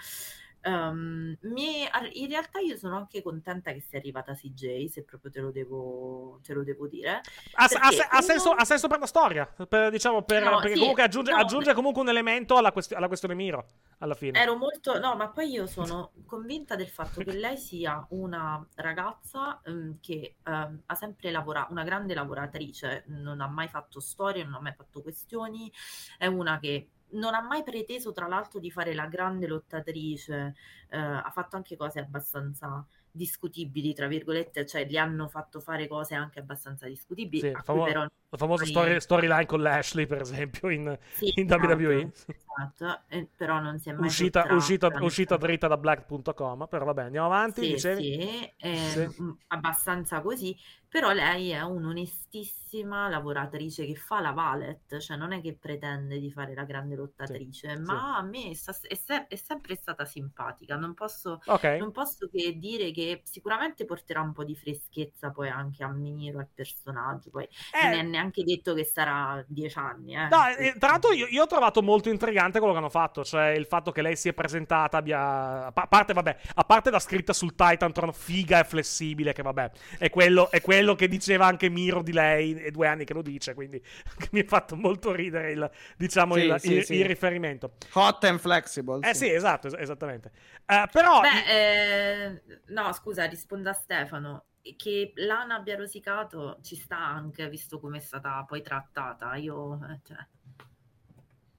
Ehm, mi- in realtà io sono anche contenta che sia arrivata CJ, se proprio te lo devo, te lo devo dire. Ha, ha se- ha senso, uno- ha senso per la storia, per- diciamo, per- No, perché sì, comunque aggiunge, no, aggiunge comunque un elemento alla, quest- alla questione Miro, alla fine. Ero molto, no, ma poi io [LAUGHS] sono convinta del fatto che lei sia una ragazza ehm, che ehm, ha sempre lavorato, una grande lavoratrice, non ha mai fatto storie, non ha mai fatto questioni, è una che non ha mai preteso, tra l'altro, di fare la grande lottatrice, eh, ha fatto anche cose abbastanza discutibili, tra virgolette, cioè gli hanno fatto fare cose anche abbastanza discutibili, Sì, a famo- però La famosa poi- story- storyline con Lashley, per esempio, in, sì, in esatto, WWE. esatto, eh, però non si è mai Uscita, protratta, uscita, uscita dritta da black.com. Però vabbè, andiamo avanti. Sì, dicevi? sì, eh, Sì. mh, abbastanza così, però lei è un'onestissima lavoratrice che fa la valet, cioè non è che pretende di fare la grande lottatrice, ma a me è, se- è sempre stata simpatica, non posso, Ok. non posso che dire che che sicuramente porterà un po' di freschezza poi anche a Miro, al personaggio. Poi Eh. non è neanche detto che sarà dieci anni. Eh. No, eh, tra l'altro io, io ho trovato molto intrigante quello che hanno fatto, cioè il fatto che lei si è presentata, abbia... A pa- a parte, vabbè, a parte la scritta sul Titan Tron figa e flessibile, che vabbè, è quello, è quello che diceva anche Miro di lei, è due anni che lo dice, quindi [LAUGHS] mi ha fatto molto ridere il, diciamo, Sì, il, sì, il- sì. il riferimento. Hot and flexible. Eh sì, esatto, es- esattamente. Eh, però... Beh, eh, no, scusa, rispondo a Stefano. Che Lana abbia rosicato ci sta anche, visto come è stata poi trattata. Io, eh, cioè...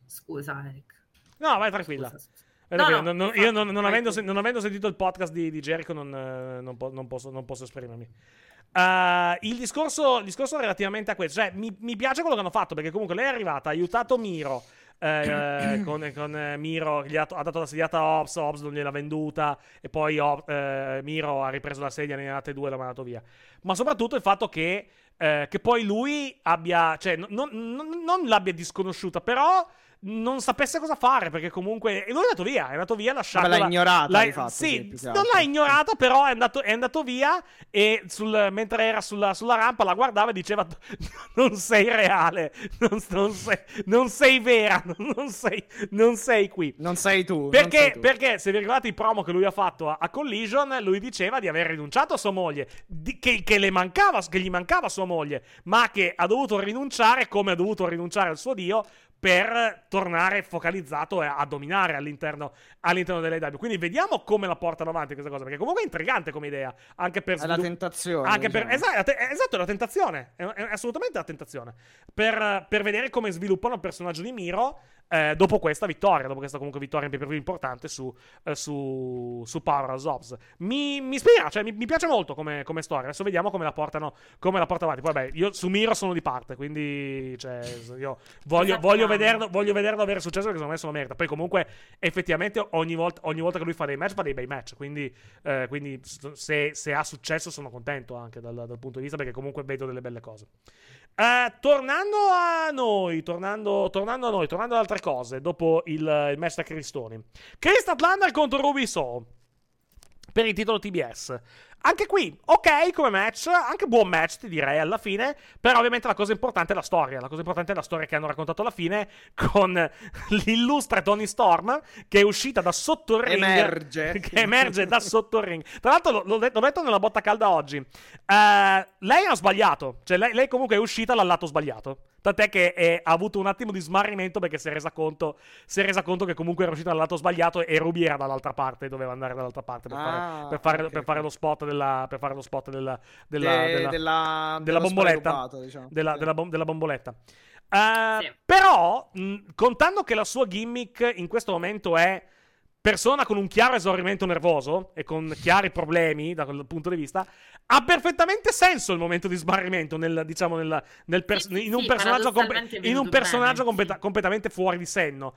Scusa, Eric. No, vai tranquilla. Scusa, scusa. No, no, non- non- io non, non avendo, sen- non avendo sentito il podcast di, di Jericho non, eh, non po- posso, non posso esprimermi. Eh, il, discorso, il discorso relativamente a questo, cioè mi, mi piace quello che hanno fatto perché comunque lei è arrivata, ha aiutato Miro. Eh, con, con, eh, Miro ha, ha dato la sediata a Ops, Ops non gliel'ha venduta e poi Op- eh, Miro ha ripreso la sedia, ne ha date due e l'ha mandato via. Ma soprattutto il fatto che, eh, che poi lui abbia, cioè non- non- non l'abbia disconosciuta, però non sapesse cosa fare perché comunque e lui è andato via, è andato via lasciandola Vabbè, l'ha ignorata, di fatto, sì, sì, non l'ha ignorata, però è andato, è andato via e sul- mentre era sulla, sulla rampa la guardava e diceva non sei reale, non, non sei, non sei vera, [LAUGHS] non sei, non sei qui. Non sei tu. Perché, sei tu. perché se vi ricordate i promo che lui ha fatto a, a Collision, lui diceva di aver rinunciato a sua moglie, di- che, che le mancava, che gli mancava sua moglie, ma che ha dovuto rinunciare come ha dovuto rinunciare al suo dio per tornare focalizzato e a dominare all'interno, all'interno dell'AEW. Quindi vediamo come la portano avanti questa cosa, perché comunque è intrigante come idea, anche per È la svilu- tentazione. anche per, diciamo. esatto, è te- esatto, è la tentazione. È, è assolutamente la tentazione. Per, per vedere come sviluppano il personaggio di Miro eh, dopo questa vittoria, dopo questa comunque vittoria in pay view importante su, eh, su, su Powerhouse Hobbs. Mi, mi ispira, cioè mi, mi piace molto come, come storia. Adesso vediamo come la portano, come la portano avanti. Poi, vabbè, io su Miro sono di parte, quindi cioè, io voglio, Sappiamo. voglio, vederlo, voglio vederlo avere successo perché secondo me se lo merita. Poi comunque effettivamente ogni volta, ogni volta che lui fa dei match fa dei bei match, quindi, eh, quindi se, se ha successo sono contento anche dal, dal punto di vista perché comunque vedo delle belle cose. Eh, tornando a noi, tornando, tornando a noi, tornando ad altre cose, dopo il, il match Cristoni. Chris Statlander contro Ruby Soho per il titolo TBS. Anche qui, ok come match, anche buon match ti direi alla fine, però ovviamente la cosa importante è la storia, la cosa importante è la storia che hanno raccontato alla fine con [LAUGHS] l'illustre Tony Storm che è uscita da sotto il ring, Emerge. [LAUGHS] che emerge da sotto il ring. Tra l'altro l'ho, l'ho detto, l'ho detto nella botta calda oggi, Eh, lei ha sbagliato, cioè lei, lei comunque è uscita dal lato sbagliato. Tant'è che è- ha avuto un attimo di smarrimento perché si è resa conto, si è resa conto che comunque era uscita dal lato sbagliato e Ruby era dall'altra parte, doveva andare dall'altra parte per, Ah, fare, per fare- ok, per fare lo spot della, per fare lo spot della, della, De- della- della, della bomboletta. diciamo. della, Sì. della bom- della bomboletta. Eh, Sì. Però, mh, contando che la sua gimmick in questo momento è persona con un chiaro esaurimento nervoso e con chiari problemi da quel punto di vista, ha perfettamente senso il momento di smarrimento nel, diciamo, nel, nel pers- Sì, in un sì, personaggio, è in un personaggio bene, competa- sì. completamente fuori di senno.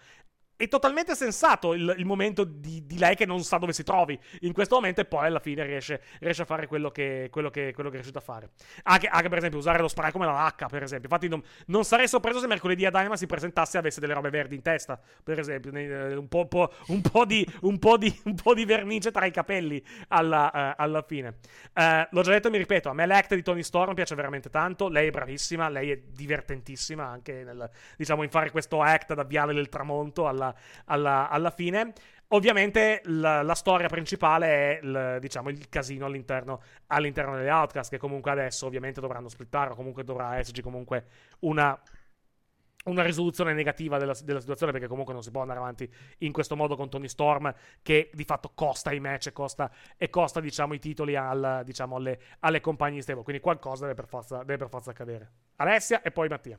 È totalmente sensato il, il momento di, di lei che non sa dove si trovi in questo momento e poi alla fine riesce, riesce a fare quello che, quello, che, quello che è riuscito a fare. Anche, anche, per esempio usare lo spray come la H, per esempio. Infatti non, non sarei sorpreso se mercoledì a Dynama si presentasse e avesse delle robe verdi in testa, per esempio. eh, un, po', po'- un po' di, un, po di, un di vernice tra i capelli alla, eh, alla fine. Eh, l'ho già detto e mi ripeto, a me l'act di Tony Storm piace veramente tanto. Lei è bravissima, lei è divertentissima anche nel, diciamo, in fare questo act da Viale del Tramonto alla, alla- alla fine. Ovviamente la, la storia principale è il, diciamo, il casino all'interno, all'interno delle Outcast, che comunque adesso ovviamente dovranno splittare, o comunque dovrà esserci comunque una, una risoluzione negativa della, della situazione, perché comunque non si può andare avanti in questo modo con Tony Storm, che di fatto costa i match e costa, e costa diciamo, i titoli al, diciamo, alle, alle compagnie stable. Quindi qualcosa deve per, forza, deve per forza accadere. Alessia e poi Mattia.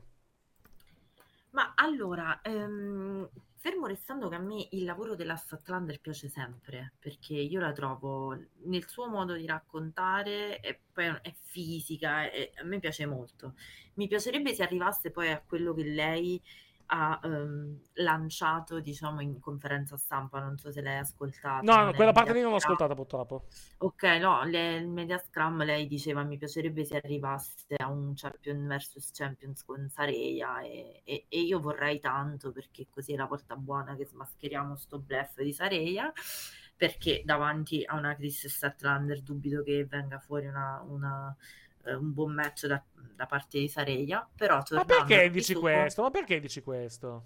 Ma allora, ehm, fermo restando che a me il lavoro della Statlander piace sempre, perché io la trovo nel suo modo di raccontare, e è fisica, e a me piace molto. Mi piacerebbe se arrivasse poi a quello che lei ha ehm, lanciato, diciamo, in conferenza stampa, non so se l'hai ascoltata. No, no, quella parte lì non l'ho ascoltata purtroppo. Ok, no, le- il Media Scrum lei diceva mi piacerebbe se arrivasse a un Champion vs Champions con Sareia e, e- e io vorrei tanto perché così è la volta buona che smascheriamo sto bluff di Sareia. perché davanti a una Chris Statlander dubito che venga fuori una, una, eh, un buon match da, da parte di Sareia. Però Ma perché dici questo? Ma perché dici questo?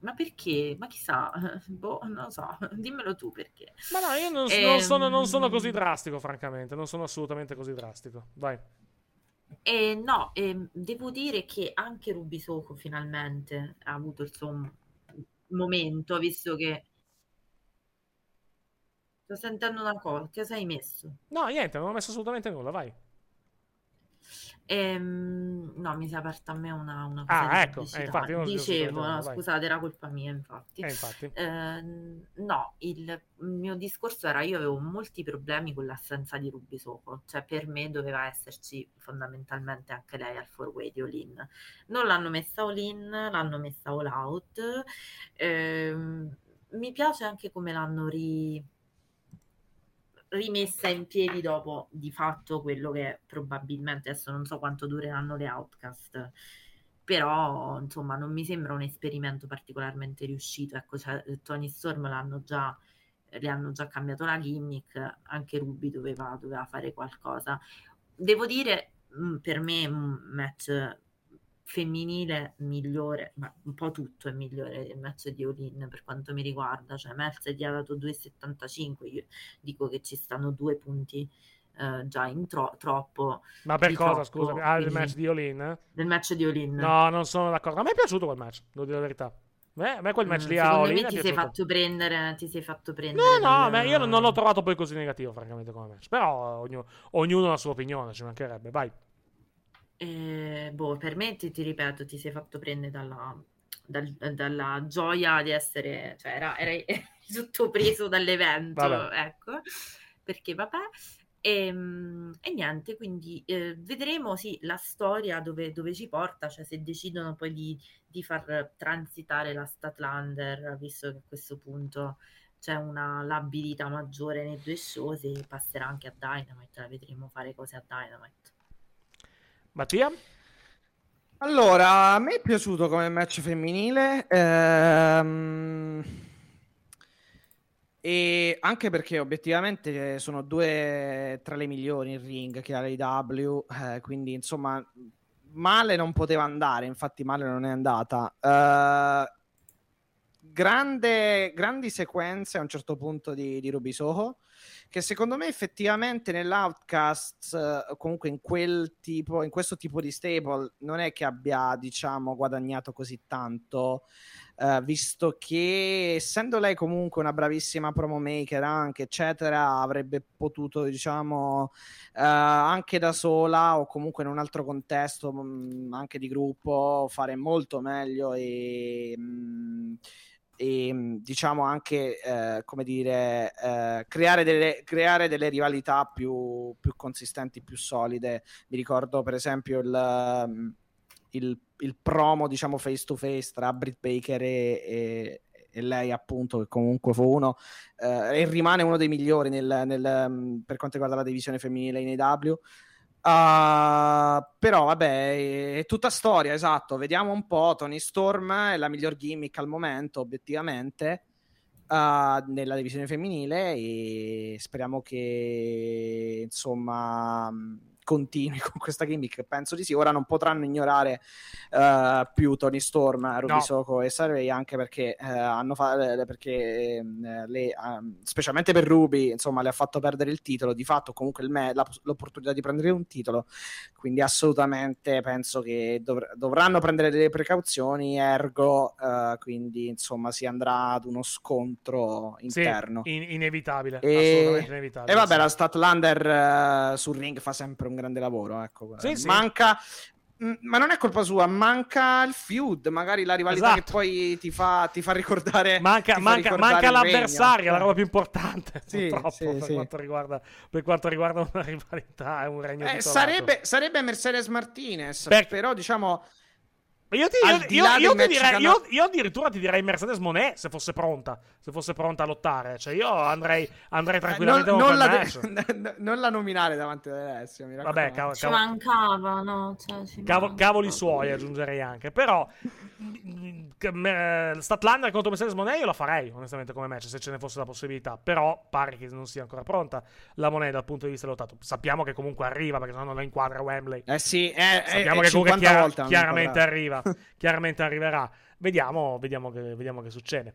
Ma perché? Ma chissà, [LAUGHS] boh, non lo so, dimmelo tu perché. Ma no, io non, Ehm, non sono, non sono così drastico, francamente. Non sono assolutamente così drastico. Vai. E no, ehm, devo dire che anche Rubisoco finalmente ha avuto il suo momento, visto che sto sentendo una cosa, che sei messo? No, niente, non ho messo assolutamente nulla, vai. Ehm, no, mi si è aperta a me una, una Ah, cosa di ecco, eh, infatti, Dicevo, no, vai. scusate, era colpa mia, infatti. Eh, infatti. Ehm, no, il mio discorso era io avevo molti problemi con l'assenza di Rubisoco, cioè per me doveva esserci fondamentalmente anche lei al four way di All-In. Non l'hanno messa all-in, l'hanno messa all out. Ehm, mi piace anche come l'hanno ri- rimessa in piedi dopo di fatto quello che probabilmente adesso non so quanto dureranno le outcast. Però insomma non mi sembra un esperimento particolarmente riuscito. Ecco cioè, Tony Storm l'hanno già le hanno già cambiato la gimmick anche Ruby doveva, doveva fare qualcosa. Devo dire mh, per me un match femminile migliore, ma un po' tutto è migliore del match di Olin per quanto mi riguarda, cioè gli ha dato 2,75, io dico che ci stanno due punti eh, già in tro- troppo Ma per cosa, troppo, scusami? Ah, il quindi- match di Olin? del match di Olin. No, non sono d'accordo. A me è piaciuto quel match, devo dire la verità. A me, a me quel match Mm, lì a Olin ti sei fatto prendere, ti sei fatto prendere No, no, dal- ma io non, non l'ho trovato poi così negativo, francamente, come match. Però ognuno, ognuno ha la sua opinione, ci mancherebbe. Vai. Eh, boh, per me ti, ti ripeto, ti sei fatto prendere dalla, dal- dalla gioia di essere, cioè era, eri [LAUGHS] tutto preso dall'evento, Vabbè. ecco, perché vabbè. Ehm, E, niente, quindi eh, vedremo sì la storia dove, dove ci porta, cioè se decidono poi di, di far transitare la Statlander, visto che a questo punto c'è una labilità maggiore nei due show, se passerà anche a Dynamite, la vedremo fare cose a Dynamite. Mattia? Allora, a me è piaciuto come match femminile. ehm, E anche perché obiettivamente sono due tra le migliori in ring che ha l'AEW, eh, quindi insomma male non poteva andare, infatti male non è andata. Eh, grande, grandi sequenze a un certo punto di, di Ruby Soho, che secondo me effettivamente nell'Outcast, eh, comunque in quel tipo, in questo tipo di stable, non è che abbia, diciamo, guadagnato così tanto, eh, visto che essendo lei comunque una bravissima promo maker anche, eccetera, avrebbe potuto, diciamo, eh, anche da sola o comunque in un altro contesto, mh, anche di gruppo, fare molto meglio e... mh, e diciamo anche eh, come dire eh, creare, delle, creare delle rivalità più, più consistenti più solide. Mi ricordo per esempio il, il, il promo diciamo face to face tra Britt Baker e, e, e lei appunto che comunque fu uno eh, e rimane uno dei migliori nel, nel, per quanto riguarda la divisione femminile in AW Uh, però vabbè, è tutta storia, esatto. Vediamo un po'. Tony Storm è la miglior gimmick al momento, obiettivamente, uh, nella divisione femminile e speriamo che insomma continui con questa gimmick. Penso di sì. Ora non potranno ignorare uh, più Tony Storm, Ruby No. Soko e Sarvey anche perché eh, hanno fa- perché eh, le, ehm, specialmente per Ruby, insomma, le ha fatto perdere il titolo. Di fatto, comunque, il me- la- l'opportunità di prendere un titolo. Quindi, assolutamente penso che dovr- dovranno prendere delle precauzioni. Ergo, eh, quindi, insomma, si andrà ad uno scontro Sì, interno. in- inevitabile. E- Assolutamente inevitabile. E vabbè, sì. la Statlander eh, sul ring fa sempre un grande lavoro. Ecco. Sì, sì. Manca. mm, Ma non è colpa sua, manca il feud, magari la rivalità Esatto. che poi ti fa, ti fa ricordare. Manca, fa manca- ricordare manca l'avversario, la roba più importante. Sì, purtroppo, sì, per, sì. Quanto riguarda, per quanto riguarda una rivalità e un regno Eh, sarebbe, sarebbe Mercedes Martinez, Per- però diciamo Io, ti, io, io- io ti direi, io, io addirittura ti direi Mercedes Monet se fosse pronta. Se fosse pronta a lottare. Cioè, io andrei, andrei Eh, non, tranquillamente con non quel la, match. [LAUGHS] non la nominare davanti ad Alessio, mi Vabbè, raccomando. cavolo, Ci mancava, no? Cioè, ci cavo- manca. cavoli suoi aggiungerei anche. Però, Statlander contro Mercedes Monet io la farei, onestamente, come match, se ce ne fosse la possibilità. Però pare che non sia ancora pronta la Monet dal punto di vista lottato. Sappiamo che comunque arriva, perché sennò non la inquadra Wembley. Eh sì, è, è, Sappiamo è che comunque 50 chiara- volte hanno chiaramente arriva. [LAUGHS] chiaramente arriverà. Vediamo, vediamo, che, vediamo che succede.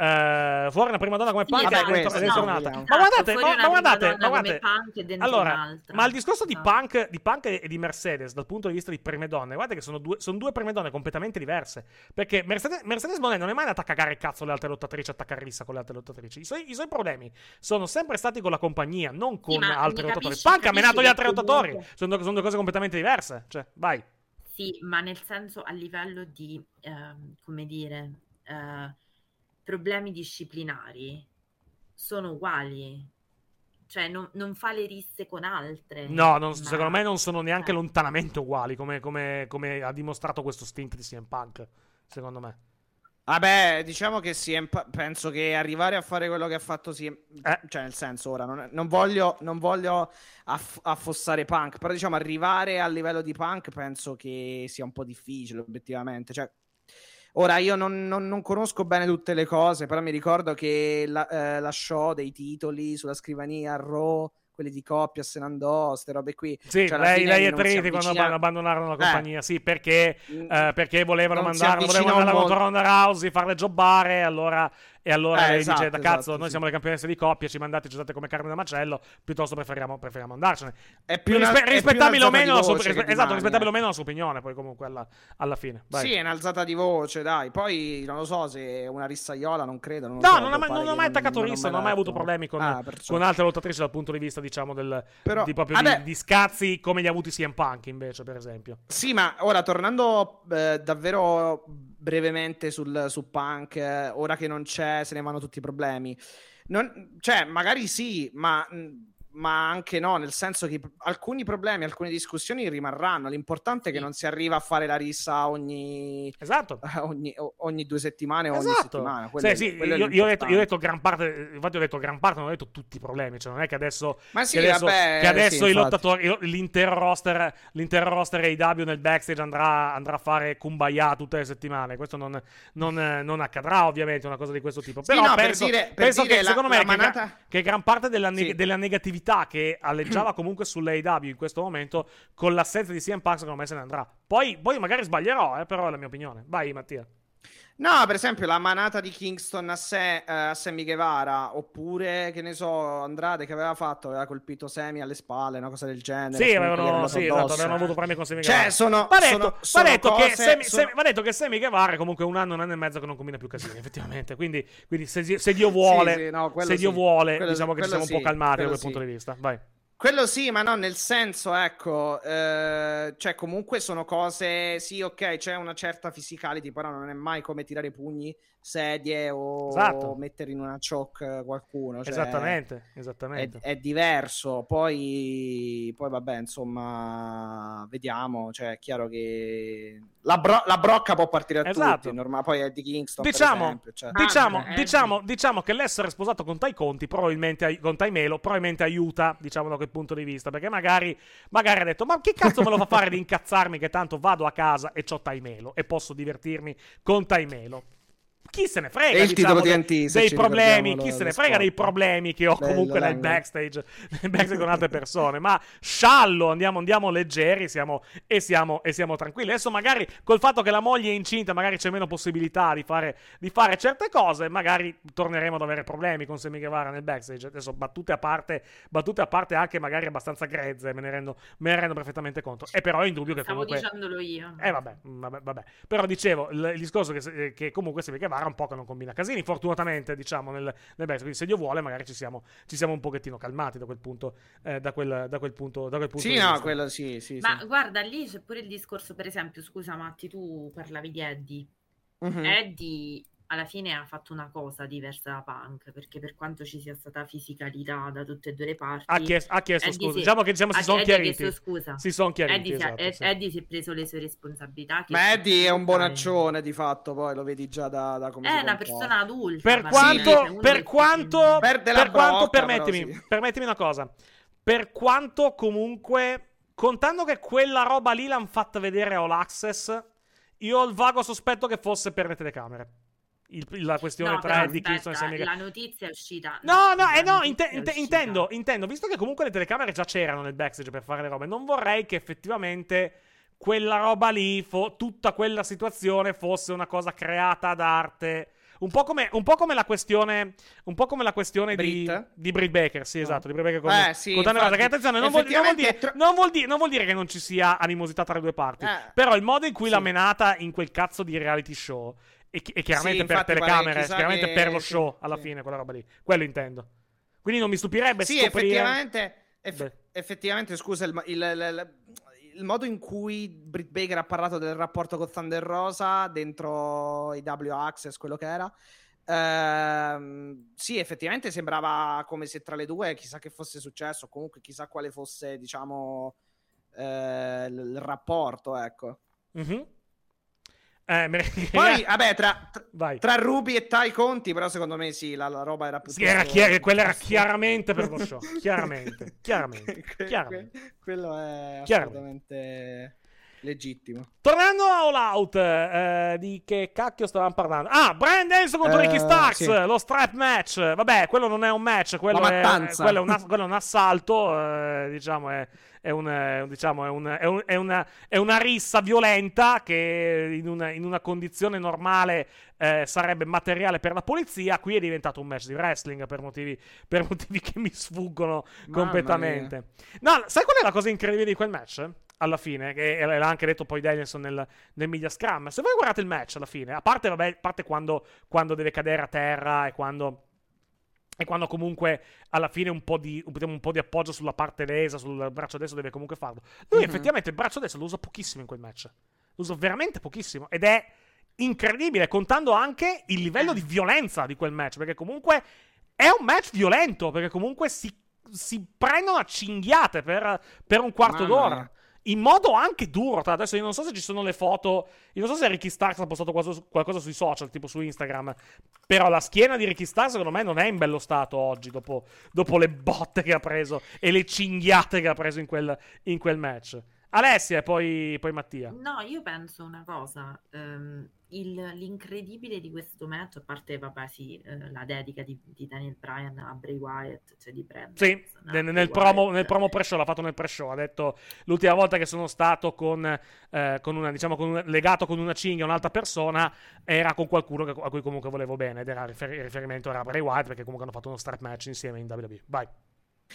Eh, fuori una prima donna come Sì, Punk è dentro, questo, è dentro no, un'altra. vediamo. Ma guardate, Esatto, ma, ma guardate, ma guardate. e Allora, ma il discorso di Esatto. punk, di punk e di Mercedes dal punto di vista di prime donne, guardate che sono due, sono due prime donne completamente diverse. Perché Mercedes, Mercedes Monet non è mai andata a cagare il cazzo le altre lottatrici, attaccare rissa con le altre lottatrici. I suoi, i suoi problemi sono sempre stati con la compagnia, non con mi lottatori. capisci- Punk ha menato gli altri lottatori. Sono, sono due cose completamente diverse. Cioè, vai. Sì, ma nel senso a livello di, ehm, come dire, eh, problemi disciplinari sono uguali. Cioè, non, non fa le risse con altre. No, non- Ma- secondo me non sono neanche eh. lontanamente uguali come, come- come ha dimostrato questo stint di CM Punk. Secondo me. Vabbè, diciamo che sì, penso che arrivare a fare quello che ha fatto sì, Eh. cioè nel senso ora non, non voglio, non voglio aff- affossare Punk, però diciamo arrivare al livello di Punk penso che sia un po' difficile obiettivamente, cioè ora io non, non- non conosco bene tutte le cose, però mi ricordo che la, eh, lasciò dei titoli sulla scrivania a Raw, quelli di coppia se ne andò, queste robe qui. Sì, Cioè, lei, lei e si Triti quando abbandonarono la Eh. compagnia. Sì, perché, Mm. eh, perché volevano mandarla, volevano un contro Ronda Rousey, farle jobbare. Allora, e allora Eh, lei esatto, dice: Da cazzo, esatto, noi sì. siamo le campionesse di coppia, ci mandate, ci usate come carne da macello. Piuttosto preferiamo, preferiamo andarcene. È più una- Rispe- più rispettabile o meno la sua, rispe- esatto, rispettabile eh. o meno la sua opinione, poi comunque alla, alla fine. Vai. Sì, è un'alzata di voce, dai. Poi non lo so se è una rissaiola, non credo. Non No, so, non ha non ha che mai attaccato non ho rissa, non ha mai avuto problemi con, Ah, con altre lottatrici dal punto di vista, diciamo, del, Però- di, proprio vabbè. di, di scazzi come li ha avuti CM Punk, invece, per esempio. Sì, ma ora tornando eh, davvero brevemente sul, su Punk, eh, ora che non c'è, se ne vanno tutti i problemi. Non- cioè, magari sì, ma, ma anche no, nel senso che alcuni problemi, alcune discussioni rimarranno. L'importante è che Sì. non si arriva a fare la rissa ogni, Esatto. [LAUGHS] ogni, ogni due settimane o ogni Esatto. settimana. Quello Sì, sì, quello io, io ho detto, io ho detto gran parte, infatti ho detto gran parte, non ho detto tutti i problemi, cioè non è che adesso, Ma sì, che adesso, vabbè, che adesso sì, i lottatori, l'intero roster, l'intero roster AEW nel backstage andrà, andrà a fare kumbaya tutte le settimane, questo non, non, non accadrà ovviamente, una cosa di questo tipo, Sì, però no, per penso, dire- per penso dire che la- secondo me la che, manata- che gran parte della, Sì. della negatività che alleggiava [CLEARS THROAT] comunque sull'AEW in questo momento, con l'assenza di CM Punk secondo me se ne andrà. Poi, poi magari sbaglierò, eh, però è la mia opinione. Vai Mattia. No, per esempio la manata di Kingston a, sé, eh, a Sammy Guevara, oppure che ne so, Andrade che aveva fatto, aveva colpito Semi alle spalle, una cosa del genere. Sì, avevano, sì, esatto, avevano avuto problemi con Semi Cioè, Guevara. sono, Va detto, sono, va sono detto che cose- Semi, sono- Semi- va detto che Semi Guevara è comunque un anno, un anno e mezzo che non combina più casini, [LAUGHS] effettivamente. Quindi, quindi se, se Dio vuole, Sì, sì, no, se Dio vuole Quello- diciamo che ci siamo un po' calmati da quel punto di vista. Vai. Quello sì, ma no, nel senso, ecco, eh, cioè comunque sono cose, sì, ok, c'è una certa physicality, però non è mai come tirare pugni, sedie o Esatto. mettere in una choke qualcuno. cioè, esattamente, È, esattamente. è diverso, poi, poi vabbè, insomma, vediamo, cioè è chiaro che la, bro- la brocca può partire a Esatto. tutti, norma- poi è di Kingston, per Diciamo, esempio, cioè. diciamo, Ah, eh, diciamo, diciamo che l'essere sposato con Tai Conti probabilmente ai- con Tai Melo probabilmente aiuta, diciamo da quel punto di vista, perché magari, magari ha detto "Ma che cazzo me lo fa fare di incazzarmi che tanto vado a casa e c'ho Tai Melo e posso divertirmi con Tai Melo?" Chi se ne frega il diciamo, dei ci problemi, chi se ne frega dei spot. problemi che ho Bello, comunque nel backstage, nel backstage con altre persone, ma sciallo, andiamo, andiamo leggeri siamo, e, siamo, e siamo tranquilli. Adesso magari col fatto che la moglie è incinta, magari c'è meno possibilità di fare, di fare certe cose, magari torneremo ad avere problemi con Semi Guevara nel backstage. Adesso battute a parte, battute a parte anche magari abbastanza grezze, me ne rendo, me ne rendo perfettamente conto. E però è indubbio che Stavo comunque... dicendolo io. Eh vabbè, vabbè, vabbè. Però dicevo, il, il discorso che, se- che comunque Semi Guevara un po' che non combina casini, fortunatamente diciamo nel, nel backstage. Quindi se Dio vuole magari ci siamo, ci siamo un pochettino calmati da quel punto, eh, da, quel, da quel punto, da quel punto Sì, di no, vista. quello sì, sì, Ma sì. guarda, lì c'è pure il discorso, per esempio, scusa Matti, tu parlavi di Eddie. Mhm. Eddie alla fine ha fatto una cosa diversa da Punk, perché per quanto ci sia stata fisicalità da tutte e due le parti, Ha chiesto, ha chiesto scusa. si- Diciamo che diciamo, si sono chiariti. chiesto scusa. Si sono chiariti. Eddie, si- esatto, Ed- sì. Eddie si è preso le sue responsabilità. Ma Eddie è un bonaccione di fatto, poi lo vedi già da, da come si È una persona adulta. Per quanto, sì, per quanto, Perde la per quanto brocca, permettimi, però, sì. permettimi una cosa. Per quanto comunque, contando che quella roba lì l'hanno fatta vedere a All Access, io ho il vago sospetto che fosse per le telecamere. Il- la questione No, tra Eddie Kingston e Sammy la notizia è uscita. No, no, eh, no, inte- intendo, intendo, visto che comunque le telecamere già c'erano nel backstage per fare le robe, non vorrei che effettivamente quella roba lì, fo- tutta quella situazione fosse una cosa creata ad arte. Un po' come, un po' come la questione, un po' come la questione di, Britt? di Britt Baker, sì, No. esatto, di Britt Baker con, Eh, sì, con infatti, che attenzione, non vuol, non vuol dire, tro- non vuol dire- non vuol dire che non ci sia animosità tra le due parti, Eh, però il modo in cui sì. l'ha menata in quel cazzo di reality show, e, chi- e chiaramente Sì, per telecamere, chiaramente che- per lo show, alla sì. fine, quella roba lì, quello intendo. Quindi non mi stupirebbe Sì, scoprire... effettivamente, eff- effettivamente, scusa, il, il- il- il modo in cui Britt Baker ha parlato del rapporto con Thunder Rosa dentro i W Access, quello che era. ehm, sì, effettivamente sembrava come se tra le due chissà che fosse successo, comunque chissà quale fosse, diciamo, eh, il, rapporto, ecco. Mhm. Eh, me- Poi, vabbè, tra, tra, tra Ruby e Tai Conti, però secondo me sì, la, la roba era più... Sì, era chiaro- quella era chiaramente per lo show. [LAUGHS] Chiaramente, chiaramente, Que- chiaramente. que- quello è assolutamente legittimo. Tornando a All Out, eh, di che cacchio stavamo parlando? Ah, Brian Danielson contro Eh, Ricky Starks, sì. lo strap match. Vabbè, quello non è un match, quello, è, quello è un, ass- quello è un assalto, eh, diciamo, è, è un, eh, diciamo, è, un- è un- è una, è una rissa violenta che in una, in una condizione normale eh, sarebbe materiale per la polizia. Qui è diventato un match di wrestling per motivi, [LAUGHS] per motivi che mi sfuggono Mamma completamente. No, sai qual è la cosa incredibile di quel match? Alla fine, che l'ha anche detto poi Danielson nel, nel media scrum. Se voi guardate il match alla fine, a parte, vabbè, a parte quando, quando deve cadere a terra e quando. E quando comunque alla fine un po, di, un, un po' di appoggio sulla parte lesa, sul braccio destro deve comunque farlo. Lui Mhm. effettivamente il braccio destro lo usa pochissimo in quel match. Lo usa veramente pochissimo. Ed è incredibile, contando anche il livello di violenza di quel match. Perché comunque è un match violento. Perché comunque si, si prendono a cinghiate per, per un quarto Mamma d'ora. mia. In modo anche duro. Tra adesso io non so se ci sono le foto. Io non so se Ricky Starks ha postato qualcosa, sui social, tipo su Instagram. Però la schiena di Ricky Starks, secondo me, non è in bello stato oggi. Dopo, dopo le botte che ha preso e le cinghiate che ha preso in quel, in quel match. Alessia e poi, poi Mattia. No, io penso una cosa, ehm, il- l'incredibile di questo match, a parte, vabbè, sì, eh, la dedica di, di Daniel Bryan a Bray Wyatt, cioè di Brand. Sì, a nel, nel promo, nel promo pre-show, l'ha fatto nel pre-show. Ha detto l'ultima volta che sono stato con, eh, con una, diciamo, con un- legato con una cinghia a un'altra persona era con qualcuno che- a cui comunque volevo bene. Ed era rifer- riferimento era a Bray Wyatt perché comunque hanno fatto uno strap match insieme in WWE. Vai.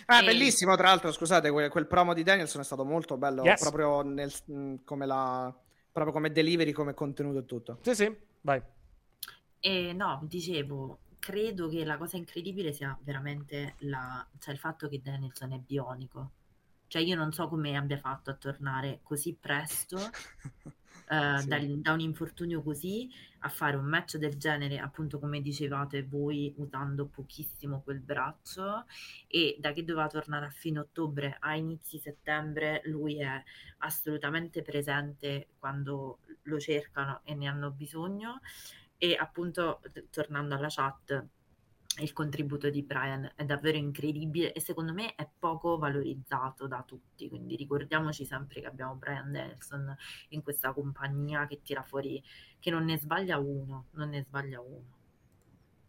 Ah, E- bellissimo, tra l'altro, scusate, quel, quel promo di Danielson è stato molto bello, Yes. proprio, nel, mh, come la, proprio come delivery, come contenuto e tutto. Sì, sì, vai. E no, dicevo, credo che la cosa incredibile sia veramente la, cioè il fatto che Danielson è bionico. Cioè io non so come abbia fatto a tornare così presto [LAUGHS] eh, Sì. dal- da un infortunio così a fare un match del genere, appunto come dicevate voi, usando pochissimo quel braccio e da che doveva tornare a fine ottobre a inizi settembre, lui è assolutamente presente quando lo cercano e ne hanno bisogno e appunto t- tornando alla chat il contributo di Brian è davvero incredibile e secondo me è poco valorizzato da tutti quindi ricordiamoci sempre che abbiamo Brian Nelson in questa compagnia che tira fuori che non ne sbaglia uno non ne sbaglia uno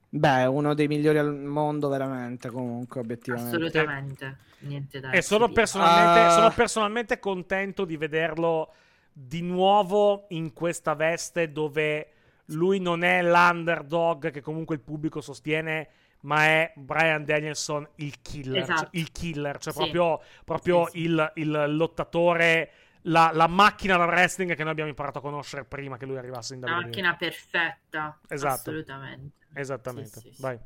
Beh, uno dei migliori al mondo, veramente, comunque, obiettivamente. assolutamente niente da E sono dire. personalmente, Ah. sono personalmente contento di vederlo di nuovo in questa veste dove lui non è l'underdog che comunque il pubblico sostiene, ma è Brian Danielson il killer. Esatto. cioè, il killer, cioè Sì. proprio, proprio Sì, sì. Il, il lottatore, la, la macchina da wrestling che noi abbiamo imparato a conoscere prima che lui arrivasse in WWE. macchina perfetta Esatto. assolutamente Esattamente, vai.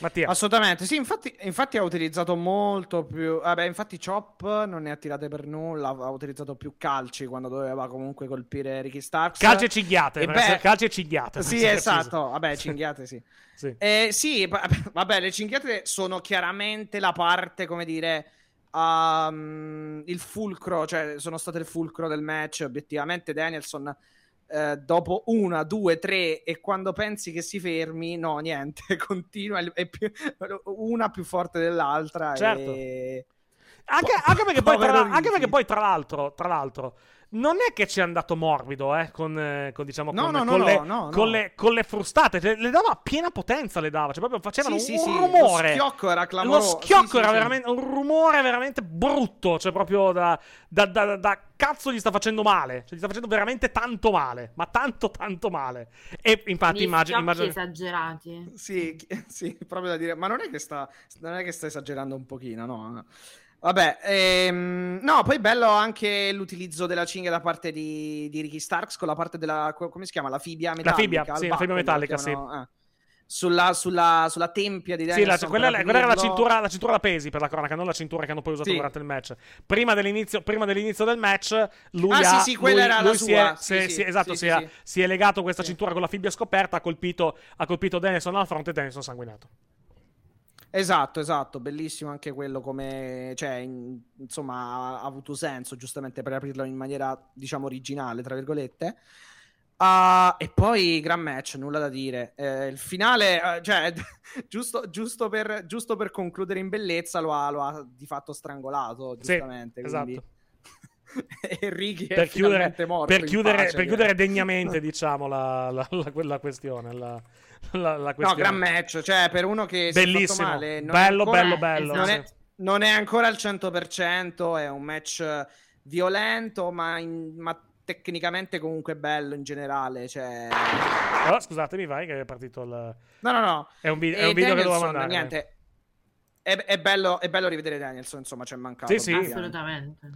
Mattia. Assolutamente, sì, infatti, infatti ha utilizzato molto più... Vabbè, infatti Chop non ne ha tirate per nulla, ha utilizzato più calci quando doveva comunque colpire Ricky Starks. Calci e cinghiate, E beh- calci e cinghiate. Sì, esatto, vabbè, cinghiate sì. Sì. Eh, sì, va- vabbè, le cinghiate sono chiaramente la parte, come dire, um, il fulcro, cioè sono state il fulcro del match. Obiettivamente, Danielson, eh, dopo una, due, tre, e quando pensi che si fermi, no, niente, [LAUGHS] continua, è più- una più forte dell'altra. Certo. E... Anche, Po- anche perché poi, tra, anche perché poi, tra l'altro, tra l'altro, non è che ci è andato morbido, eh, con, eh, con, diciamo, No, con, no, con no, le, no, no. con le- con le frustate, le, le dava a piena potenza, le dava, cioè proprio facevano Sì, un sì, sì, rumore. Lo schiocco era Lo clamoroso. schiocco Sì, sì, era sì. veramente un rumore veramente brutto, cioè proprio da, da, da- da cazzo gli sta facendo male, cioè gli sta facendo veramente tanto male, ma tanto tanto male. E infatti immagino, immagino esagerati. Sì, [LAUGHS] sì, proprio da dire, ma non è che sta, non è che sta esagerando un pochino, no? Vabbè, ehm, no, poi bello anche l'utilizzo della cinghia da parte di, di Ricky Starks con la parte della, co- come si chiama? La fibia metallica. fibia, al sì, la buckle, metallica, chiamano, eh. Sulla, sulla, sulla tempia di Sì, Danielson. la- per quella, quella era la cintura, la cintura da pesi per la cronaca, non la cintura che hanno poi usato Sì. durante il match. Prima dell'inizio, prima dell'inizio del match, lui Ah, ha, sì, sì, quella lui- era lui la si sua. è- Sì, sì, si- esatto, sì, si, sì, è, sì. si è legato questa Sì. cintura con la fibbia scoperta, ha colpito, ha colpito Danielson alla fronte e Danielson sanguinato. Esatto, esatto, bellissimo anche quello come, cioè, in- insomma, ha, avuto senso giustamente per aprirlo in maniera, diciamo, originale, tra virgolette. Ah, e poi gran match, nulla da dire. Eh, il finale, eh, cioè, [LAUGHS] giusto, giusto, per, giusto per concludere in bellezza, lo ha, lo ha di fatto strangolato, Sì, giustamente. quindi- esatto. [LAUGHS] e è Per chiudere, per chiudere, pace, per chiudere degnamente, diciamo, la, la, la- la questione. La, la- No, gran match, cioè, per uno che Bellissimo. male, bello, ancora- bello, bello. non è, non è ancora al 100%, è un match violento, ma, in- ma tecnicamente comunque bello in generale. Cioè... Oh, scusatemi, vai, che è partito il... No, no, no. È un, vi- è un video che dovevo Danielson, mandare. Niente. È, è bello, è bello rivedere Danielson, insomma, c'è mancato. Sì, sì. Assolutamente.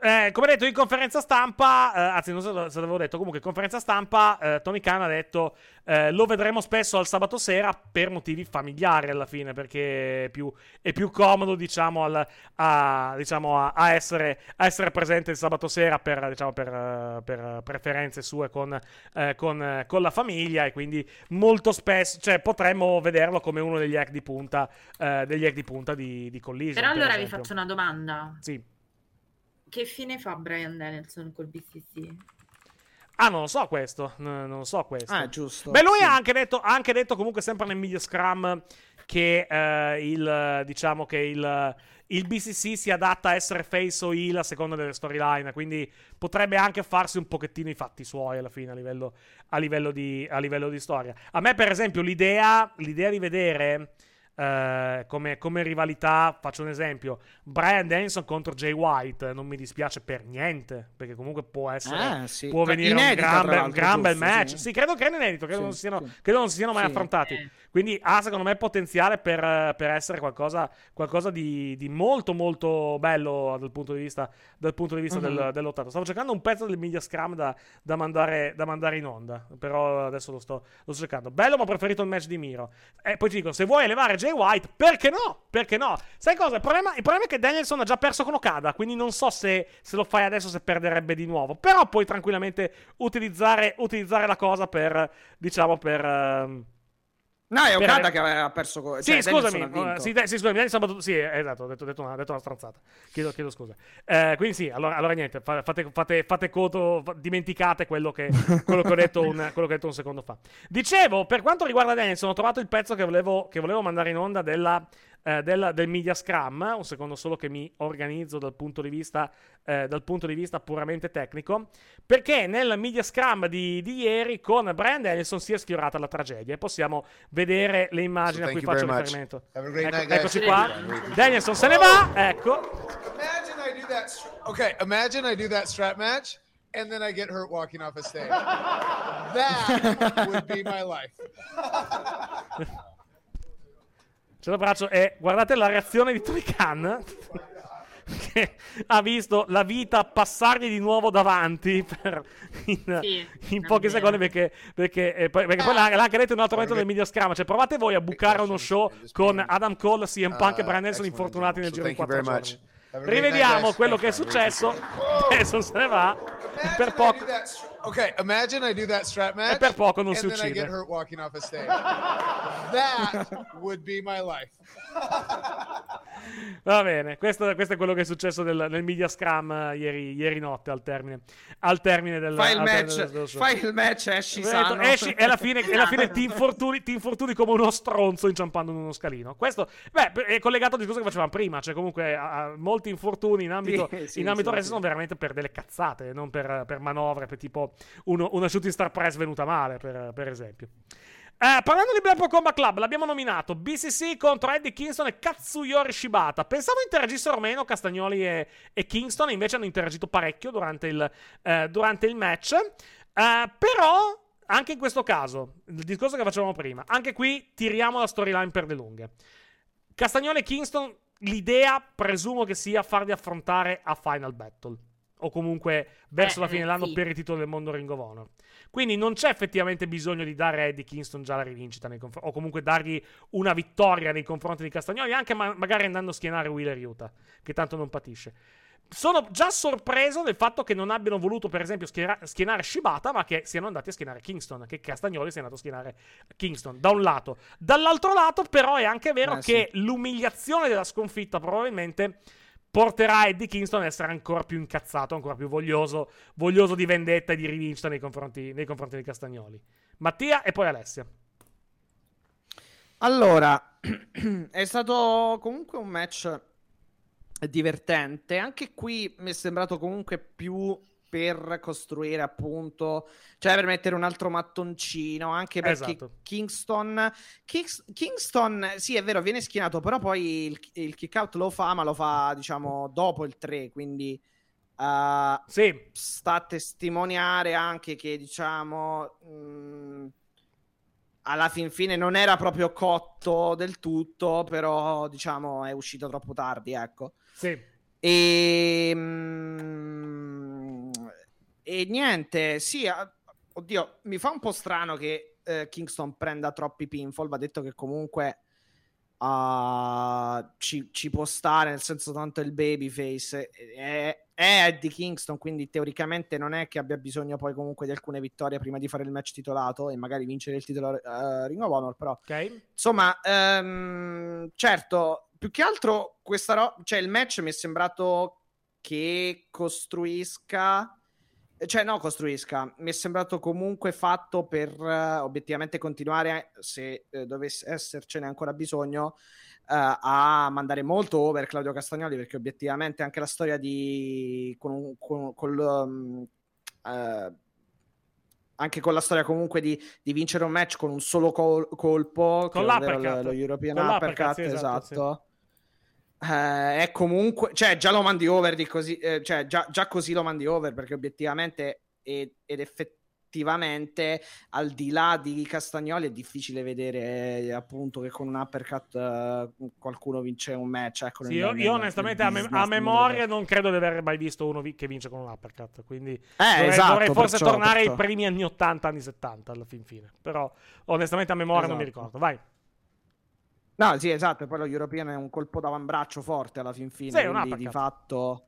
Eh, come detto in conferenza stampa, eh, anzi non so se l'avevo detto, comunque in conferenza stampa eh, Tony Khan ha detto eh, lo vedremo spesso al sabato sera per motivi familiari alla fine, perché è più, è più comodo diciamo, al- a, diciamo, a, a essere, a essere presente il sabato sera per, diciamo, per, per preferenze sue con, eh, con, con la famiglia e quindi molto spesso, cioè potremmo vederlo come uno degli hack di punta, eh, degli hack di, punta di, di Collision. Però per allora vi esempio. faccio una domanda. Sì. Che fine fa Brian Danielson col BCC? Ah, non lo so questo. non lo so questo. Ah, giusto. Beh, lui Sì. ha, anche detto, ha anche detto comunque sempre nel media scrum che eh, il diciamo che il, il BCC si adatta a essere face o heel a seconda delle storyline. Quindi potrebbe anche farsi un pochettino i fatti suoi alla fine a livello, a livello, di, a livello di storia. A me, per esempio, l'idea, l'idea di vedere. Eh, come, come rivalità, faccio un esempio: Brian Danielson contro Jay White. Non mi dispiace per niente, perché comunque può essere Eh, sì. può venire Inedita, un gran, un gran bel match. sì. Sì. credo che era inedito, credo, Sì, non si siano, credo non si siano mai affrontati. Eh. Quindi ha, secondo me, potenziale per, eh, per essere qualcosa, qualcosa di, di molto, molto bello dal punto di vista, dal punto di vista del, Mhm. dell'ottato. Stavo cercando un pezzo del media scrum da, da mandare, da mandare in onda, però adesso lo sto, lo sto cercando. Bello, ma ho preferito il match di Miro. E poi ti dico, se vuoi elevare Jay White, perché no? Perché no? Sai cosa? Il problema, il problema è che Danielson ha già perso con Okada, quindi non so se, se lo fai adesso se perderebbe di nuovo. Però puoi tranquillamente utilizzare, utilizzare la cosa per, diciamo, per... ehm, No, è Okada che aveva perso. co- sì, cioè, scusami. Eh, sì, de- sì, scusami, Danielson ha battuto- sì, eh, esatto, ho detto, detto una, detto una stronzata. Chiedo, chiedo scusa. Eh, quindi sì, allora, allora niente, fa- fate, fate, fate conto, fa- dimenticate quello che, quello, che ho detto un, [LAUGHS] quello che ho detto un secondo fa. Dicevo, per quanto riguarda Danielson, ho trovato il pezzo che volevo, che volevo mandare in onda della, eh, della- del media scrum, un secondo solo che mi organizzo dal punto di vista, eh, dal punto di vista puramente tecnico, perché nel media scrum di, di ieri con Brian Danielson si è sfiorata la tragedia e possiamo vedere le immagini So a cui faccio riferimento. Ecco- eccoci qua. Danielson se ne va, ecco. Imagine I do that. Okay, imagine I do that strap match and then I get hurt walking off a stage. that would be my life. [LAUGHS] C'è l'abbraccio e guardate la reazione di Tony Khan. [LAUGHS] che ha visto la vita passargli di nuovo davanti per- in, Sì, in pochi secondi perché, perché, eh, poi, perché poi l'ha, l'ha anche detto in un altro momento del media scrum cioè provate voi a bucare uno show con Adam Cole, CM Punk e Uh, Brian Nelson infortunati nel So giro di thank you quattro very giorni rivediamo quello che è successo. [LAUGHS] Nelson se ne va. Imagine per poco okay, imagine I do that strap match. E per poco non and si then I uccide. get hurt walking off a stage. [LAUGHS] that would be my life. Va bene, questo, questo è quello che è successo nel, nel media scrum eh, ieri, ieri notte al termine, al termine del Fai il match, del- fai il match, esci sano. esci e alla fine, e alla fine ti, infortuni, ti infortuni come uno stronzo inciampando in uno scalino. Questo beh, è collegato al discorso che facevamo prima. Cioè, comunque, a- a molti infortuni in ambito, Sì, sì, in ambito sì, wrestling sì. sono veramente per delle cazzate, non per, per manovre, per tipo uno- una shooting star press venuta male, per, per esempio. Eh, parlando di Blackpool Combat Club, l'abbiamo nominato BCC contro Eddie Kingston e Katsuyori Shibata. Pensavo interagissero meno Castagnoli e, e Kingston, invece hanno interagito parecchio durante il, eh, durante il match. Eh, però, anche in questo caso, il discorso che facevamo prima, anche qui tiriamo la storyline per le lunghe. Castagnoli e Kingston, l'idea presumo che sia farli affrontare a Final Battle. O comunque verso Eh, la fine dell'anno sì. per il titolo del mondo Ring of Honor. Quindi non c'è effettivamente bisogno di dare a Eddie Kingston già la rivincita nei confr- o comunque dargli una vittoria nei confronti di Castagnoli, anche ma- magari andando a schienare Wheeler Utah, che tanto non patisce. Sono già sorpreso del fatto che non abbiano voluto, per esempio, schiera- schienare Shibata, ma che siano andati a schienare Kingston, che Castagnoli sia andato a schienare Kingston, da un lato. Dall'altro lato, però, è anche vero Eh, che l'umiliazione della sconfitta probabilmente porterà Eddie Kingston ad essere ancora più incazzato, ancora più voglioso, voglioso di vendetta e di rivincita nei confronti, nei confronti di Castagnoli. Mattia e poi Alessia. Allora, [CLEARS THROAT] è stato comunque un match divertente. Anche qui mi è sembrato comunque più per costruire appunto, cioè per mettere un altro mattoncino, anche perché Esatto. Kingston, Kings- Kingston, sì è vero, viene schierato, però poi il, il kick out lo fa, ma lo fa diciamo dopo il 3, quindi eh, Sì, sta a testimoniare anche che diciamo mh, alla fin fine non era proprio cotto del tutto però diciamo è uscito troppo tardi ecco sì. e, mm, e niente sì oddio mi fa un po' strano che eh, Kingston prenda troppi pinfall va detto che comunque ah, ci, ci può stare nel senso tanto il babyface è, è Eddie Kingston quindi teoricamente non è che abbia bisogno poi comunque di alcune vittorie prima di fare il match titolato e magari vincere il titolo eh, Ring of Honor però Ok. Insomma, ehm, certo, più che altro questa ro- cioè il match mi è sembrato che costruisca cioè no costruisca, mi è sembrato comunque fatto per eh, obiettivamente continuare se eh, dovesse essercene ancora bisogno eh, a mandare molto over Claudio Castagnoli perché obiettivamente anche la storia di con, con- col, um, eh, anche con la storia comunque di, di vincere un match con un solo col- colpo, Con l'uppercut. lo, lo European Con Uppercut, l'uppercut, sì, esatto. esatto, Eh, è comunque, cioè, già lo mandi over di così, eh, cioè, già, già così lo mandi over perché obiettivamente ed, ed effettivamente al di là di Castagnoli è difficile vedere eh, appunto che con un uppercut eh, qualcuno vince un match. Ecco, Sì, io, io onestamente a, me- a memoria non credo di aver mai visto uno vi- che vince con un uppercut. Quindi Eh, dovrei, esatto, dovrei forse perciò- tornare ai perciò. primi anni 80, anni 70 alla fin fine. Però onestamente a memoria non mi Esatto. ricordo. Vai. No, sì, esatto. E poi lo European è un colpo d'avambraccio forte alla fin fine. Sì, quindi di fatto.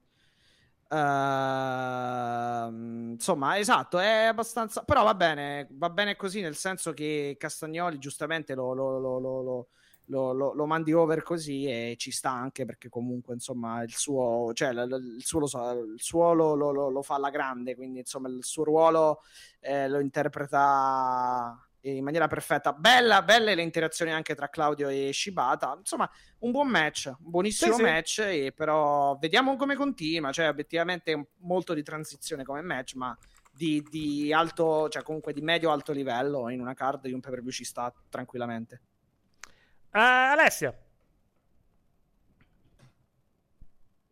ehm, insomma, esatto, è abbastanza. Però va bene, va bene così, nel senso che Castagnoli giustamente lo, lo- lo- lo- lo- lo- lo- lo mandi over così e ci sta anche perché comunque insomma il suo, cioè, il suo, lo, so- il suo lo, lo- lo- lo fa alla grande, quindi insomma il suo ruolo eh, lo interpreta in maniera perfetta. Bella, belle le interazioni anche tra Claudio e Shibata. Insomma, un buon match, un buonissimo Sì, sì. match. E però vediamo come continua. Cioè, obiettivamente molto di transizione come match, ma di, di alto, cioè comunque di medio-alto livello in una card di un pay per view ci sta tranquillamente. Eh, Alessia.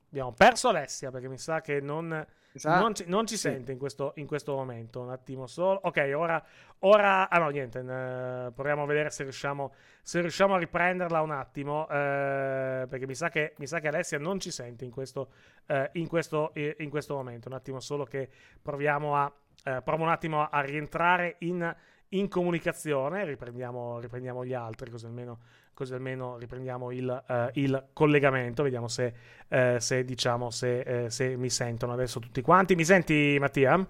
Abbiamo perso Alessia perché mi sa che non? Non ci, non ci Sì. sente in questo, in questo momento. Un attimo solo. Ok, ora. ora ah, no, niente. eh, proviamo a vedere se riusciamo, se riusciamo a riprenderla un attimo. eh, perché mi sa, che, mi sa che Alessia non ci sente in questo, eh, in questo, eh, in questo momento. Un attimo solo che proviamo a. eh, provo un attimo a rientrare in, in comunicazione. Riprendiamo, riprendiamo gli altri, così almeno, così almeno riprendiamo il, eh, il collegamento. Vediamo se, eh, se diciamo se, eh, se mi sentono adesso tutti quanti. Mi senti, Mattia?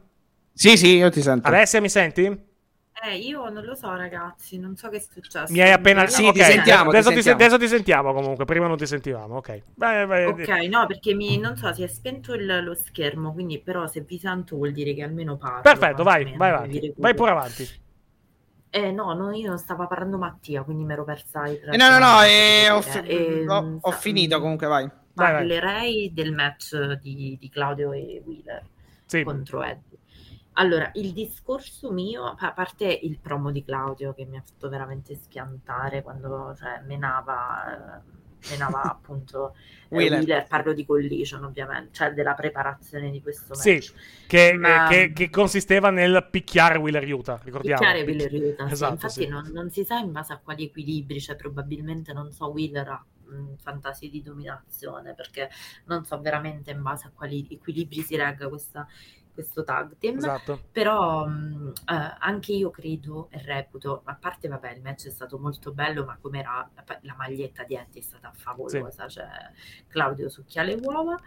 Sì, sì, io ti sento. Alessia, mi senti? Eh, io non lo so, ragazzi, non so che è successo. Mi hai appena. Sì, ok, ti sentiamo, ti Adesso ti, sentiamo. adesso ti sentiamo comunque. Prima non ti sentivamo. Ok. Vai, vai, Ok, no, perché mi, non so, si è spento il- lo schermo, quindi però se vi sento vuol dire che almeno parlo. Perfetto, vai, vai avanti. Vai pure avanti. Eh, no, no, io non stava parlando Mattia, quindi mi ero persa Eh, no, no, no, eh, ho, fi- eh, ho- ho sa- finito comunque, vai. Vai, vai. Parlerei del match di, di Claudio e Wheeler Sì. contro Eddie. Allora, il discorso mio, a parte il promo di Claudio che mi ha fatto veramente schiantare quando cioè, menava, eh, menava appunto eh, Wheeler. Wheeler. parlo di collision ovviamente, cioè della preparazione di questo Sì, match. Che, Ma- eh, che- che consisteva nel picchiare Wheeler Utah. Ricordiamo. Picchiare Wheeler Utah, sì. Esatto, infatti sì. Non, non si sa in base a quali equilibri, cioè probabilmente non so Wheeler ha mh, fantasie di dominazione perché non so veramente in base a quali equilibri si regga questa- questo tag team. Esatto. Però mh, eh, anche io credo e reputo, a parte vabbè il match è stato molto bello, ma come era la, la maglietta di Eddie è stata favolosa, cioè Claudio succhia le uova.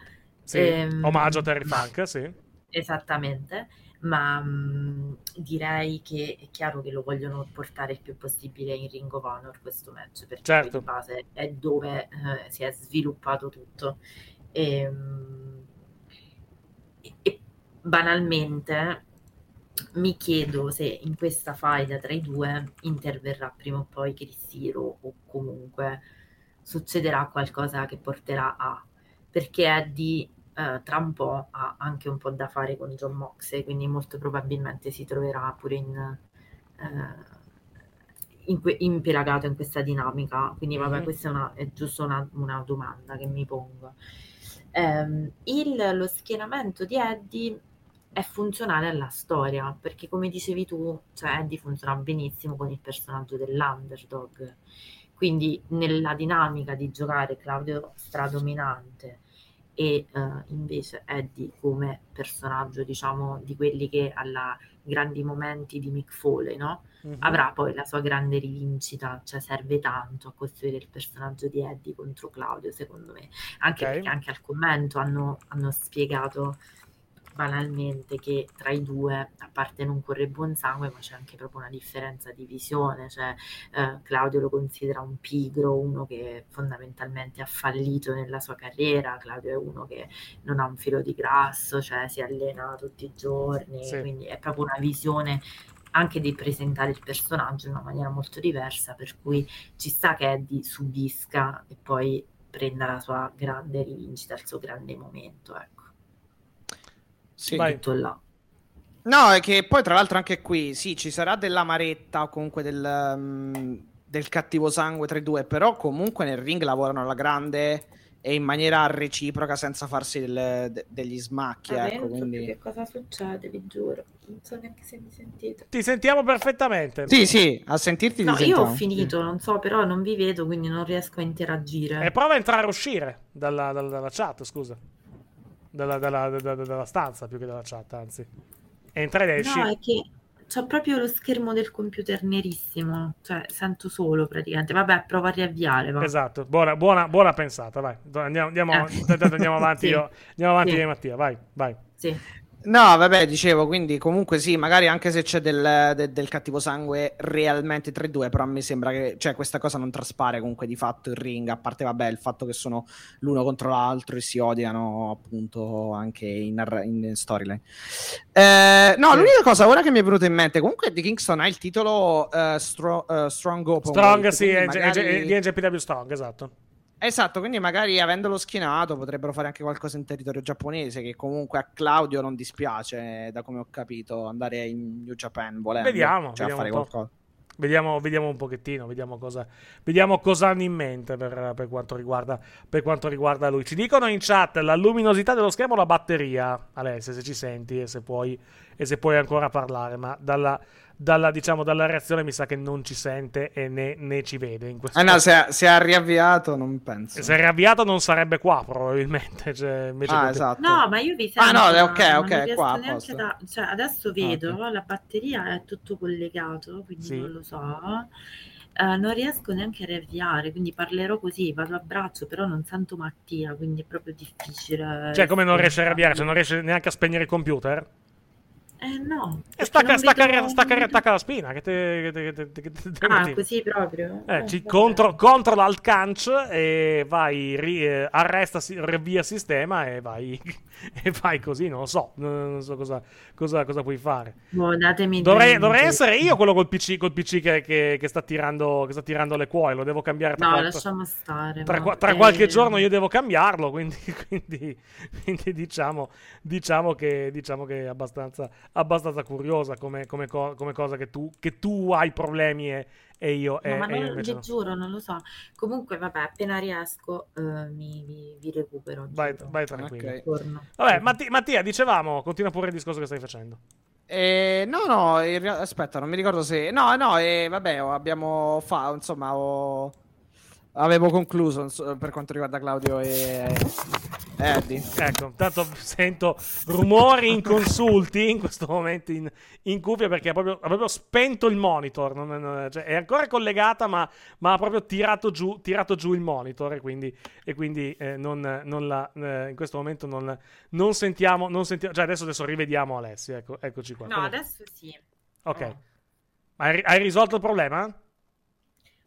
Sì. Ehm, Omaggio a Terry ma- Funk, sì. Esattamente, ma mh, direi che è chiaro che lo vogliono portare il più possibile in Ring of Honor questo match, perché Certo. di base è dove eh, si è sviluppato tutto. E, mh, e- e banalmente mi chiedo se in questa faida tra i due interverrà prima o poi Chris Hero o comunque succederà qualcosa che porterà a perché Eddie eh, tra un po' ha anche un po' da fare con John Moxley quindi molto probabilmente si troverà pure in, eh, in que- impelagato in questa dinamica quindi vabbè Mhm. questa è, una- è giusto una, una domanda che mi pongo Ehm, il- lo schienamento di Eddie è funzionale alla storia, perché come dicevi tu, cioè Eddie funziona benissimo con il personaggio dell'underdog. Quindi nella dinamica di giocare Claudio stradominante e eh, invece Eddie come personaggio, diciamo, di quelli che alla grandi momenti di Mick Foley, no? Mhm. avrà poi la sua grande rivincita, cioè serve tanto a costruire il personaggio di Eddie contro Claudio, secondo me, anche Ok. perché anche al commento hanno, hanno spiegato banalmente che tra i due, a parte non corre buon sangue, ma c'è anche proprio una differenza di visione, cioè eh, Claudio lo considera un pigro, uno che fondamentalmente ha fallito nella sua carriera, Claudio è uno che non ha un filo di grasso, cioè si allena tutti i giorni, Sì. quindi è proprio una visione anche di presentare il personaggio in una maniera molto diversa, per cui ci sta che Eddie subisca e poi prenda la sua grande rivincita, il suo grande momento, ecco. Sì. Tutto là. No, è che poi tra l'altro anche qui, sì, ci sarà dell'amaretta o comunque del, mm, del cattivo sangue tra i due, però comunque nel ring lavorano alla grande e in maniera reciproca senza farsi del- de- degli smacchi, Vabbè, ecco, quindi... che cosa succede, vi giuro. Non so neanche se mi sentite. Ti sentiamo perfettamente. Sì, sì, a sentirti No, ti io ho sentiamo. finito, non so, però non vi vedo, quindi non riesco a interagire. E prova a entrare e uscire dalla, dalla- dalla chat, scusa. Dalla, dalla- dalla- dalla stanza più che dalla chat, anzi. Entra ed esci. No, è che c'ho proprio lo schermo del computer nerissimo, cioè sento solo praticamente. Vabbè, provo a riavviare, va. Esatto, buona, buona, buona pensata, vai. Andiamo, andiamo, Eh. andiamo avanti [LAUGHS] Sì. io. Andiamo avanti Sì. io e Mattia, vai, vai. Sì. No, vabbè, dicevo, quindi comunque sì, magari anche se c'è del, de- del cattivo sangue realmente tra i due, però a me sembra che cioè, questa cosa non traspare comunque di fatto il ring, a parte vabbè il fatto che sono l'uno contro l'altro e si odiano appunto anche in, in storyline. Eh, no, Sì. l'unica cosa ora che mi è venuta in mente, comunque di Kingston ha il titolo eh, Stro- eh, Strong Open Strong, Weight, sì, è, magari- è- è di NJPW Strong, esatto. Esatto, quindi magari avendolo schienato potrebbero fare anche qualcosa in territorio giapponese che comunque a Claudio non dispiace, da come ho capito, andare in New Japan volendo, Vediamo, cioè vediamo fare qualcosa. Vediamo, vediamo un pochettino, vediamo cosa, vediamo cosa hanno in mente per, per quanto riguarda, per quanto riguarda lui. Ci dicono in chat la luminosità dello schermo o la batteria. Alessia, se ci senti e se puoi, e se puoi ancora parlare, ma dalla, dalla, diciamo, dalla reazione mi sa che non ci sente e né, né ci vede. In questo Eh no, se, se ha riavviato, non penso. Se è riavviato non sarebbe qua, probabilmente. [LAUGHS] Cioè, Ah, te- esatto. No, ma io vi Ah, sento. no, ma ok, ok, riesco qua, da- cioè, adesso vedo, la batteria è tutto collegato, quindi Sì. non lo so. Eh, non riesco neanche a riavviare, quindi parlerò così, vado a braccio, però non sento Mattia, quindi è proprio difficile. Cioè, come non riesce a arrabbiare? Cioè, non riesce neanche a spegnere il computer? Eh no. E perché stacca, stacca, vedo- stacca, non vedo- attacca la spina. Che te, che te, che te- te- Ah, così proprio? Eh, Eh, ci contro, controlla canc e vai, ri- eh, arresta, si- sistema e vai, [LAUGHS] e vai così, non lo so, non, so cosa, cosa, cosa puoi fare. Datemi Dovrei, dovrei essere io quello col PC, col PC che, che- che sta tirando, che sta tirando le cuoie, lo devo cambiare tra, No, qual- lasciamo stare. tra, ma- tra eh, qualche giorno io devo cambiarlo, [LAUGHS] quindi, quindi- quindi diciamo, diciamo che, diciamo che è abbastanza, abbastanza curiosa come, come co- come cosa che tu, che tu hai problemi e, e io, No, ma e io non, vi no. giuro, non lo so. Comunque, vabbè, appena riesco eh, mi, vi, vi recupero. Vai, vai tranquillo. Ok. Torno. Vabbè, Matti- Mattia, dicevamo, continua pure il discorso che stai facendo. Eh, no, no, in rea- aspetta, non mi ricordo se... No, no, eh, vabbè, abbiamo fatto, insomma, ho... Avevo concluso inso- per quanto riguarda Claudio e Eddie. Ecco, intanto sento rumori inconsulti in questo momento in, in cuffia perché ha proprio, ha proprio spento il monitor. non- non- cioè, è ancora collegata, ma, ma ha proprio tirato giù, tirato giù il monitor. E quindi, e quindi, eh, non, non la, eh, in questo momento non, non sentiamo. Non sentiamo cioè adesso, adesso rivediamo Alessia. Ecco, eccoci qua. No, Comunque- adesso sì. ok. Oh. Hai, hai risolto il problema?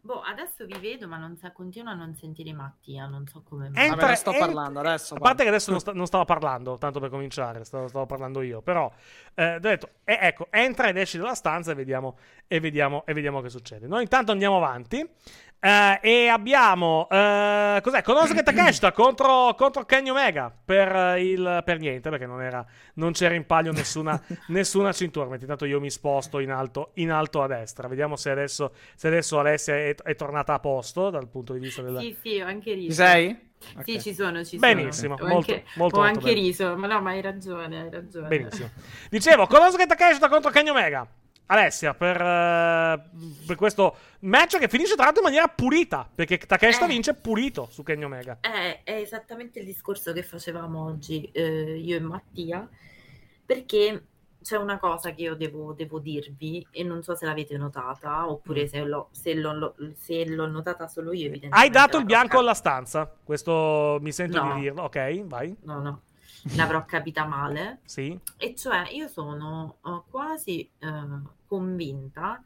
Boh, adesso vi vedo, ma non sa- continuo a non sentire Mattia, non so come mai. Entra- Vabbè, sto entra- parlando adesso. A parte parlo. che adesso non, sta- non stavo parlando, tanto per cominciare, stavo, stavo parlando io. Però, eh, ho detto, eh, ecco, entra ed esci dalla stanza e vediamo, e vediamo, e vediamo che succede. Noi intanto andiamo avanti. Eh, e abbiamo, eh, cos'è? Konosuke [CLEARS THROAT] Takeshita contro, contro Kenny Omega per, eh, il, per niente, perché non, era, non c'era in palio nessuna, [LAUGHS] nessuna cintura. Mentre Intanto io mi sposto in alto, in alto a destra. Vediamo se adesso, se adesso Alessia è, è tornata a posto dal punto di vista del... Sì, sì, ho anche riso. Ci sei? Sì, Ok. ci sono, ci Benissimo, sono. Ho molto- anche, molto, ho molto anche bene. riso, ma no, ma hai ragione, hai ragione. Benissimo. Dicevo, Konosuke Takeshita contro Kenny Omega. Alessia, per, eh, per questo match che finisce tra l'altro in maniera pulita, perché Takeshita Eh. vince pulito su Kenny Omega. È, è esattamente il discorso che facevamo oggi eh, io e Mattia, perché c'è una cosa che io devo, devo dirvi e non so se l'avete notata oppure se l'ho, se l'ho- se l'ho notata solo io. evidentemente Hai dato il bianco alla stanza. Questo mi sento No. di dirlo. Ok, vai. No, no, [LAUGHS] l'avrò capita male. Sì. E cioè io sono eh, quasi eh, convinta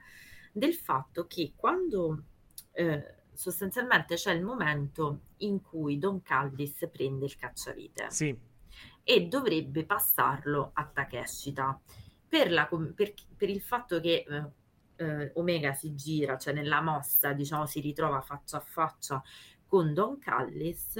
del fatto che quando eh, sostanzialmente c'è il momento in cui Don Callis prende il cacciavite Sì. e dovrebbe passarlo a Takeshita per, la per- per il fatto che Omega si gira, cioè nella mossa diciamo si ritrova faccia a faccia con Don Callis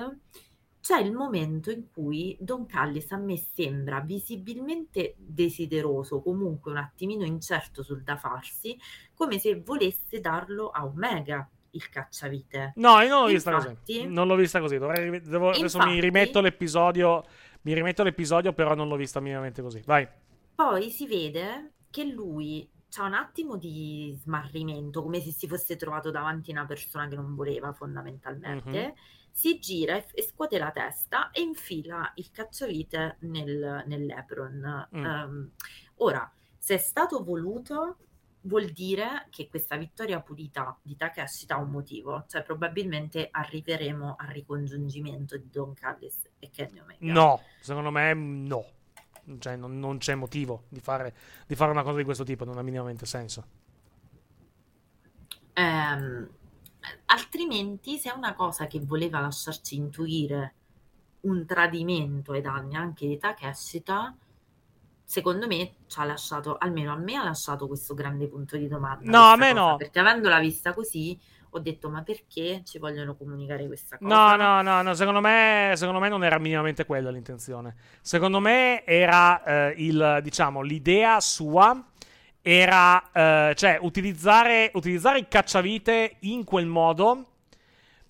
c'è il momento in cui Don Callis a me sembra visibilmente desideroso, comunque un attimino incerto sul da farsi, come se volesse darlo a Omega il cacciavite. No, io non l'ho vista Infatti- così. Non l'ho vista così. Dovrei devo- adesso mi Infatti- rimetto l'episodio. Mi rimetto l'episodio, però non l'ho vista minimamente così. Vai. Poi si vede che lui ha un attimo di smarrimento, come se si fosse trovato davanti a una persona che non voleva fondamentalmente. Si gira e, scuote la testa e infila il cacciavite nel, nell'apron. Mm. Ehm, ora, se è stato voluto, vuol dire che questa vittoria pulita di Takeshi ha un motivo, cioè probabilmente arriveremo al ricongiungimento di Don Callis e Kenny Omega. No, secondo me no. Cioè, non, non c'è motivo di fare, di fare una cosa di questo tipo, non ha minimamente senso. Ehm, altrimenti, se è una cosa che voleva lasciarci intuire un tradimento ai danni anche di Takeshita, secondo me ci ha lasciato, almeno a me ha lasciato questo grande punto di domanda. No, a me cosa, no. Perché avendola vista così, ho detto, ma perché ci vogliono comunicare questa cosa? No, no, no, no, secondo me, secondo me non era minimamente quella l'intenzione. Secondo me era eh, il, diciamo, l'idea sua era eh, cioè utilizzare, utilizzare il cacciavite in quel modo.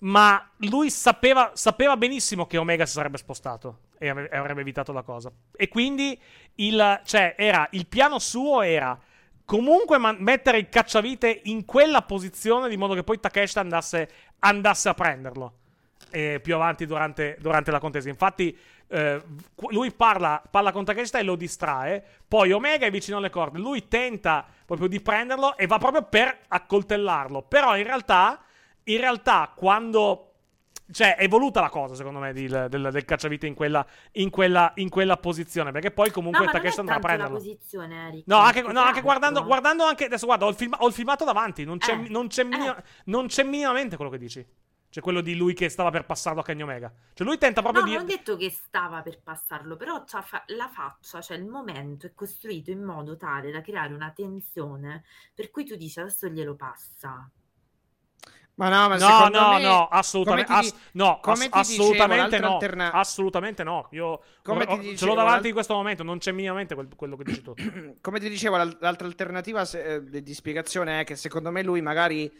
Ma lui sapeva, sapeva benissimo che Omega si sarebbe spostato e ave- avrebbe evitato la cosa. E quindi il, cioè, era, il piano suo era comunque man- mettere il cacciavite in quella posizione di modo che poi Takeshita andasse, andasse a prenderlo eh, più avanti durante, durante la contesa. Infatti, eh, lui parla, parla con Takeshita e lo distrae. Poi Omega è vicino alle corde. Lui tenta proprio di prenderlo e va proprio per accoltellarlo. Però in realtà, in realtà, quando. Cioè, è voluta la cosa, secondo me, di- del, del cacciavite in quella, in, quella, in quella posizione. Perché poi comunque No, Takeshita andrà a prenderlo. posizione, Eric. No, anche, no, anche che guardando, guardando anche. Adesso guarda, ho il, film- ho il filmato davanti. Non c'è, Eh, non, c'è minim- non c'è minimamente quello che dici. Cioè, quello di lui che stava per passarlo a Kenny Omega. Cioè, lui tenta proprio No, di. non ho detto che stava per passarlo, però c'ha fa- la faccia, cioè il momento è costruito in modo tale da creare una tensione per cui tu dici adesso glielo passa. Ma no, ma No, secondo no, me- no, assolutamente, come ti ass- no, come ass- dicevo, assolutamente no, alterna- assolutamente no. Io Come ho- ti ho- ce dicevo, l'ho davanti l'al- in questo momento, non c'è minimamente quel- quello che dici tu. [CLEARS THROAT] come ti dicevo, l'al- l'altra alternativa se- eh, di spiegazione è che secondo me lui magari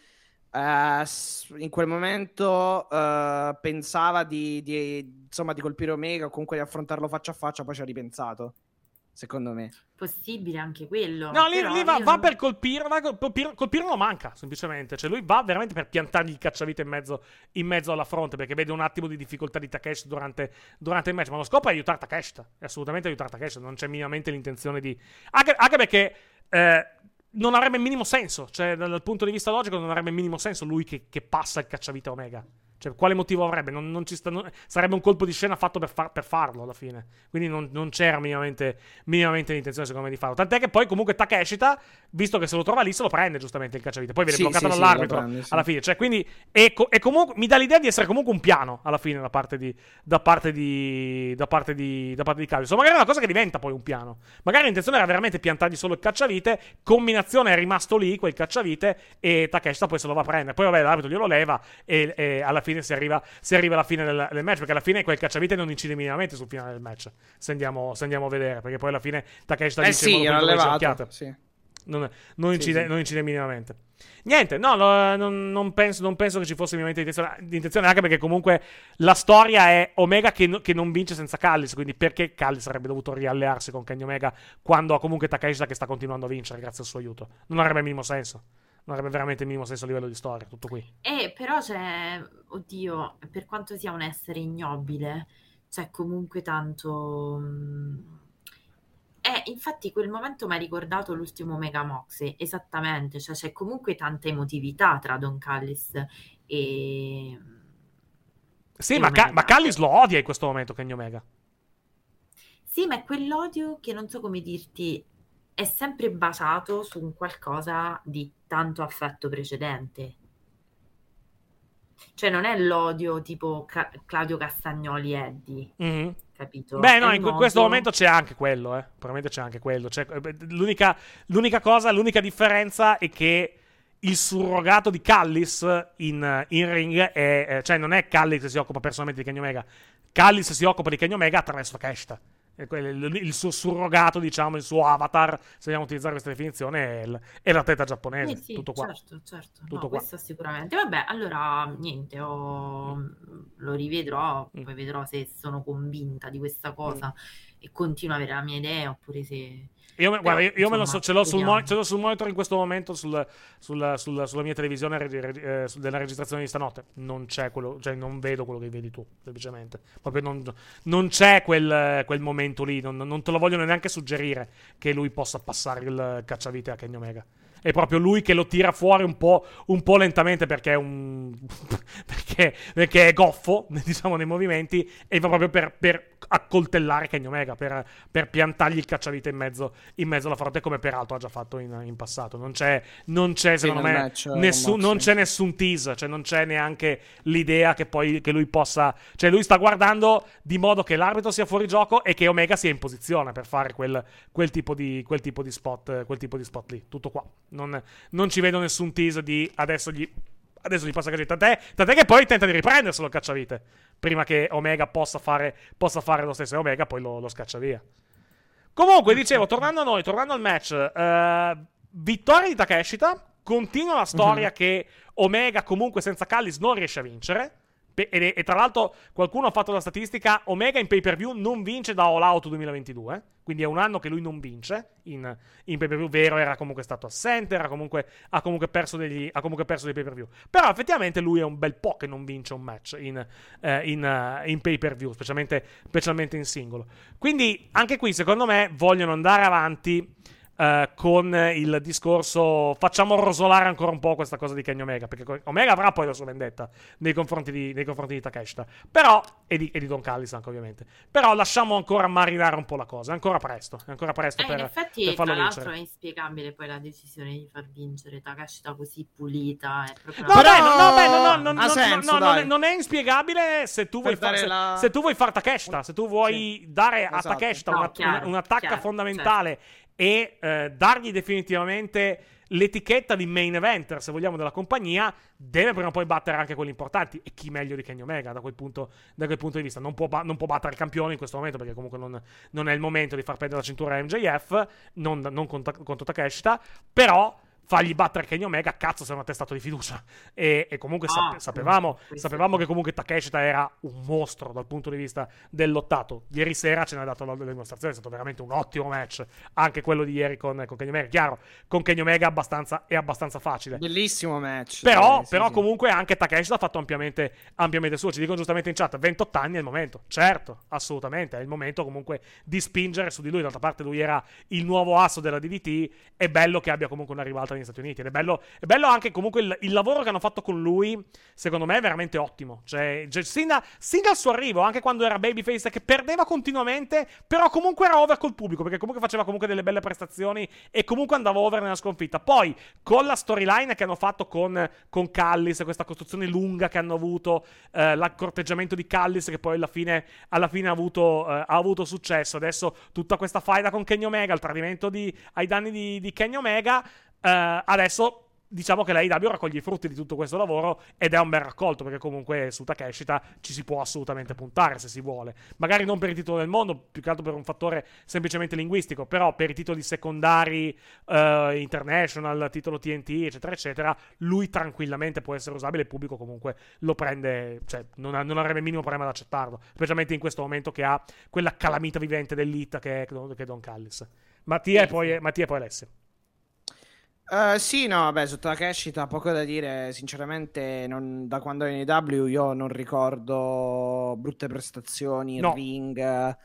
s- in quel momento eh, pensava di, di, insomma, di colpire Omega o comunque di affrontarlo faccia a faccia, poi ci ha ripensato. Secondo me. Possibile anche quello. No, lì, lì va, va non- per colpirlo, va colpirlo, colpirlo non manca, semplicemente. Cioè, lui va veramente per piantargli il cacciavite in mezzo, in mezzo alla fronte, perché vede un attimo di difficoltà di Takeshi durante, durante il match. Ma lo scopo è aiutare Takeshita, è assolutamente aiutare Takeshita, non c'è minimamente l'intenzione di... Anche, anche perché... eh, non avrebbe il minimo senso, cioè dal punto di vista logico non avrebbe il minimo senso lui che, che passa il cacciavite Omega. Cioè, quale motivo avrebbe? Non, non ci sta- non- sarebbe un colpo di scena fatto per, far- per farlo alla fine. Quindi non, non c'era minimamente, minimamente l'intenzione, secondo me, di farlo. Tant'è che poi, comunque, Takeshita, visto che se lo trova lì, se lo prende giustamente il cacciavite. Poi viene Sì, bloccato sì, sì, dall'arbitro lo prende, sì. alla fine. Cioè, quindi, co- è comunque, mi dà l'idea di essere comunque un piano alla fine da parte di, da parte di, da parte di, da parte di Callius. O magari è una cosa che diventa poi un piano. Magari l'intenzione era veramente piantargli solo il cacciavite. Combinazione è rimasto lì quel cacciavite. E Takeshita poi se lo va a prendere. Poi, vabbè, l'arbitro glielo leva. E, e alla fine si arriva, si arriva alla fine del, del match. Perché alla fine quel cacciavite non incide minimamente sul finale del match. Se andiamo, se andiamo a vedere. Perché poi alla fine Takeshita Eh dice sì, puntuale, levato. Sì. Non, non Sì, incide, sì. non incide minimamente. Niente, no, lo- non, non penso, non penso che ci fosse minimamente intenzione, di intenzione, anche perché comunque la storia è Omega che, no- che non vince senza Callis, quindi perché Callis sarebbe dovuto riallearsi con Kenny Omega quando ha comunque Takeshita che sta continuando a vincere grazie al suo aiuto? Non avrebbe il minimo senso. Non avrebbe veramente il minimo senso a livello di storia, tutto qui. Eh, però c'è, oddio, per quanto sia un essere ignobile, c'è comunque tanto... mm, Eh, infatti quel momento mi ha ricordato l'ultimo Mega Moxie, esattamente, cioè c'è comunque tanta emotività tra Don Callis e... Sì, E ma, Ca- ma Callis lo odia in questo momento Kenny Omega. Sì, ma è quell'odio che non so come dirti, è sempre basato su un qualcosa di tanto affetto precedente. Cioè non è l'odio tipo Ca- Claudio Castagnoli Eddie, Mhm. capito? Beh, no, in que- questo momento c'è anche quello, eh. Probabilmente c'è anche quello. C'è- eh, beh, l'unica, l'unica cosa, l'unica differenza è che il surrogato di Callis in, in ring è. eh, cioè, non è Callis che si occupa personalmente di Kenny Omega. Callis si occupa di Kenny Omega attraverso Takeshita. Il, suo surrogato, diciamo, il suo avatar, se vogliamo utilizzare questa definizione, è, il- è l'atleta giapponese. Sì, sì, tutto qua. certo, certo. Tutto no, qua. questo sicuramente. Vabbè, allora niente, ho- lo rivedrò, Mm. poi vedrò se sono convinta di questa cosa e continuo a avere la mia idea oppure se... Io, me- guarda, io, io me lo so, ce l'ho, sul mo- ce l'ho sul monitor in questo momento sul- sul- sul- sulla mia televisione eh, della registrazione di stanotte. Non c'è quello, cioè non vedo quello che vedi tu, semplicemente. Proprio non, non c'è quel, quel momento lì. Non, non te lo vogliono neanche suggerire che lui possa passare il cacciavite a Kenny Omega. È proprio lui che lo tira fuori un po', un po' lentamente perché è un. [LAUGHS] perché, perché è goffo, [LAUGHS] diciamo, nei movimenti. E va proprio per, per accoltellare Kenny Omega, per, per piantargli il cacciavite in mezzo, in mezzo alla fronte, come peraltro ha già fatto in, in passato. Non c'è, non c'è secondo me, match, nessun- non c'è nessun tease, cioè non c'è neanche l'idea che poi che lui possa. Cioè, lui sta guardando di modo che l'arbitro sia fuori gioco e che Omega sia in posizione per fare quel, quel tipo, di, quel tipo di spot. Quel tipo di spot lì. Tutto qua. Non, non ci vedo nessun tease di adesso gli. Adesso gli passa cacciavite. Tant'è, tant'è che poi tenta di riprenderselo cacciavite. Prima che Omega possa fare, possa fare lo stesso. E Omega poi lo, lo scaccia via. Comunque, dicevo, tornando a noi, tornando al match, eh, vittoria di Takeshita, continua la storia Mhm. che Omega comunque senza Callis non riesce a vincere. E, e tra l'altro qualcuno ha fatto la statistica, Omega in pay per view non vince da All Out 2022, quindi è un anno che lui non vince in, in pay per view, vero era comunque stato assente, comunque, ha, comunque perso degli, ha comunque perso dei pay per view, però effettivamente lui è un bel po' che non vince un match in, eh, in, eh, in pay per view, specialmente, specialmente in singolo. Quindi anche qui secondo me vogliono andare avanti eh, con il discorso facciamo rosolare ancora un po' questa cosa di Kenny Omega perché Omega avrà poi la sua vendetta nei confronti di, nei confronti di Takeshita però e di, e di Don Callis anche ovviamente però lasciamo ancora marinare un po' la cosa è ancora presto è ancora presto Eh, per, in effetti, per farlo tra l'altro, vincere è inspiegabile poi la decisione di far vincere Takashita così pulita. È proprio No, Però- beh, no, no, beh, no, no, no, no, senso, no, no, non, è, dai. non è inspiegabile se tu vuoi dare se, la- se tu vuoi far Takeshita, se tu vuoi dare a Esatto. Takeshita No, una- chiaro, una- un'attacca chiaro, fondamentale e eh, dargli definitivamente l'etichetta di main eventer, se vogliamo, della compagnia, deve prima o poi battere anche quelli importanti. E chi meglio di Kenny Omega da quel punto, da quel punto di vista? Non può, non può battere il campione in questo momento, perché comunque non, non è il momento di far perdere la cintura a MJF, non, non contro, contro Takeshita, però fargli battere Kenny Omega, cazzo, sei una testato di fiducia. E, e comunque Ah, sapevamo, sapevamo che comunque Takeshita era un mostro dal punto di vista del lottato. Ieri sera ce n'ha dato la, la dimostrazione, è stato veramente un ottimo match. Anche quello di ieri con, con Kenny Omega. Chiaro, con Kenny Omega abbastanza, è abbastanza facile. Bellissimo match. Però, Eh, sì, però sì. comunque anche Takeshita ha fatto ampiamente, ampiamente suo. Ci dicono giustamente in chat, 28 anni è il momento. Certo, assolutamente, è il momento comunque di spingere su di lui. D'altra parte lui era il nuovo asso della DDT. È bello che abbia comunque una rivalta negli Stati Uniti. Ed è bello, è bello anche comunque il, il lavoro che hanno fatto con lui, secondo me è veramente ottimo. Cioè, cioè, sin, da- sin dal suo arrivo, anche quando era babyface, che perdeva continuamente, però comunque era over col pubblico, perché comunque faceva comunque delle belle prestazioni e comunque andava over nella sconfitta. Poi, con la storyline che hanno fatto con, con Callis, questa costruzione lunga che hanno avuto, eh, l'accorteggiamento di Callis che poi alla fine, alla fine ha, avuto, eh, ha avuto successo. Adesso tutta questa faida con Kenny Omega, il tradimento di- ai danni di, di Kenny Omega, eh, adesso diciamo che la AEW raccoglie i frutti di tutto questo lavoro ed è un bel raccolto perché comunque su Takeshita ci si può assolutamente puntare se si vuole. Magari non per il titolo del mondo più che altro per un fattore semplicemente linguistico però per i titoli secondari eh, international titolo TNT eccetera eccetera lui tranquillamente può essere usabile il pubblico comunque lo prende cioè non, ha- non avrebbe minimo problema ad accettarlo specialmente in questo momento che ha quella calamita vivente dell'It che è, che è Don Callis. Mattia e poi, Mattia e poi Alessio Eh, sì, no, vabbè, su Takeshita poco da dire, sinceramente, non- da quando è in AEW io non ricordo brutte prestazioni in No. ring.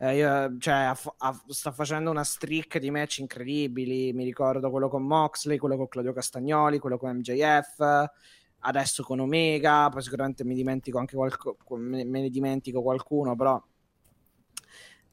eh, io- cioè, ha fa- ha- sta facendo una streak di match incredibili. Mi ricordo quello con Moxley, quello con Claudio Castagnoli, quello con MJF, adesso con Omega. Poi sicuramente mi dimentico anche qualco- me, me ne dimentico qualcuno, però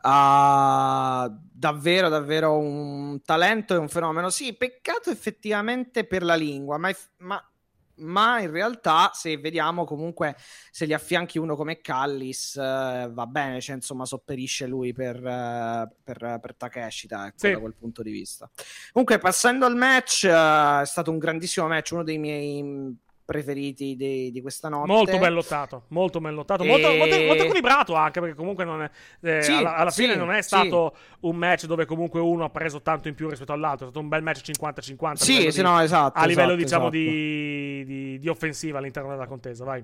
ha davvero, davvero un talento e un fenomeno. Sì, peccato effettivamente per la lingua, ma, ma- ma in realtà, se vediamo comunque se gli affianchi uno come Callis, eh, va bene, cioè, insomma, sopperisce lui per, eh, per, per Takeshita, ecco, Sì. da quel punto di vista. Comunque, passando al match, eh, è stato un grandissimo match, uno dei miei preferiti di, di questa notte. Molto ben lottato, molto ben lottato, E- molto, molto- molto equilibrato anche perché comunque non è, eh, Sì, alla, alla fine sì, non è sì. stato un match dove comunque uno ha preso tanto in più rispetto all'altro, è stato un bel match 50-50 a Sì, sì, di- no, esatto. a livello esatto, diciamo esatto. di, di- di offensiva all'interno della contesa, vai.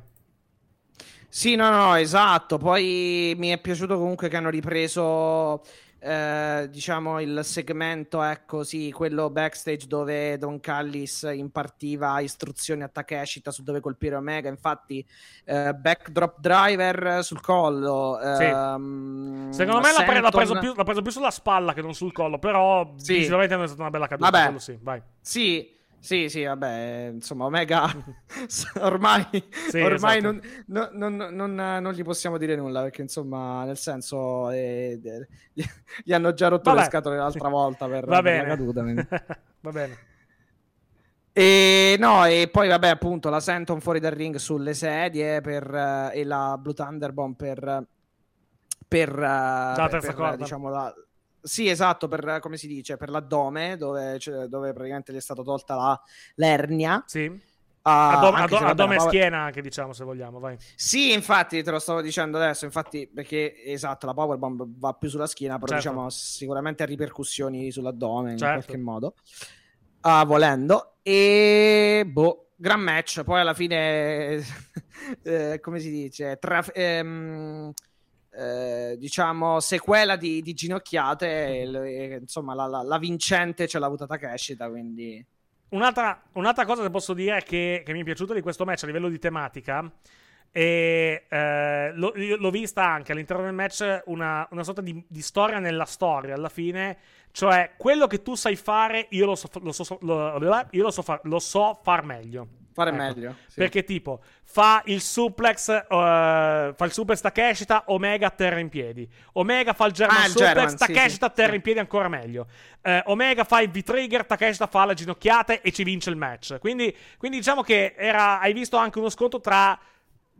Sì, no, no, esatto. Poi mi è piaciuto comunque che hanno ripreso, eh, diciamo, il segmento, ecco, sì, quello backstage dove Don Callis impartiva istruzioni a Takeshita su dove colpire Omega. Infatti, eh, backdrop driver sul collo. Sì. ehm, Secondo me l'ha, pre- l'ha preso più, l'ha preso più sulla spalla che non sul collo, però Sì. visivamente non è stata una bella caduta, Vabbè. quello sì, vai. Sì, sì, sì, vabbè, insomma, Omega [LAUGHS] ormai, Sì, ormai esatto. non, non- non- non- gli possiamo dire nulla perché, insomma, nel senso, eh, eh, gli, hanno già rotto Vabbè. le scatole l'altra volta per, [LAUGHS] Va per bene. la caduta. quindi. [LAUGHS] Va bene. E no, e poi vabbè, appunto, la Senton fuori dal ring sulle sedie per, eh, e la Blue Thunderbomb per per, eh, per- terza per, corda. diciamo la sì, esatto, per come si dice, per l'addome, dove, cioè, dove praticamente gli è stata tolta la, l'ernia. Sì. Ah, Addome, anche se, addo- vabbè, addome e schiena anche, diciamo, se vogliamo, vai. Sì, infatti, te lo stavo dicendo adesso, infatti, perché esatto, la powerbomb va più sulla schiena, però Certo. diciamo sicuramente ha ripercussioni sull'addome in Certo. qualche modo. ah, volendo. E boh, gran match. Poi alla fine, [LAUGHS] eh, come si dice, tra, ehm, eh, diciamo, sequela di, di ginocchiate. E, e, insomma, la, la, la, vincente ce l'ha avuta Takeshita. Quindi. Un'altra, un'altra cosa che posso dire che, che mi è piaciuta di questo match a livello di tematica e eh, l'ho, l'ho, vista anche all'interno del match una, una sorta di, di, storia nella storia alla fine. Cioè, quello che tu sai fare, io lo so, lo so, lo, io lo so, far, lo so far meglio. Fare ecco. meglio. Sì. Perché, tipo, fa il suplex, uh, fa il suplex Takeshita, Omega terra in piedi. Omega fa il German ah, suplex, German, Takeshita sì, terra sì. in piedi ancora meglio. Uh, Omega fa il V-trigger, Takeshita fa le ginocchiate e ci vince il match. Quindi, quindi diciamo che era, hai visto anche uno scontro tra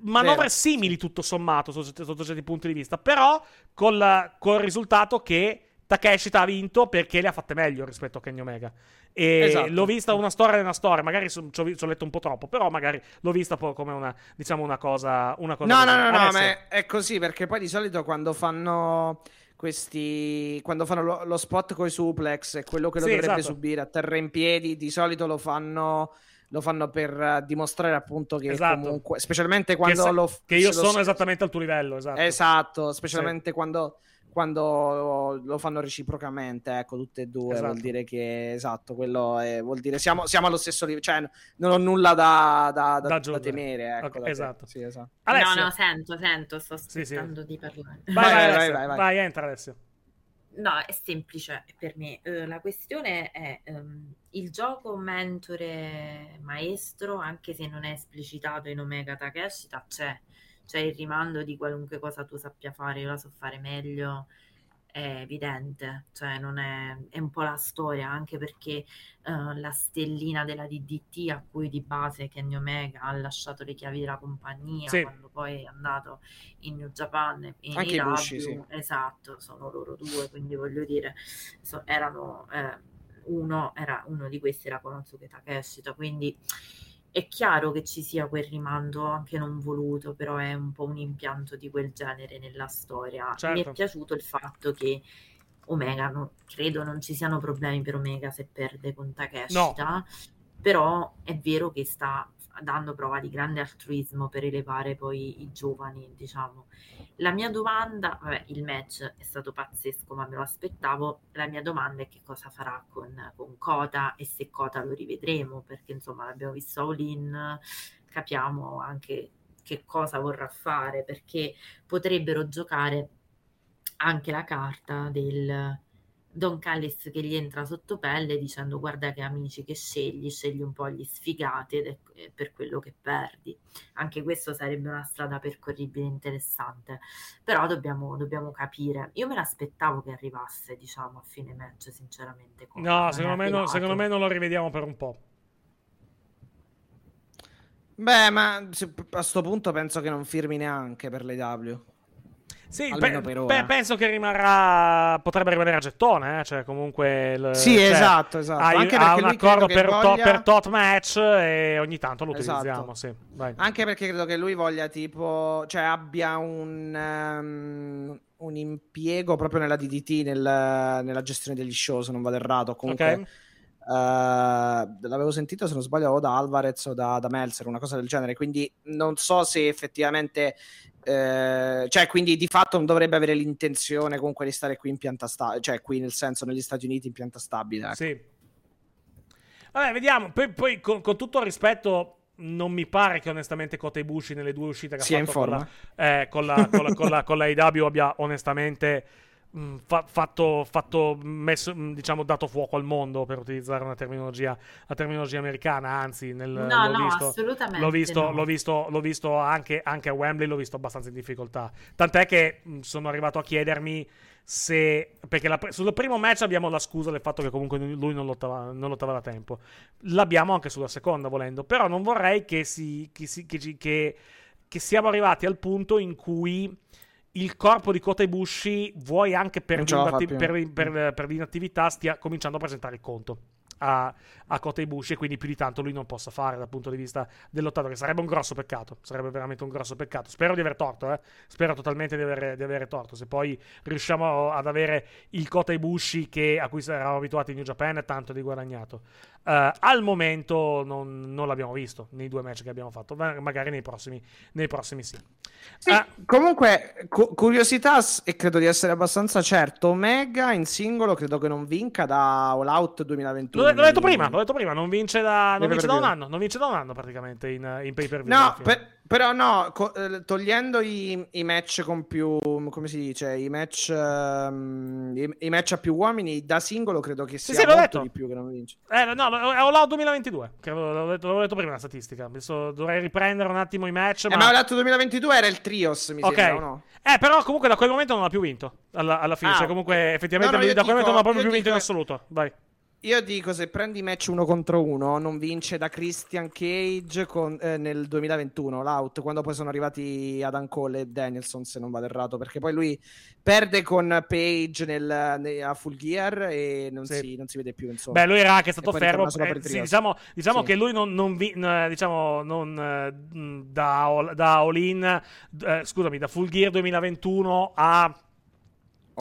manovre Vero. simili tutto sommato sotto, sotto certi punti di vista, però col, col risultato che Takeshita ha vinto perché le ha fatte meglio rispetto a Kenny Omega. E esatto. l'ho vista una storia nella storia, magari ci ho, letto un po' troppo, però magari l'ho vista come una, diciamo, una cosa, una cosa No, no, no, no, ma è così perché poi di solito quando fanno questi quando fanno lo, lo spot con i suplex e quello che lo sì, dovrebbe esatto. subire a terra in piedi, di solito lo fanno lo fanno per uh, dimostrare appunto che esatto. comunque, specialmente quando che, lo che io sono esattamente al tuo livello, esatto. Esatto, specialmente sì. quando quando lo fanno reciprocamente, ecco, tutte e due, esatto. vuol dire che esatto, quello è, vuol dire siamo, siamo allo stesso livello, cioè non ho nulla da, da, da, da temere, ecco, okay, esatto. Sì, esatto. Alessio. No, no, sento, sento, sto aspettando sì, sì. di parlare. Vai, vai, vai, vai, vai, vai, entra Alessio. No, è semplice per me. Uh, la questione è um, il gioco mentore maestro, anche se non è esplicitato in Omega Takeshita, c'è. C'è il rimando di qualunque cosa tu sappia fare, io la so fare meglio, è evidente, cioè non è, è un po' la storia, anche perché uh, la stellina della DDT a cui di base Kenny Omega ha lasciato le chiavi della compagnia sì. quando poi è andato in New Japan in anche i Bushi, sì. esatto, sono loro due, quindi voglio dire, so, erano eh, uno, era, uno di questi era Konosuke Takeshita, quindi è chiaro che ci sia quel rimando anche non voluto, però è un po' un impianto di quel genere nella storia. Certo. Mi è certo. piaciuto il fatto che Omega, no, credo non ci siano problemi per Omega se perde con Takeshita, no. però è vero che sta dando prova di grande altruismo per elevare poi i giovani, diciamo. La mia domanda, vabbè, il match è stato pazzesco, ma me lo aspettavo. La mia domanda è che cosa farà con, con Kota e se Kota lo rivedremo, perché insomma l'abbiamo visto all in, capiamo anche che cosa vorrà fare, perché potrebbero giocare anche la carta del Don Callis che gli entra sotto pelle dicendo guarda che amici che scegli, scegli un po' gli sfigati ed è per quello che perdi. Anche questo sarebbe una strada percorribile interessante, però dobbiamo, dobbiamo capire. Io me l'aspettavo che arrivasse diciamo a fine match sinceramente. No, secondo me, no, secondo me non lo rivediamo per un po'. Beh, ma a questo punto penso che non firmi neanche per l'AW. Sì, pe- pe- penso che rimarrà. Potrebbe rimanere a gettone, eh? cioè comunque. Il, sì, cioè, esatto, esatto. Hai, Anche ha un accordo per, voglia... to- per, tot match e ogni tanto lo esatto. utilizziamo. Sì. Anche perché credo che lui voglia, tipo, cioè abbia un. Um, un impiego proprio nella DDT, nel, nella gestione degli show, se non vado errato. Comunque. Okay. Uh, l'avevo sentito se non sbaglio o da Alvarez o da, da Melzer, una cosa del genere. Quindi non so se effettivamente eh, cioè, quindi di fatto non dovrebbe avere l'intenzione comunque di stare qui in pianta stabile, cioè qui nel senso negli Stati Uniti in pianta stabile. Ecco. Sì. Vabbè, vediamo. Poi, poi con, con, tutto il rispetto, non mi pare che onestamente Kota Ibushi nelle due uscite che ha fatto con la, eh, con, la, con, la, con, la, con la AEW abbia onestamente fa- fatto, fatto messo, mm, diciamo, dato fuoco al mondo per utilizzare una terminologia, una terminologia americana, anzi, nel, no, l'ho, no, visto, assolutamente l'ho, visto, no. l'ho visto, l'ho visto anche, anche, a Wembley, l'ho visto abbastanza in difficoltà. Tant'è che mm, sono arrivato a chiedermi se perché la, sul primo match abbiamo la scusa del fatto che comunque lui non lottava, non lottava da tempo. L'abbiamo anche sulla seconda, volendo, però non vorrei che, si, che, si, che, che, che siamo arrivati al punto in cui il corpo di Kota Ibushi, vuoi anche per, l'inatti- per, per, per l'inattività, stia cominciando a presentare il conto. a, a Kota Ibushi e quindi più di tanto lui non possa fare dal punto di vista del lottato, che sarebbe un grosso peccato, sarebbe veramente un grosso peccato. Spero di aver torto, eh? spero totalmente di avere, di avere torto. Se poi riusciamo ad avere il Kota Ibushi che, a cui eravamo abituati in New Japan, tanto di guadagnato. Uh, al momento non, non, l'abbiamo visto nei due match che abbiamo fatto, ma magari nei prossimi, nei prossimi sì. sì uh, comunque, cu- curiosità, e credo di essere abbastanza certo, Omega in singolo credo che non vinca da All Out 2021. L'ho, l'ho detto prima, l'ho detto prima, non vince da, non vince da un anno, non vince da un anno praticamente in, in pay per view. No, per, però no, co- eh, togliendo i, i, match con più, come si dice, i match, um, i, i, match a più uomini, da singolo credo che sia sì, sì, molto detto. di più che non vince. Eh, no, è All Out 2022, credo, l'avevo, detto, l'avevo detto prima la statistica, Adesso dovrei riprendere un attimo i match. Eh, ma, ma All Out 2022 era il Trios, mi okay. sembra, no? Eh, però comunque da quel momento non ha più vinto, alla, alla fine, ah, cioè comunque effettivamente no, no, da quel momento non ha proprio più vinto in assoluto, vai. Io dico, se prendi match uno contro uno, non vince da Christian Cage con, eh, nel 2021, l'out, quando poi sono arrivati Adam Cole e Danielson, se non vado errato, perché poi lui perde con Page nel, nel, a Full Gear e non, sì. si, non, si, vede più, insomma. Beh, lui era anche stato fermo. Eh, sì, diciamo, diciamo sì. che lui non, non, vi, diciamo, non eh, da, da All In, eh, scusami, da Full Gear 2021 a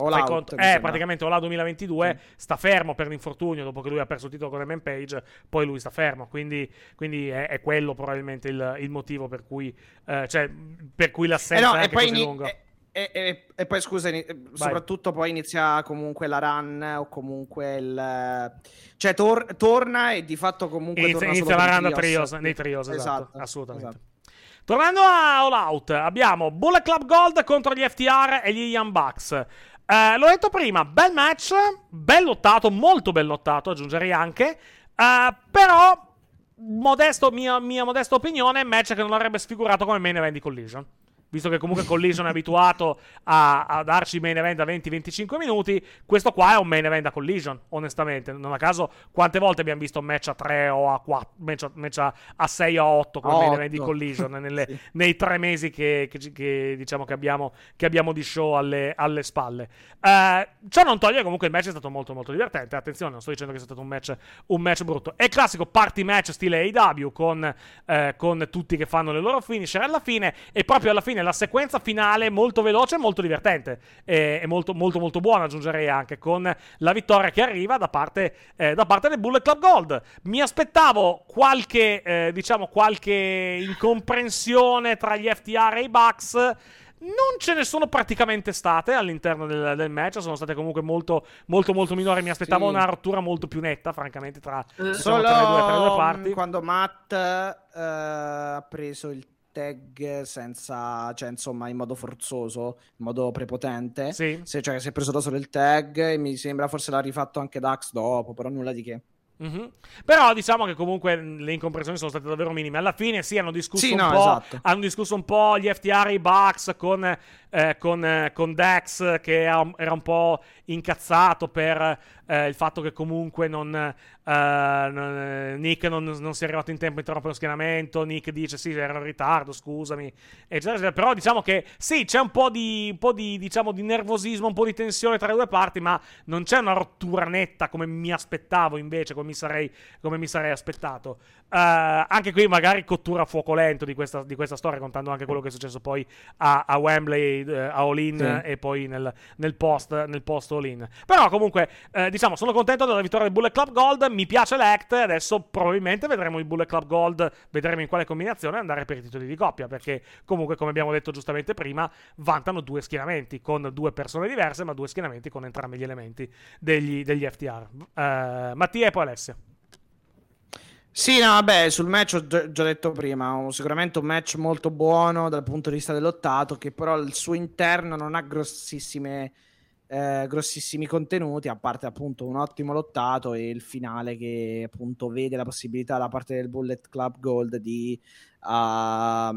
All out, conto, eh, praticamente All 2022 sì. sta fermo per l'infortunio dopo che lui ha perso il titolo con M. Page, poi lui sta fermo, quindi, quindi è, è, quello probabilmente il, il motivo per cui, eh, cioè, per cui l'assenza eh no, è anche così ini- lunga. E, e, e, poi scusa, soprattutto poi inizia comunque la run o comunque il... Cioè tor- torna e di fatto comunque inizia, inizia la run trios, nei trios, esatto, esatto assolutamente. Esatto. Tornando a All Out, abbiamo Bullet Club Gold contro gli FTR e gli Young Bucks. Uh, l'ho detto prima, bel match, ben lottato, molto ben lottato, aggiungerei anche. Uh, però, modesto, mia, mia modesta opinione, match che non avrebbe sfigurato come main event di Collision visto che comunque Collision è abituato a, a darci main event a 20-25 minuti, questo qua è un main event da Collision, onestamente. Non a caso, quante volte abbiamo visto un match a 3 o a 4, match a, match a 6 o a 8 con main event di Collision [LAUGHS] nelle, sì. nei tre mesi che, che, che, diciamo che abbiamo, che abbiamo di show alle, alle spalle. Uh, ciò non toglie comunque il match è stato molto molto divertente. Attenzione, non sto dicendo che sia stato un match, un match brutto. È classico party match stile AW con, uh, con tutti che fanno le loro finisher alla fine e proprio alla fine la sequenza finale molto veloce e molto divertente. E, e molto, molto, molto buona, aggiungerei anche, con la vittoria che arriva da parte, eh, da parte del Bullet Club Gold. Mi aspettavo qualche, eh, diciamo, qualche incomprensione tra gli FTR e i Bucks. Non ce ne sono praticamente state all'interno del, del, match, sono state comunque molto, molto, molto minori. Mi aspettavo sì. una rottura molto più netta, francamente, tra, diciamo, Solo tra, le, due, tra le due parti. Quando Matt uh, ha preso il tag senza, cioè insomma in modo forzoso, in modo prepotente. Sì. Se, cioè si è preso da solo il tag e mi sembra forse l'ha rifatto anche Dax dopo, però nulla di che. Mm-hmm. Però diciamo che comunque le incomprensioni sono state davvero minime. Alla fine sì, hanno discusso, sì, un, no, po', esatto. hanno discusso un po' gli FTR e i Bucks con, eh, con, eh, con Dex che era un po' incazzato per eh, il fatto che comunque non, eh, Nick non, non, sia arrivato in tempo a interrompere lo schienamento. Nick dice sì, era in ritardo, scusami. Eccetera, eccetera. Però diciamo che sì, c'è un po' di, un po' di, diciamo, di nervosismo, un po' di tensione tra le due parti, ma non c'è una rottura netta come mi aspettavo invece, come mi sarei, come mi sarei aspettato. Uh, anche qui magari cottura a fuoco lento di questa, di questa, storia, contando anche quello che è successo poi a, a Wembley, uh, a All-In sì. e poi nel, nel, post, nel post All-In. Però comunque, uh, diciamo, sono contento della vittoria del Bullet Club Gold, mi piace l'Act, adesso probabilmente vedremo il Bullet Club Gold, vedremo in quale combinazione andare per i titoli di coppia, perché comunque, come abbiamo detto giustamente prima, vantano due schienamenti con due persone diverse, ma due schienamenti con entrambi gli elementi degli, degli FTR. Mattia e poi Alessia. Sì, no, vabbè, sul match ho già detto prima, sicuramente un match molto buono dal punto di vista dell'ottato, che però il suo interno non ha grossissime, eh, grossissimi contenuti, a parte appunto un ottimo lottato e il finale che appunto vede la possibilità da parte del Bullet Club Gold di, uh,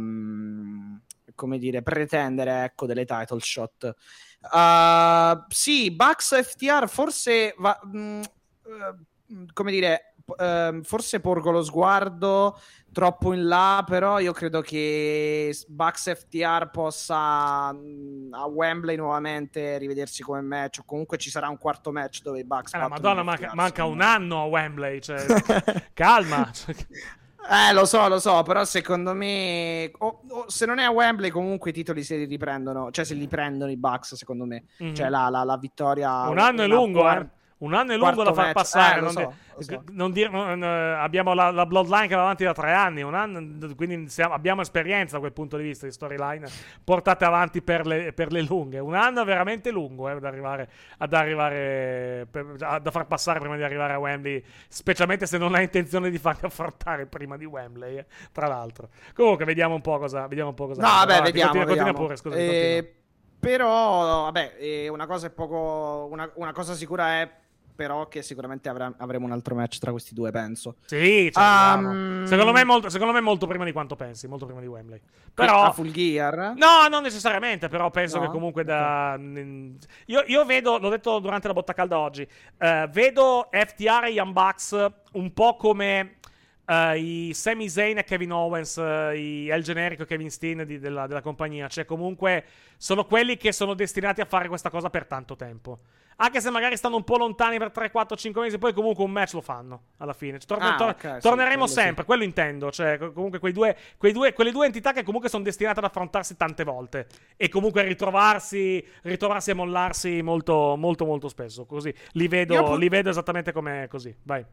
come dire, pretendere ecco, delle title shot. Uh, sì, Bucks FTR forse va... Mh, mm, uh, come dire ehm, forse porgo lo sguardo troppo in là, però io credo che Bucks FTR possa mh, a Wembley nuovamente rivedersi come match, o comunque ci sarà un quarto match dove i Bucks Eh, battono Madonna, manca, manca un anno a Wembley. Cioè, [LAUGHS] calma. Cioè, Eh, lo so, lo so, però secondo me, o- o se non è a Wembley, comunque i titoli si riprendono, cioè se li prendono i Bucks, secondo me. Mhm. Cioè la, la- la vittoria. un anno è lungo, eh. Un anno è lungo da far match. passare. Eh, non, so, di- so. non dire- non, eh, abbiamo la, la Bloodline che va avanti da tre anni. Un anno, quindi siamo- abbiamo esperienza da quel punto di vista di storyline portate avanti per le, per le lunghe. Un anno è veramente lungo eh, ad arrivare, ad arrivare per- a- da far passare prima di arrivare a Wembley. Specialmente se non hai intenzione di farli [LAUGHS] affrontare prima di Wembley. eh, tra l'altro, comunque, vediamo un po' cosa. Vediamo un po' cosa No, vabbè, Avanti, vediamo. Continua, continua vediamo. pure, scusa. Eh, però, vabbè, eh, una cosa è poco. Una, una cosa sicura è. Però che sicuramente avrà- avremo un altro match tra questi due, penso. Sì, cioè, Um, secondo, me molto, secondo me molto prima di quanto pensi, molto prima di Wembley. A Però, full gear. no, non necessariamente, però penso No? che comunque da... Io, io vedo, l'ho detto durante la botta calda oggi, eh, vedo FTR e Young Bucks un po' come eh, i Sami Zayn e Kevin Owens, eh, i El Generico Kevin Steen di- della, della compagnia, cioè comunque sono quelli che sono destinati a fare questa cosa per tanto tempo. Anche se magari stanno un po' lontani per 3, 4, 5 mesi, poi comunque un match lo fanno alla fine. Cioè, torne- Ah, tor- ok, sì, torneremo sì. sempre, quello intendo. Cioè, co- comunque quei due, quei due- quelle due entità che comunque sono destinate ad affrontarsi tante volte. E comunque ritrovarsi, ritrovarsi e mollarsi molto, molto, molto spesso. Così li vedo, pu- li vedo esattamente come così. Vai.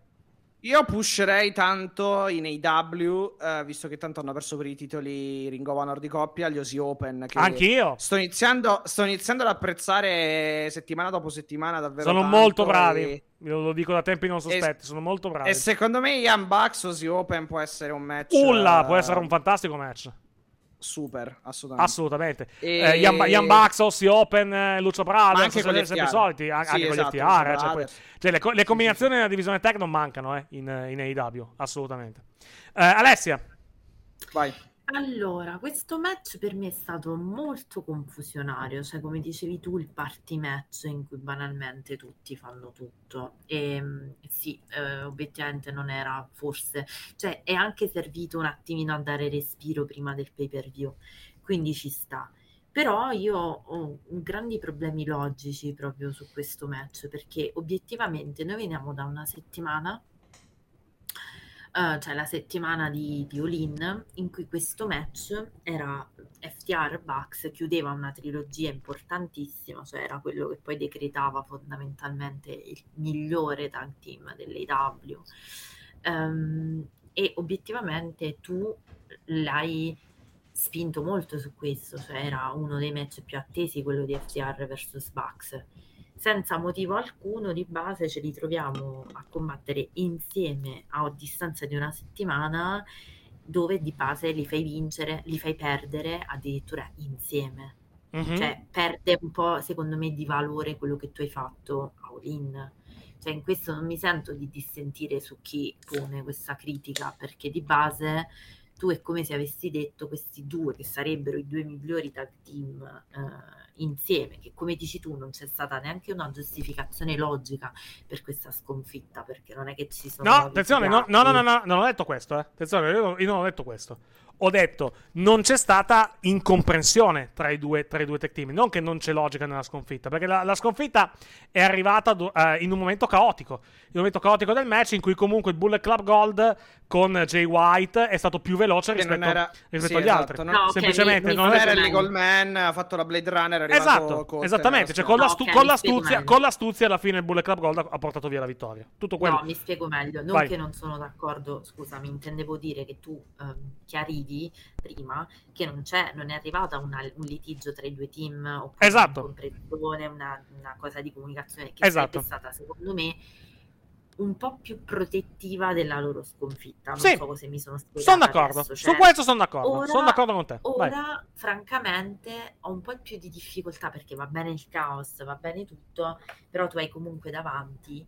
Io pusherei tanto in AW, eh, visto che tanto hanno perso per i titoli Ring of Honor di coppia, gli Osi Open. Che Anch'io. Sto iniziando, sto iniziando ad apprezzare settimana dopo settimana davvero Sono molto bravi. E, lo dico da tempi non sospetti. sono molto bravi. e secondo me Ian Bucks Osi Open può essere un match Ulla, eh, può essere un fantastico match. Super, assolutamente. Assolutamente. E- Eh, Young Bucks, Ossi Open, eh, Lucio Ma anche sono con gli sempre FTR. soliti, an- Sì, anche con gli esatto, FTR, Lucio eh, cioè, poi- cioè, le, co- le combinazioni nella divisione tech non mancano eh, in, in AEW, assolutamente. Eh, Alessia, Vai. Allora, questo match per me è stato molto confusionario, cioè come dicevi tu, il party match in cui banalmente tutti fanno tutto. E mm, sì, eh, obiettivamente non era forse, cioè è anche servito un attimino a dare respiro prima del pay-per-view, quindi ci sta. Però io ho grandi problemi logici proprio su questo match, perché obiettivamente noi veniamo da una settimana eh, cioè la settimana di, di All-In, in cui questo match era FTR Bucks, chiudeva una trilogia importantissima, cioè era quello che poi decretava fondamentalmente il migliore tag team dell'AW. Ehm, e obiettivamente tu l'hai spinto molto su questo, cioè era uno dei match più attesi, quello di FTR vs Bucks senza motivo alcuno di base ci ritroviamo a combattere insieme a distanza di una settimana dove di base li fai vincere, li fai perdere addirittura insieme. Mhm. Cioè perde un po' secondo me di valore quello che tu hai fatto a All-In. Cioè in questo non mi sento di dissentire su chi pone questa critica perché di base tu è come se avessi detto questi due che sarebbero i due migliori tag team eh, insieme, che come dici tu non c'è stata neanche una giustificazione logica per questa sconfitta, perché non è che ci sono... No, attenzione, no, no, no, no, no, non ho detto questo, eh. Attenzione, io, non- io non ho detto questo. Ho detto non c'è stata incomprensione tra i due, tra i due tech team. Non che non c'è logica nella sconfitta, perché la, la sconfitta è arrivata du- eh, in un momento caotico. In un momento caotico del match in cui comunque il Bullet Club Gold con Jay White è stato più veloce Che rispetto, era- rispetto sì, agli esatto, altri. non- No, ok, Semplicemente mi- mi non Non era il. Legal Man, ha fatto la Blade Runner, Esatto, Colt esattamente. Cioè, con, nella l'astu- Ok, con mi spiego l'astuzia, con l'astuzia alla fine il Bullet Club Gold ha, portato via la vittoria. Tutto quello. No, mi spiego meglio. Non Vai. che non sono d'accordo, scusami, intendevo dire che tu ehm, chiarivi prima che non c'è, non è arrivata una- un litigio tra i due team oppure Esatto. una, una cosa di comunicazione che Esatto. sarebbe stata, secondo me, un po' più protettiva della loro sconfitta. Non Sì. so se mi sono spiegata Sono d'accordo. adesso, Su cioè, questo sono d'accordo. ora- sono d'accordo con te. Vai. Ora, francamente, ho un po' più di difficoltà perché va bene il caos, va bene tutto, però tu hai comunque davanti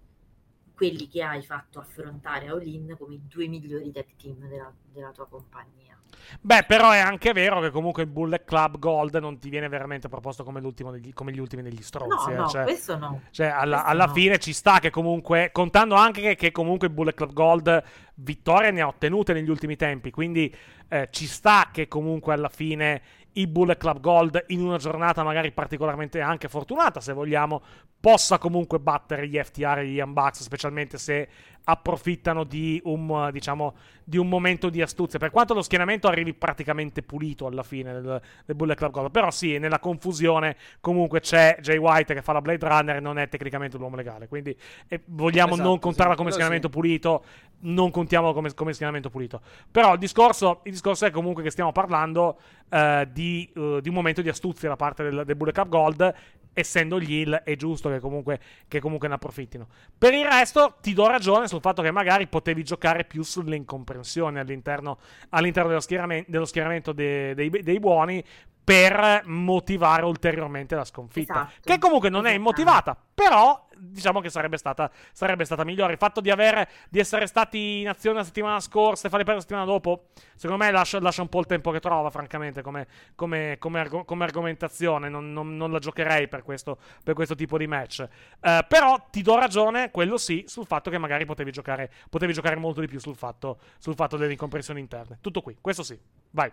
quelli che hai fatto affrontare a All-In come i due migliori tag team della, della tua compagnia. Beh, però è anche vero che comunque il Bullet Club Gold non ti viene veramente proposto come, l'ultimo degli, come gli ultimi degli stronzi. No, eh, no, cioè, questo no. cioè, alla, questo alla no. fine ci sta che comunque, contando anche che, che comunque il Bullet Club Gold vittorie ne ha ottenute negli ultimi tempi, quindi eh, ci sta che comunque alla fine il Bullet Club Gold in una giornata magari particolarmente anche fortunata, se vogliamo, possa comunque battere gli FTR e gli Young Bucks, specialmente se approfittano di un, diciamo, di un momento di astuzia. Per quanto lo schieramento arrivi praticamente pulito alla fine del, del Bullet Club Gold, però sì, nella confusione comunque c'è Jay White che fa la Blade Runner e non è tecnicamente un uomo legale. Quindi eh, vogliamo Esatto, non contarla sì, come schieramento sì. pulito, non contiamolo come, come schieramento pulito. Però il discorso, il discorso è comunque che stiamo parlando eh, di, eh, di un momento di astuzia da parte del, del Bullet Club Gold. Essendo gli Hill, è giusto che comunque, che comunque ne approfittino. Per il resto, ti do ragione sul fatto che magari potevi giocare più sulle incomprensioni all'interno, all'interno dello, schierame- dello schieramento de- dei, dei buoni per motivare ulteriormente la sconfitta. Esatto. Che comunque non è Esattamente. immotivata, però diciamo che sarebbe stata, sarebbe stata migliore. Il fatto di, avere, di essere stati in azione la settimana scorsa e farli perdere la settimana dopo, secondo me lascia, lascia un po' il tempo che trova, francamente, come, come- come argo- come argomentazione. Non, non- non la giocherei per questo, per questo tipo di match. Eh, però ti do ragione, quello sì, sul fatto che magari potevi giocare, potevi giocare molto di più sul fatto, sul fatto delle incomprensioni interne. Tutto qui, questo sì. Vai.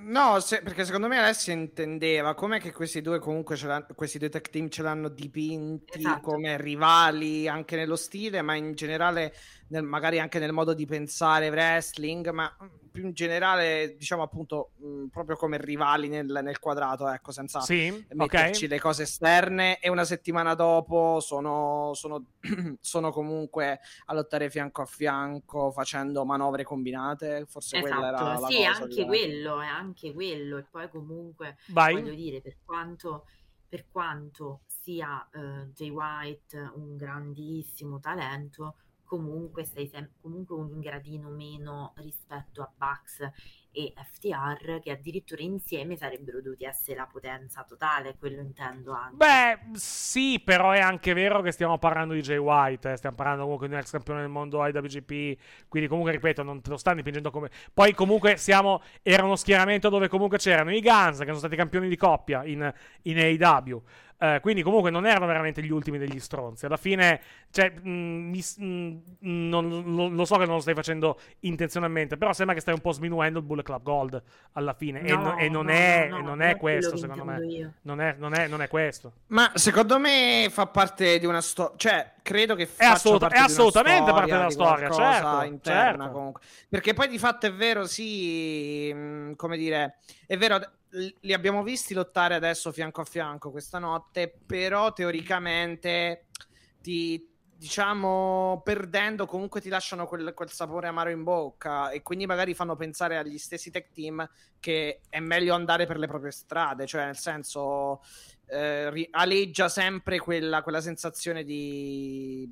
No, se- perché secondo me Alessia intendeva com'è che questi due comunque questi due tech team ce l'hanno dipinti Esatto. come rivali anche nello stile, ma in generale nel- magari anche nel modo di pensare wrestling, ma mm, più in generale diciamo appunto mh, proprio come rivali nel, nel quadrato, ecco, senza Sì, metterci ok. le cose esterne e una settimana dopo sono, sono, [CLEARS THROAT] sono comunque a lottare fianco a fianco facendo manovre combinate, forse quella era Esatto, la sì, cosa. anche che- quello, è anche quello. E poi comunque, Vai. voglio dire, per quanto, per quanto sia eh, Jay White un grandissimo talento, comunque sei sem- comunque un gradino meno rispetto a Bucks e FTR, che addirittura insieme sarebbero dovuti essere la potenza totale, quello intendo anche. Beh, sì, però è anche vero che stiamo parlando di Jay White, eh, stiamo parlando comunque di un ex campione del mondo IWGP, quindi comunque ripeto, non te lo stanno dipingendo come... Poi comunque siamo... era uno schieramento dove comunque c'erano i Guns, che sono stati campioni di coppia in, in AEW, eh, quindi comunque non erano veramente gli ultimi degli stronzi. Alla fine, cioè, mh, mi s- mh, non- lo, lo so che non lo stai facendo intenzionalmente, però sembra che stai un po' sminuendo il Bullet Club Gold alla fine, e, No, no- e non no, è, no, e no, non è questo, secondo me. Non è, non è- non è questo. Ma secondo me fa parte di una storia, cioè credo che È, assoluta- parte è di una assolutamente parte della di storia, certo, interna certo. comunque. Perché poi di fatto è vero, sì, mh, come dire, è vero, li abbiamo visti lottare adesso fianco a fianco questa notte, però teoricamente ti diciamo perdendo comunque ti lasciano quel, quel sapore amaro in bocca e quindi magari fanno pensare agli stessi tech team che è meglio andare per le proprie strade cioè nel senso eh, aleggia sempre quella, quella sensazione di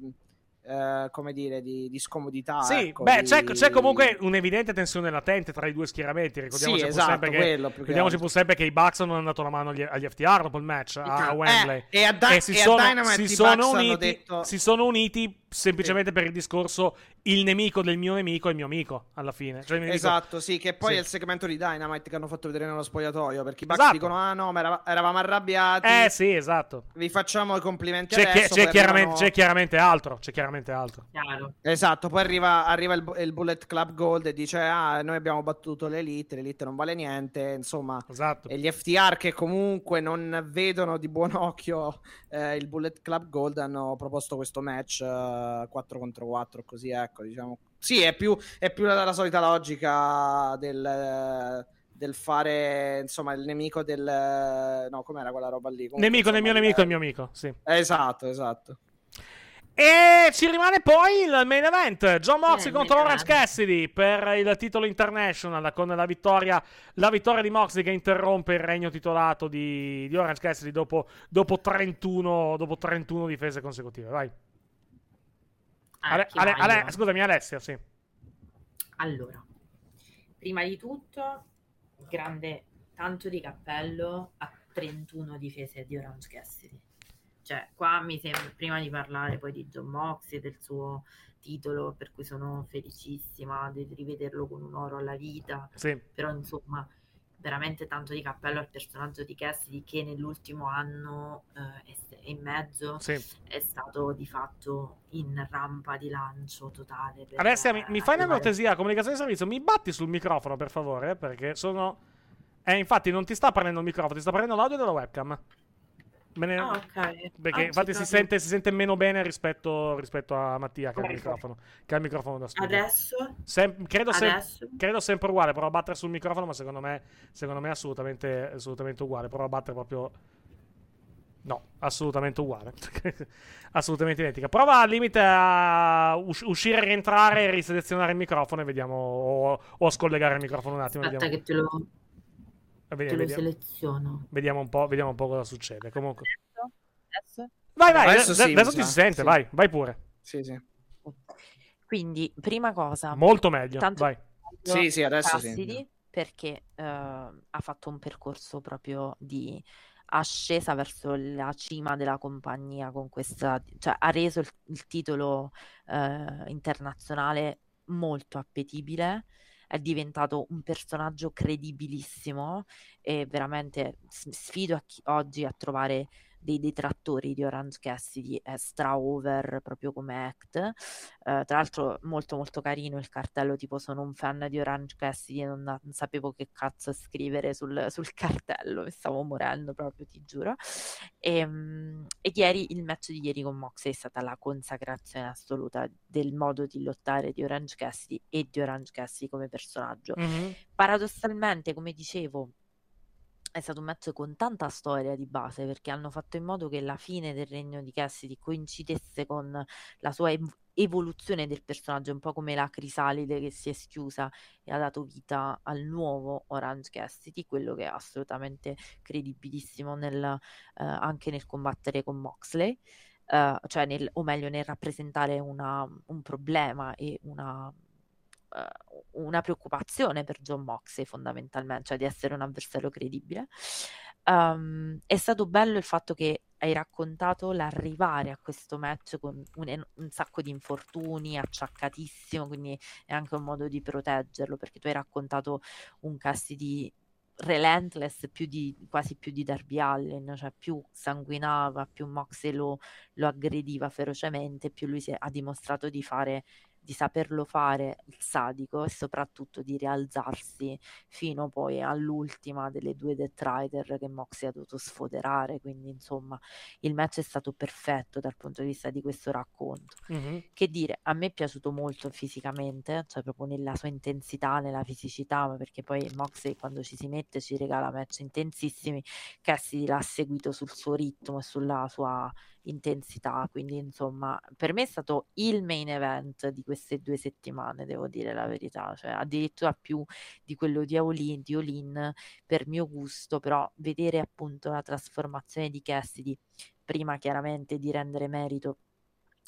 eh, come dire di, di scomodità Sì, ecco, beh, di- c'è, c'è comunque un'evidente tensione latente tra i due schieramenti. Ricordiamoci Sì, pur esatto, sempre che, quello che ricordiamoci pur sempre che i Bucks non hanno dato la mano agli, agli FTR dopo il match a, a Wembley. Eh, e a, Di- e si e a sono, Dynamite si sono uniti, detto si sono uniti semplicemente per il discorso il nemico del mio nemico è il mio amico alla fine. Cioè, nemico- Esatto, sì, che poi Sì. è il segmento di Dynamite che hanno fatto vedere nello spogliatoio. Perché i Bucks Esatto. dicono: Ah no, ma era- eravamo arrabbiati. Eh sì, esatto. Vi facciamo i complimenti C'è, chi- adesso. c'è poi chiaramente, arrivano- c'è chiaramente altro. C'è chiaramente altro. Chiaro. Esatto, poi arriva, arriva il, il Bullet Club Gold e dice: Ah, noi abbiamo battuto l'Elite, l'Elite non vale niente. Insomma, Esatto. e gli FTR che comunque non vedono di buon occhio eh, il Bullet Club Gold hanno proposto questo match eh, 4 contro 4, così ecco, diciamo. Sì, è più, è più la, la solita logica del, eh, del fare, insomma, il nemico del... No, com'era quella roba lì? Comunque, Nemico del insomma, mio nemico è il il- mio amico, sì. Esatto, esatto. E ci rimane poi il main event: John Moxley Eh, contro Orange. Cassidy per il titolo international con la vittoria, la vittoria di Moxley che interrompe il regno titolato di, di Orange Cassidy dopo, dopo 31, dopo 31 difese consecutive. Vai. Ale- chi Ale- Ale- io? scusami, Alessia, sì. Allora, prima di tutto, grande tanto di cappello a 31 difese di Orange Cassidy. Cioè qua mi sembra, prima di parlare poi di John Moxley, del suo titolo, per cui sono felicissima di rivederlo con un oro alla vita, Sì. però insomma veramente tanto di cappello al personaggio di Cassidy che nell'ultimo anno eh, e e mezzo Sì. è stato di fatto in rampa di lancio totale. Alessia, mi, mi fai una cortesia, comunicazione di servizio, mi batti sul microfono per favore, perché sono... Eh, infatti non ti sta prendendo il microfono, ti sta prendendo l'audio della webcam. Ne- Ah, ok. Perché Ah, infatti si sente, si sente meno bene rispetto, rispetto a Mattia che ha il microfono, che ha il microfono da studio. Adesso? Sem- credo, sem- Adesso? credo sempre uguale, provo a battere sul microfono, ma secondo me, secondo me è assolutamente, assolutamente uguale. Provo a battere proprio... No, assolutamente uguale. [LAUGHS] assolutamente identica. Prova al limite a us- uscire, rientrare, riselezionare il microfono e vediamo... O, o a scollegare il microfono un attimo. Aspetta Vediamo, che te lo, vedi- te lo vediamo- seleziono. vediamo un po', vediamo un po' cosa succede. Comunque... Adesso? Vai, vai, Adesso adesso, sì, adesso ti si sente, sì. vai, vai pure. Sì, sì. Quindi, prima cosa, Molto meglio, Tanto- vai. Sì, sì, adesso sì. Perché eh, ha fatto un percorso proprio di ascesa verso la cima della compagnia con questa, cioè ha reso il, il titolo eh, internazionale molto appetibile, è diventato un personaggio credibilissimo e veramente sfido a chi- oggi a trovare dei detrattori di Orange Cassidy è stra over proprio come act. Eh, tra l'altro molto molto carino il cartello tipo sono un fan di Orange Cassidy e non, non sapevo che cazzo scrivere sul, sul cartello stavo morendo proprio ti giuro e, mm, e ieri il match di ieri con Moxley è stata la consacrazione assoluta del modo di lottare di Orange Cassidy e di Orange Cassidy come personaggio. Mhm. paradossalmente, come dicevo, è stato un match con tanta storia di base perché hanno fatto in modo che la fine del regno di Cassidy coincidesse con la sua ev- evoluzione del personaggio, un po' come la crisalide che si è schiusa e ha dato vita al nuovo Orange Cassidy, quello che è assolutamente credibilissimo nel, eh, anche nel combattere con Moxley. eh, cioè nel, o meglio nel rappresentare una- un problema e una, una preoccupazione per John Moxley fondamentalmente, cioè di essere un avversario credibile. Um, è stato bello il fatto che hai raccontato l'arrivare a questo match con un, un sacco di infortuni, acciaccatissimo, quindi è anche un modo di proteggerlo, perché tu hai raccontato un Cassidy relentless più di, quasi più di Darby Allin, cioè più sanguinava, più Moxley lo, lo aggrediva ferocemente, più lui si è- ha dimostrato di fare di saperlo fare il sadico e soprattutto di rialzarsi fino poi all'ultima delle due Death Rider che Moxie ha dovuto sfoderare, quindi insomma il match è stato perfetto dal punto di vista di questo racconto. Mhm. Che dire, a me è piaciuto molto fisicamente, cioè proprio nella sua intensità, nella fisicità, perché poi Moxley quando ci si mette ci regala match intensissimi, Cassidy l'ha seguito sul suo ritmo e sulla sua intensità, quindi insomma per me è stato il main event di queste due settimane, devo dire la verità, cioè addirittura più di quello di Olin, di Olin per mio gusto, però vedere appunto la trasformazione di Cassidy prima chiaramente di rendere merito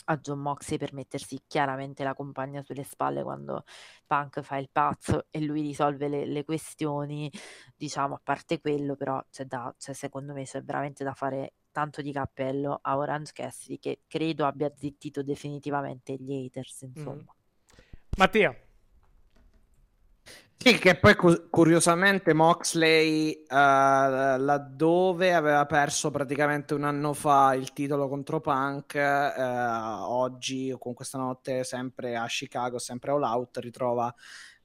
a John Moxley per mettersi chiaramente la compagna sulle spalle quando Punk fa il pazzo e lui risolve le, le questioni, diciamo, a parte quello, però c'è da, c'è, secondo me c'è veramente da fare tanto di cappello a Orange Cassidy che credo abbia zittito definitivamente gli haters, insomma. Mattia. Sì, che poi cu- curiosamente Moxley, eh, laddove aveva perso praticamente un anno fa il titolo contro Punk, eh, oggi o con questa notte sempre a Chicago, sempre all out, ritrova,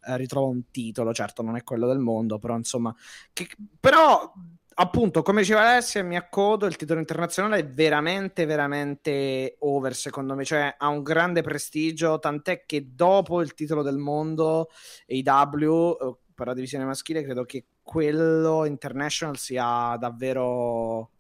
eh, ritrova un titolo, certo non è quello del mondo, però insomma, che, però appunto come diceva Alessia mi accodo, il titolo internazionale è veramente veramente over secondo me, cioè ha un grande prestigio, tant'è che dopo il titolo del mondo AW eh, per la divisione maschile credo che quello international sia davvero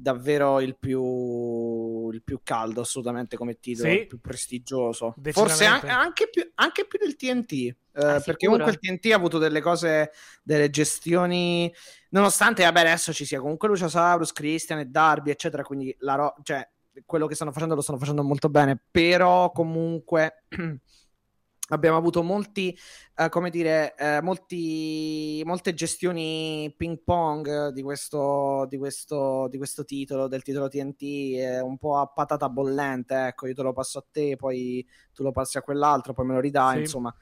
davvero il più il più caldo assolutamente come titolo Sì. il più prestigioso forse an- anche, più, anche più del TNT eh, perché sicuro? comunque il TNT ha avuto delle cose delle gestioni nonostante vabbè adesso ci sia comunque Luciasaurus Christian e Darby eccetera quindi la ro- cioè quello che stanno facendo lo stanno facendo molto bene però comunque [CLEARS THROAT] abbiamo avuto molti, eh, come dire, eh, molti, molte gestioni ping pong di questo, di, questo, di questo titolo, del titolo TNT, eh, un po' a patata bollente, ecco, io te lo passo a te, poi tu lo passi a quell'altro, poi me lo ridai, Sì. insomma.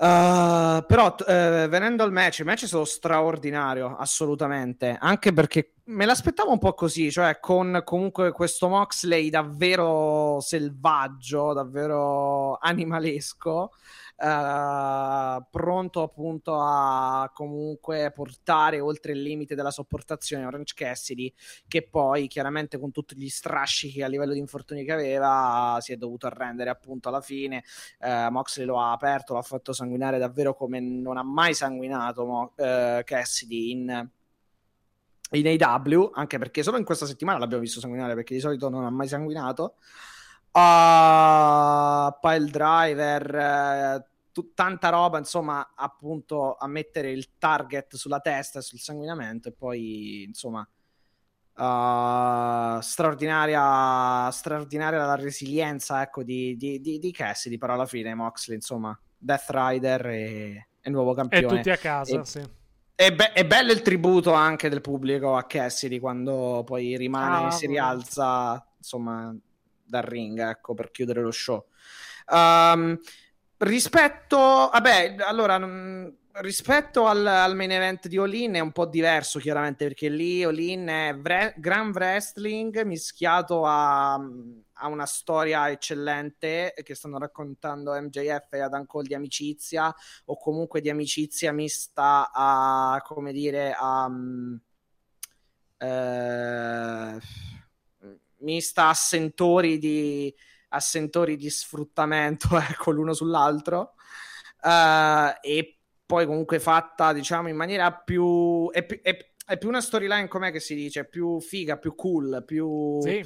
Uh, però eh, venendo al match, il match è stato straordinario, assolutamente, anche perché me l'aspettavo un po' così, cioè con comunque questo Moxley davvero selvaggio, davvero animalesco, eh, pronto appunto a comunque portare oltre il limite della sopportazione Orange Cassidy, che poi chiaramente con tutti gli strascichi a livello di infortuni che aveva si è dovuto arrendere appunto alla fine. Eh, Moxley lo ha aperto, l'ha fatto sanguinare davvero come non ha mai sanguinato Mo- eh, Cassidy in in AW, anche perché solo in questa settimana l'abbiamo visto sanguinare perché di solito non ha mai sanguinato. Uh, pile driver, tu- tanta roba, insomma, appunto a mettere il target sulla testa e sul sanguinamento e poi, insomma, uh, straordinaria, straordinaria la resilienza, ecco, di, di, di, di Cassidy, però alla fine Moxley, insomma, Death Rider e, e nuovo E campione. tutti a casa, E- sì. è, be- è bello il tributo anche del pubblico a Cassidy quando poi rimane Ah, si rialza insomma dal ring ecco per chiudere lo show Um, rispetto vabbè allora mm, rispetto al, al main event di Olin è un po' diverso chiaramente perché lì Olin è vre- gran wrestling mischiato a, a una storia eccellente che stanno raccontando MJF e Adam Cole di amicizia o comunque di amicizia mista a come dire a mm, eh, mista a sentori di a sentori di sfruttamento [LAUGHS] ecco l'uno sull'altro Eh, e poi comunque fatta diciamo in maniera più è, più- è- è più una storyline com'è che si dice più figa più cool più Sì.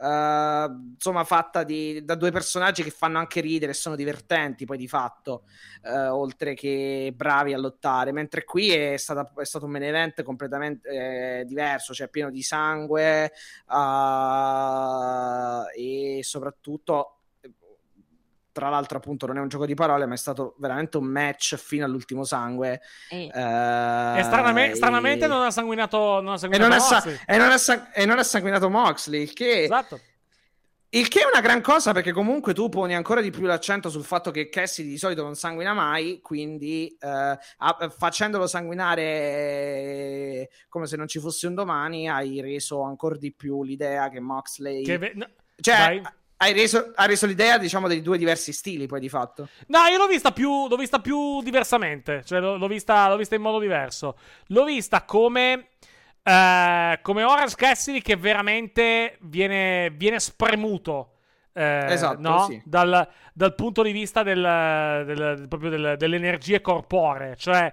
Eh, insomma fatta di- da due personaggi che fanno anche ridere e sono divertenti poi di fatto eh, oltre che bravi a lottare. Mentre qui è, stata- è stato un main event completamente eh, diverso cioè pieno di sangue eh, e soprattutto tra l'altro appunto non è un gioco di parole ma è stato veramente un match fino all'ultimo sangue E- eh, E straname- e- stranamente non ha sanguinato, non ha e sanguinato non, ha sa- Moxley. e non ha sa- e non ha sanguinato Moxley il che Esatto. il che è una gran cosa perché comunque tu poni ancora di più l'accento sul fatto che Cassidy di solito non sanguina mai, quindi eh, a- facendolo sanguinare eh, come se non ci fosse un domani hai reso ancora di più l'idea che Moxley... Che ve- no, cioè, vai. Hai reso, hai reso l'idea diciamo dei due diversi stili poi di fatto. No, io l'ho vista più, l'ho vista più diversamente. Cioè, l'ho, vista, l'ho vista in modo diverso. L'ho vista come. eh, come Orange Cassidy che veramente viene, viene spremuto. eh, Esatto, no? sì. dal, dal punto di vista del, del- proprio del- delle energie corporee. Cioè,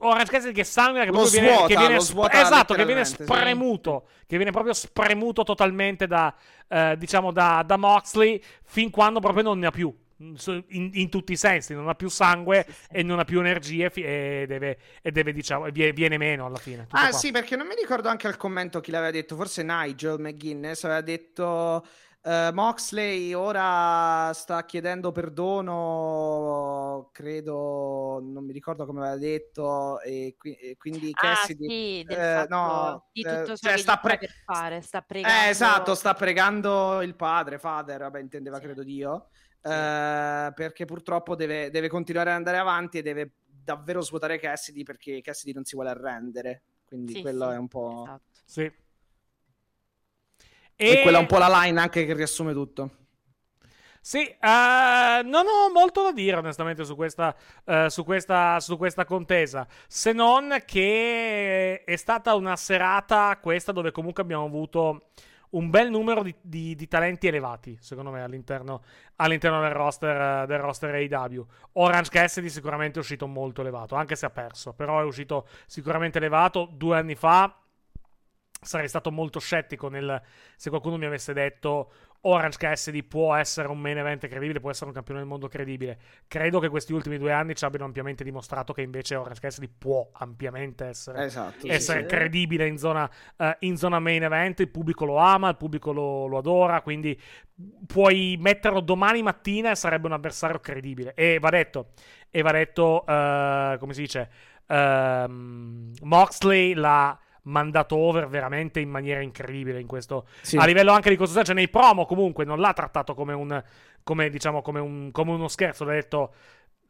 Orange Cassidy che sanguina, che Lo proprio viene, svuota, che viene lo sp- svuota esatto, che viene letteralmente, sì. spremuto, che viene proprio spremuto totalmente da, eh, diciamo, da, da Moxley fin quando proprio non ne ha più. In, in tutti i sensi, non ha più sangue e non ha più energie fi- e deve, e deve diciamo, e vie- viene meno alla fine. tutto Ah qua. sì, perché non mi ricordo anche al commento chi l'aveva detto, forse Nigel McGuinness aveva detto eh, Moxley ora sta chiedendo perdono, credo, non mi ricordo come aveva detto, e, qui- e quindi Ah, Cassidy... sì, del eh, fatto no, di eh, tutto ciò cioè, che sta pre- fare, sta pregando. Eh, esatto, sta pregando il padre, father, vabbè, intendeva Sì. credo Dio, eh, perché purtroppo deve, deve continuare ad andare avanti e deve davvero svuotare Cassidy perché Cassidy non si vuole arrendere, quindi Sì, quello sì, è un po'... esatto. Sì. E quella è un po' la line anche che riassume tutto. Sì, eh, non ho molto da dire onestamente su questa, eh, su, questa, su questa contesa, se non che è stata una serata questa dove comunque abbiamo avuto un bel numero di, di- di talenti elevati, secondo me, all'interno, all'interno del, roster, eh, del roster AEW. Orange Cassidy sicuramente è uscito molto elevato, anche se ha perso, però è uscito sicuramente elevato. Due anni fa sarei stato molto scettico nel, se qualcuno mi avesse detto Orange Cassidy può essere un main event credibile, può essere un campione del mondo credibile. Credo che questi ultimi due anni ci abbiano ampiamente dimostrato che invece Orange Cassidy può ampiamente essere, Esatto. essere sì, credibile in zona, eh, in zona main event. Il pubblico lo ama, il pubblico lo, lo adora, quindi puoi metterlo domani mattina e sarebbe un avversario credibile. E va detto, e va detto eh, come si dice, ehm, Moxley l'ha mandato over veramente in maniera incredibile in questo Sì. a livello anche di costruzione cioè nei promo comunque non l'ha trattato come un come diciamo come, un, come uno scherzo l'ha detto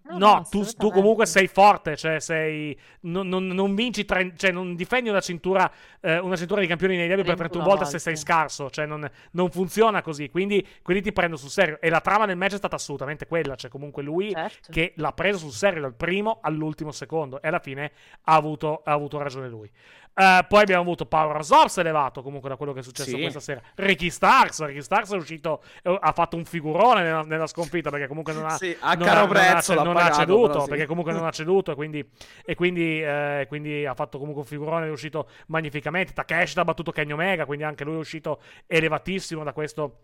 No, No, tu, tu comunque sei forte, cioè sei. Non, non- non vinci, tre- cioè non difendi una cintura, eh, una cintura di campione in AEW per 31 31 volte se volte. sei scarso, cioè non, non funziona così. Quindi, quindi ti prendo sul serio. E la trama del match è stata assolutamente quella, cioè comunque lui Certo. che l'ha preso sul serio dal primo all'ultimo secondo e alla fine ha avuto, ha avuto ragione lui. Eh, poi abbiamo avuto Power Zorz elevato comunque da quello che è successo Sì. questa sera. Ricky Starks, Ricky Starks è uscito, ha fatto un figurone nella, nella sconfitta perché comunque non ha, Sì, non caro ha- non ha- prezzo l'ha non ha ceduto però sì. perché comunque non ha ceduto e quindi, e quindi, eh, quindi ha fatto comunque un figurone è uscito magnificamente Takeshi ha battuto Kenny Omega quindi anche lui è uscito elevatissimo da questo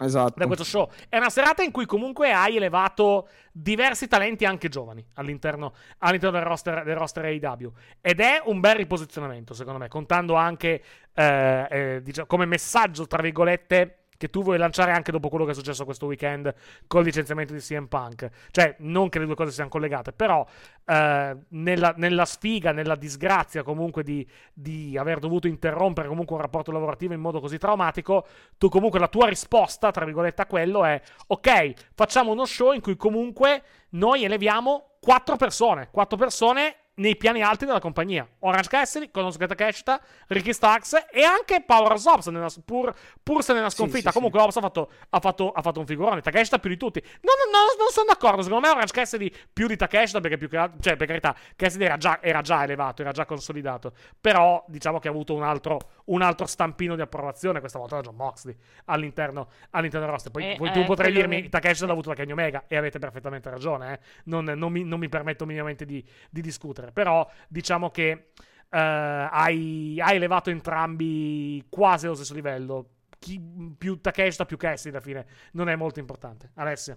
Esatto. da questo show. È una serata in cui comunque hai elevato diversi talenti anche giovani all'interno, all'interno del, roster, del roster AEW. Ed è un bel riposizionamento, secondo me, contando anche eh, eh, diciamo, come messaggio, tra virgolette, che tu vuoi lanciare anche dopo quello che è successo questo weekend col licenziamento di CM Punk. Cioè, non che le due cose siano collegate, però eh, nella, nella sfiga, nella disgrazia comunque di, di aver dovuto interrompere comunque un rapporto lavorativo in modo così traumatico, tu comunque la tua risposta, tra virgolette, a quello è ok, facciamo uno show in cui comunque noi eleviamo quattro persone, quattro persone nei piani alti della compagnia. Orange Cassidy, Konosuke Takeshita, Ricky Starks e anche Power of Hobbs, nella- pur, pur se nella Sì, sconfitta. sì, Comunque Hobbs ha fatto, ha, fatto, ha fatto un figurone, Takeshita più di tutti. No, no, no, non sono d'accordo, secondo me Orange Cassidy più di Takeshita perché più che altro, cioè per carità, Cassidy era già, era già elevato, era già consolidato, però diciamo che ha avuto un altro, un altro stampino di approvazione, questa volta da John Moxley all'interno, all'interno del roster. Poi, Eh, tu eh, potrai quello dirmi che- Takeshita l'ha avuto da Kenny Omega e avete perfettamente ragione, eh. non, non mi, non mi permetto minimamente di, di discutere, però diciamo che eh, hai, hai elevato entrambi quasi allo stesso livello. Chi, più Takeshita più Cassidy alla fine non è molto importante. Alessia.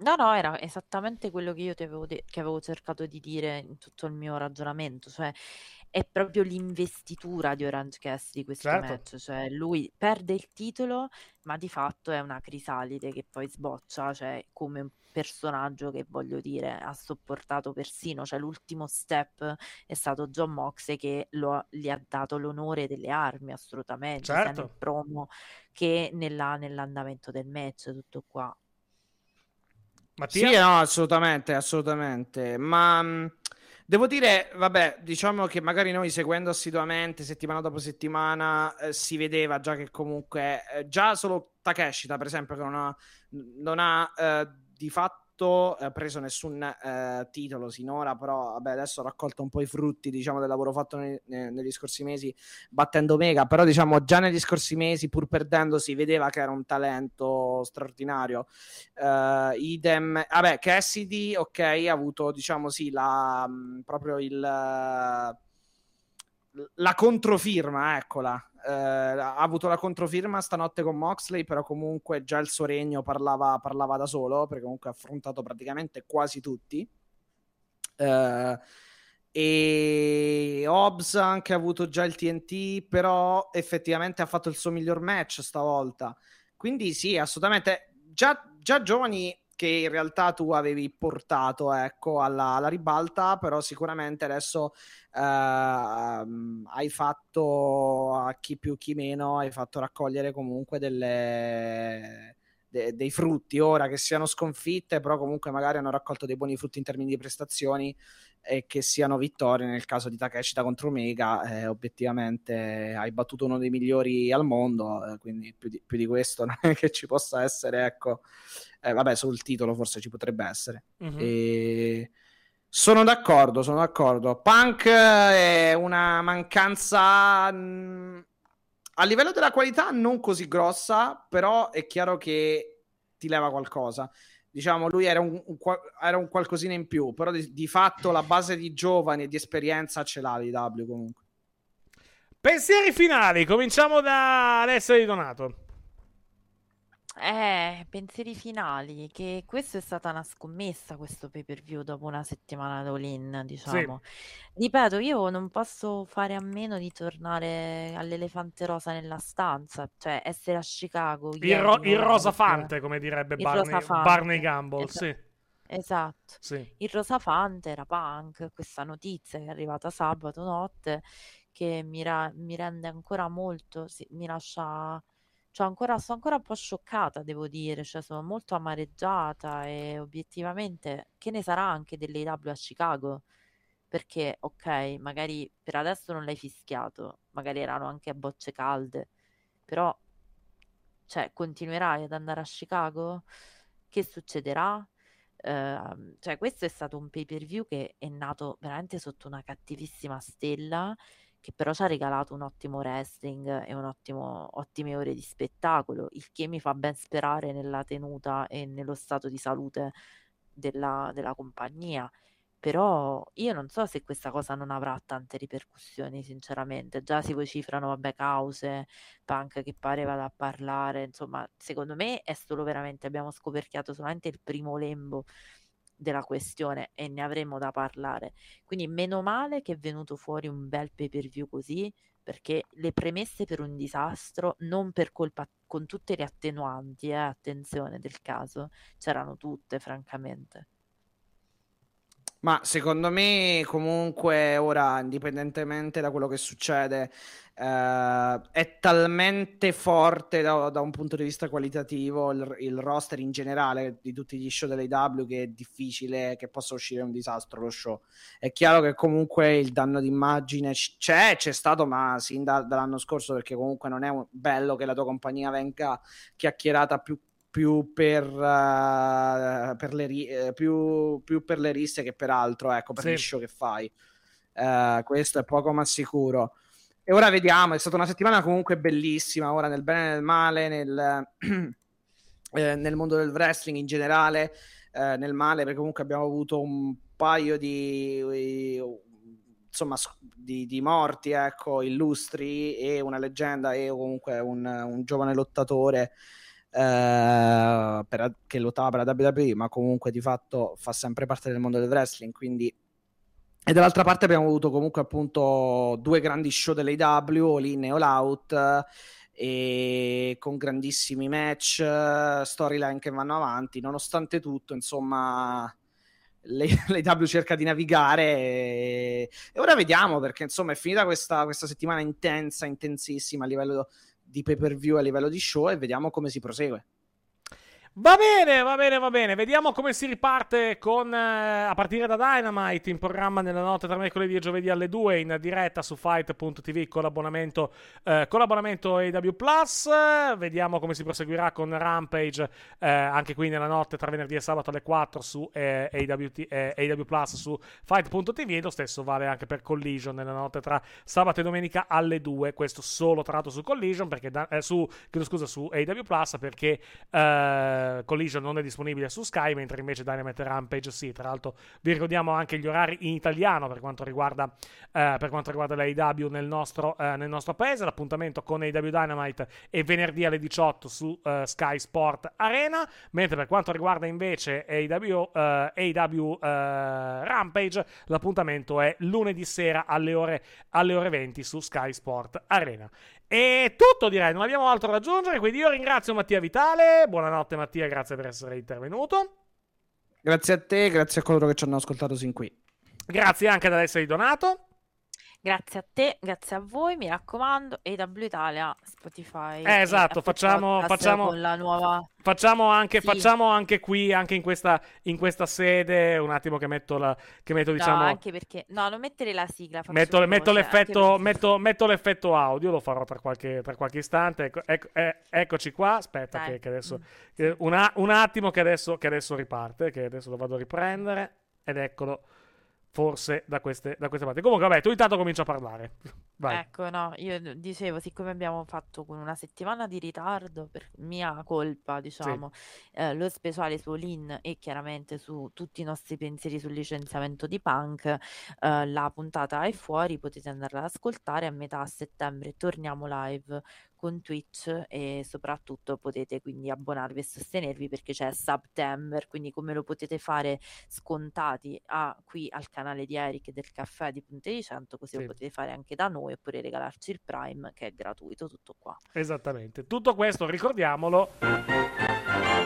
No, no, era esattamente quello che io ti avevo, de- che avevo cercato di dire in tutto il mio ragionamento, cioè è proprio l'investitura di Orange Cassidy questo Certo. match, cioè lui perde il titolo, ma di fatto è una crisalide che poi sboccia, cioè come un personaggio che voglio dire ha sopportato persino, cioè l'ultimo step è stato John Moxley che lo- gli ha dato l'onore delle armi assolutamente, sia Certo. nel promo che nella- nell'andamento del match, tutto qua. Mattia? Sì, no, assolutamente, assolutamente. Ma mh, devo dire, vabbè, diciamo che magari noi seguendo assiduamente settimana dopo settimana eh, si vedeva già che comunque eh, già solo Takeshita, per esempio, che non ha, non ha eh, di fatto eh, preso nessun eh, titolo sinora, però vabbè, adesso ha raccolto un po' i frutti, diciamo, del lavoro fatto ne- ne- negli scorsi mesi battendo Mega, però diciamo già negli scorsi mesi, pur perdendo, si vedeva che era un talento straordinario. Eh, idem, vabbè, Cassidy, ok, ha avuto, diciamo, sì, la, mh, proprio il, eh, la controfirma, eccola. Eh, ha avuto la controfirma stanotte con Moxley, però comunque già il suo regno parlava, parlava da solo, perché comunque ha affrontato praticamente quasi tutti. Eh, e Hobbs ha anche avuto già il TNT, però effettivamente ha fatto il suo miglior match stavolta. Quindi sì, assolutamente. Già, già giovani che in realtà tu avevi portato ecco, alla, alla ribalta, però sicuramente adesso ehm, hai fatto a chi più chi meno, hai fatto raccogliere comunque delle, de- dei frutti. Ora che siano sconfitte, però comunque magari hanno raccolto dei buoni frutti in termini di prestazioni e che siano vittorie nel caso di Takeshita contro Omega eh, obiettivamente hai battuto uno dei migliori al mondo eh, quindi più di, più di questo [LAUGHS] non è che ci possa essere ecco. Eh, vabbè sul titolo forse ci potrebbe essere. Mhm. e... sono d'accordo sono d'accordo Punk è una mancanza mh, a livello della qualità non così grossa però è chiaro che ti leva qualcosa diciamo, lui era un, un era un qualcosina in più, però di, di fatto la base di giovani e di esperienza ce l'ha l'IW comunque. Pensieri finali, cominciamo da Alessio Di Donato. Eh, pensieri finali, che questo è stata una scommessa, questo pay per view dopo una settimana d'all-in, diciamo. Ripeto, io non posso fare a meno di tornare all'elefante rosa nella stanza, cioè essere a Chicago. Il, ieri ro- di il nuovo, rosa perché- fante, come direbbe Il Barney, rosafante. Barney Gamble. Esa- Sì, Esatto. sì. Il Rosafante era punk, questa notizia che è arrivata sabato notte che mi, ra- mi rende ancora molto, sì, mi lascia, cioè ancora, sono ancora un po' scioccata, devo dire, cioè sono molto amareggiata e obiettivamente che ne sarà anche dell'AW a Chicago? Perché, ok, magari per adesso non l'hai fischiato, magari erano anche a bocce calde, però, cioè, continuerai ad andare a Chicago? Che succederà? Ehm, cioè, questo è stato un pay per view che è nato veramente sotto una cattivissima stella, che però ci ha regalato un ottimo wrestling e un ottimo, ottime ore di spettacolo, il che mi fa ben sperare nella tenuta e nello stato di salute della, della compagnia. Però io non so se questa cosa non avrà tante ripercussioni, sinceramente. Già si vociferano, vabbè, cause, Punk che pare vada a parlare, insomma, secondo me è solo veramente, abbiamo scoperchiato solamente il primo lembo della questione e ne avremo da parlare. Quindi meno male che è venuto fuori un bel pay per view così, perché le premesse per un disastro, non per colpa, con tutte le attenuanti, eh, attenzione del caso, c'erano tutte, francamente. Ma secondo me, comunque, ora, indipendentemente da quello che succede, eh, è talmente forte da, da un punto di vista qualitativo il, il roster in generale di tutti gli show dell'AW che è difficile che possa uscire un disastro lo show. È chiaro che comunque il danno d'immagine c'è, c'è stato, ma sin da- dall'anno scorso, perché comunque non è un- bello che la tua compagnia venga chiacchierata più più per, eh, per le ri- eh, più, più per le risse che per altro, ecco, per Sì. gli show che fai. Eh, questo è poco ma sicuro. E ora vediamo, è stata una settimana comunque bellissima, ora nel bene e nel male, nel, [CLEARS THROAT] eh, nel mondo del wrestling in generale, eh, nel male, perché comunque abbiamo avuto un paio di, insomma, di, di morti, ecco, illustri e una leggenda e comunque un, un giovane lottatore eh, per- che lottava per la WWE, ma comunque di fatto fa sempre parte del mondo del wrestling, quindi e dall'altra parte abbiamo avuto comunque appunto due grandi show dell'AW, All In e All Out, e con grandissimi match, storyline che vanno avanti, nonostante tutto, insomma, l'AW [LAUGHS] cerca di navigare e, e ora vediamo perché insomma è finita questa, questa settimana intensa, intensissima a livello di pay per view, a livello di show e vediamo come si prosegue. Va bene, va bene, va bene. Vediamo come si riparte con, eh, a partire da Dynamite in programma nella notte tra mercoledì e giovedì alle 2 in diretta su fight.tv con l'abbonamento, eh, con l'abbonamento AW Plus. Vediamo come si proseguirà con Rampage eh, anche qui nella notte tra venerdì e sabato alle 4 su eh, AWT eh, AW Plus su fight.tv e lo stesso vale anche per Collision nella notte tra sabato e domenica alle 2. Questo solo tra l'altro su Collision perché da- eh, su, scusa, su AW Plus perché eh, Collision non è disponibile su Sky, mentre invece Dynamite Rampage sì. Tra l'altro, vi ricordiamo anche gli orari in italiano per quanto riguarda, eh, per quanto riguarda l'AEW nel nostro, eh, nel nostro paese. L'appuntamento con AEW Dynamite è venerdì alle 18 su eh, Sky Sport Arena, mentre per quanto riguarda invece AEW, eh, AEW eh, Rampage, l'appuntamento è lunedì sera alle ore, alle ore 20 su Sky Sport Arena. E tutto direi, non abbiamo altro da aggiungere, quindi io ringrazio Mattia Vitale, buonanotte Mattia, grazie per essere intervenuto. Grazie a te, grazie a coloro che ci hanno ascoltato sin qui. Grazie anche ad Alessia Di Donato. Grazie a te, grazie a voi, mi raccomando, AW Italia, Spotify. Eh, e esatto, facciamo- facciamo- nuova Facciamo anche, Sì. facciamo anche qui, anche in questa, in questa sede, un attimo che metto, la, che metto No, diciamo... anche perché no, non mettere la sigla, Metto, metto anche l'effetto, perché- metto, metto l'effetto audio, lo farò tra qualche, tra qualche istante. Ecco, ecco- eh, eccoci qua. Aspetta, che, che adesso. Mm. che un, a- un attimo che adesso, che adesso riparte. Che adesso lo vado a riprendere. Ed eccolo. Forse da queste, da queste parti. Comunque, vabbè, tu intanto cominci a parlare. Vai. Ecco, no, io dicevo, siccome abbiamo fatto con una settimana di ritardo, per mia colpa, diciamo, eh, lo speciale su Olin e chiaramente su tutti i nostri pensieri sul licenziamento di Punk, eh, la puntata è fuori, potete andarla ad ascoltare a metà settembre, torniamo live con Twitch e soprattutto potete quindi abbonarvi e sostenervi perché c'è September, quindi come lo potete fare scontati a, qui al canale di Eric del caffè di Punte di Cento, così Sì. lo potete fare anche da noi oppure regalarci il Prime che è gratuito, tutto qua. Esattamente. Tutto questo, ricordiamolo,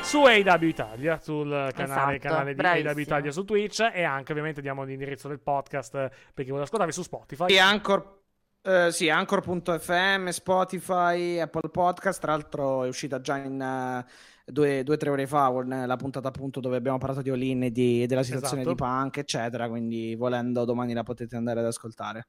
su AW Italia, sul canale, Esatto, canale di bravissimo. AW Italia su Twitch e anche ovviamente diamo l'indirizzo del podcast per chi vuole ascoltarvi su Spotify. Sì, Anchor, eh, sì, Anchor.fm, Spotify, Apple Podcast. Tra l'altro è uscita già in eh, due o tre ore fa la puntata appunto dove abbiamo parlato di Olin e di- della situazione Esatto. di Punk, eccetera. Quindi volendo domani la potete andare ad ascoltare.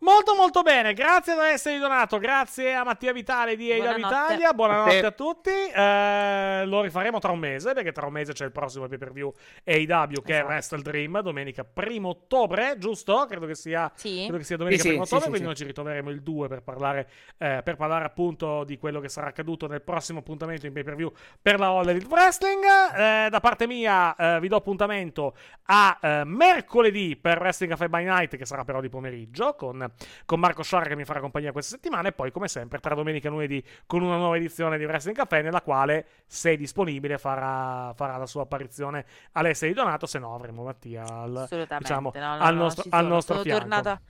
Molto molto bene, grazie ad essere donato, grazie a Mattia Vitale di AW Buonanotte. Italia, buonanotte A tutti, Eh, lo rifaremo tra un mese perché tra un mese c'è il prossimo pay per view AW che è Esatto. Wrestle Dream, domenica 1 ottobre, giusto? Credo che sia, Sì? credo che sia domenica Sì, sì, 1 sì, ottobre, sì, quindi sì. noi ci ritroveremo il 2 per parlare, eh, per parlare appunto di quello che sarà accaduto nel prossimo appuntamento in pay per view per la All Elite Wrestling. Eh, da parte mia eh, vi do appuntamento a eh, mercoledì per Wrestling Cafe by Night che sarà però di pomeriggio con con Marco Sciarra che mi farà compagnia questa settimana e poi come sempre tra domenica e lunedì con una nuova edizione di Wrestling Café nella quale se disponibile farà, farà la sua apparizione Alessia Di Donato se no avremo Mattia al, diciamo, no, no, al no, nostro, ci al sono. nostro sono fianco tornata,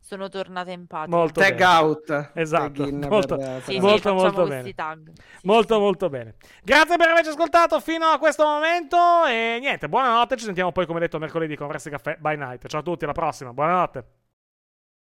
sono tornata empatica. Molto Tag bene. out. Esatto, Tag in molto- per- Sì, sì, Molto, molto bene. tag. Sì, molto sì. molto bene grazie per averci ascoltato fino a questo momento e niente buonanotte ci sentiamo poi come detto mercoledì con Wrestling Café by Night ciao a tutti alla prossima buonanotte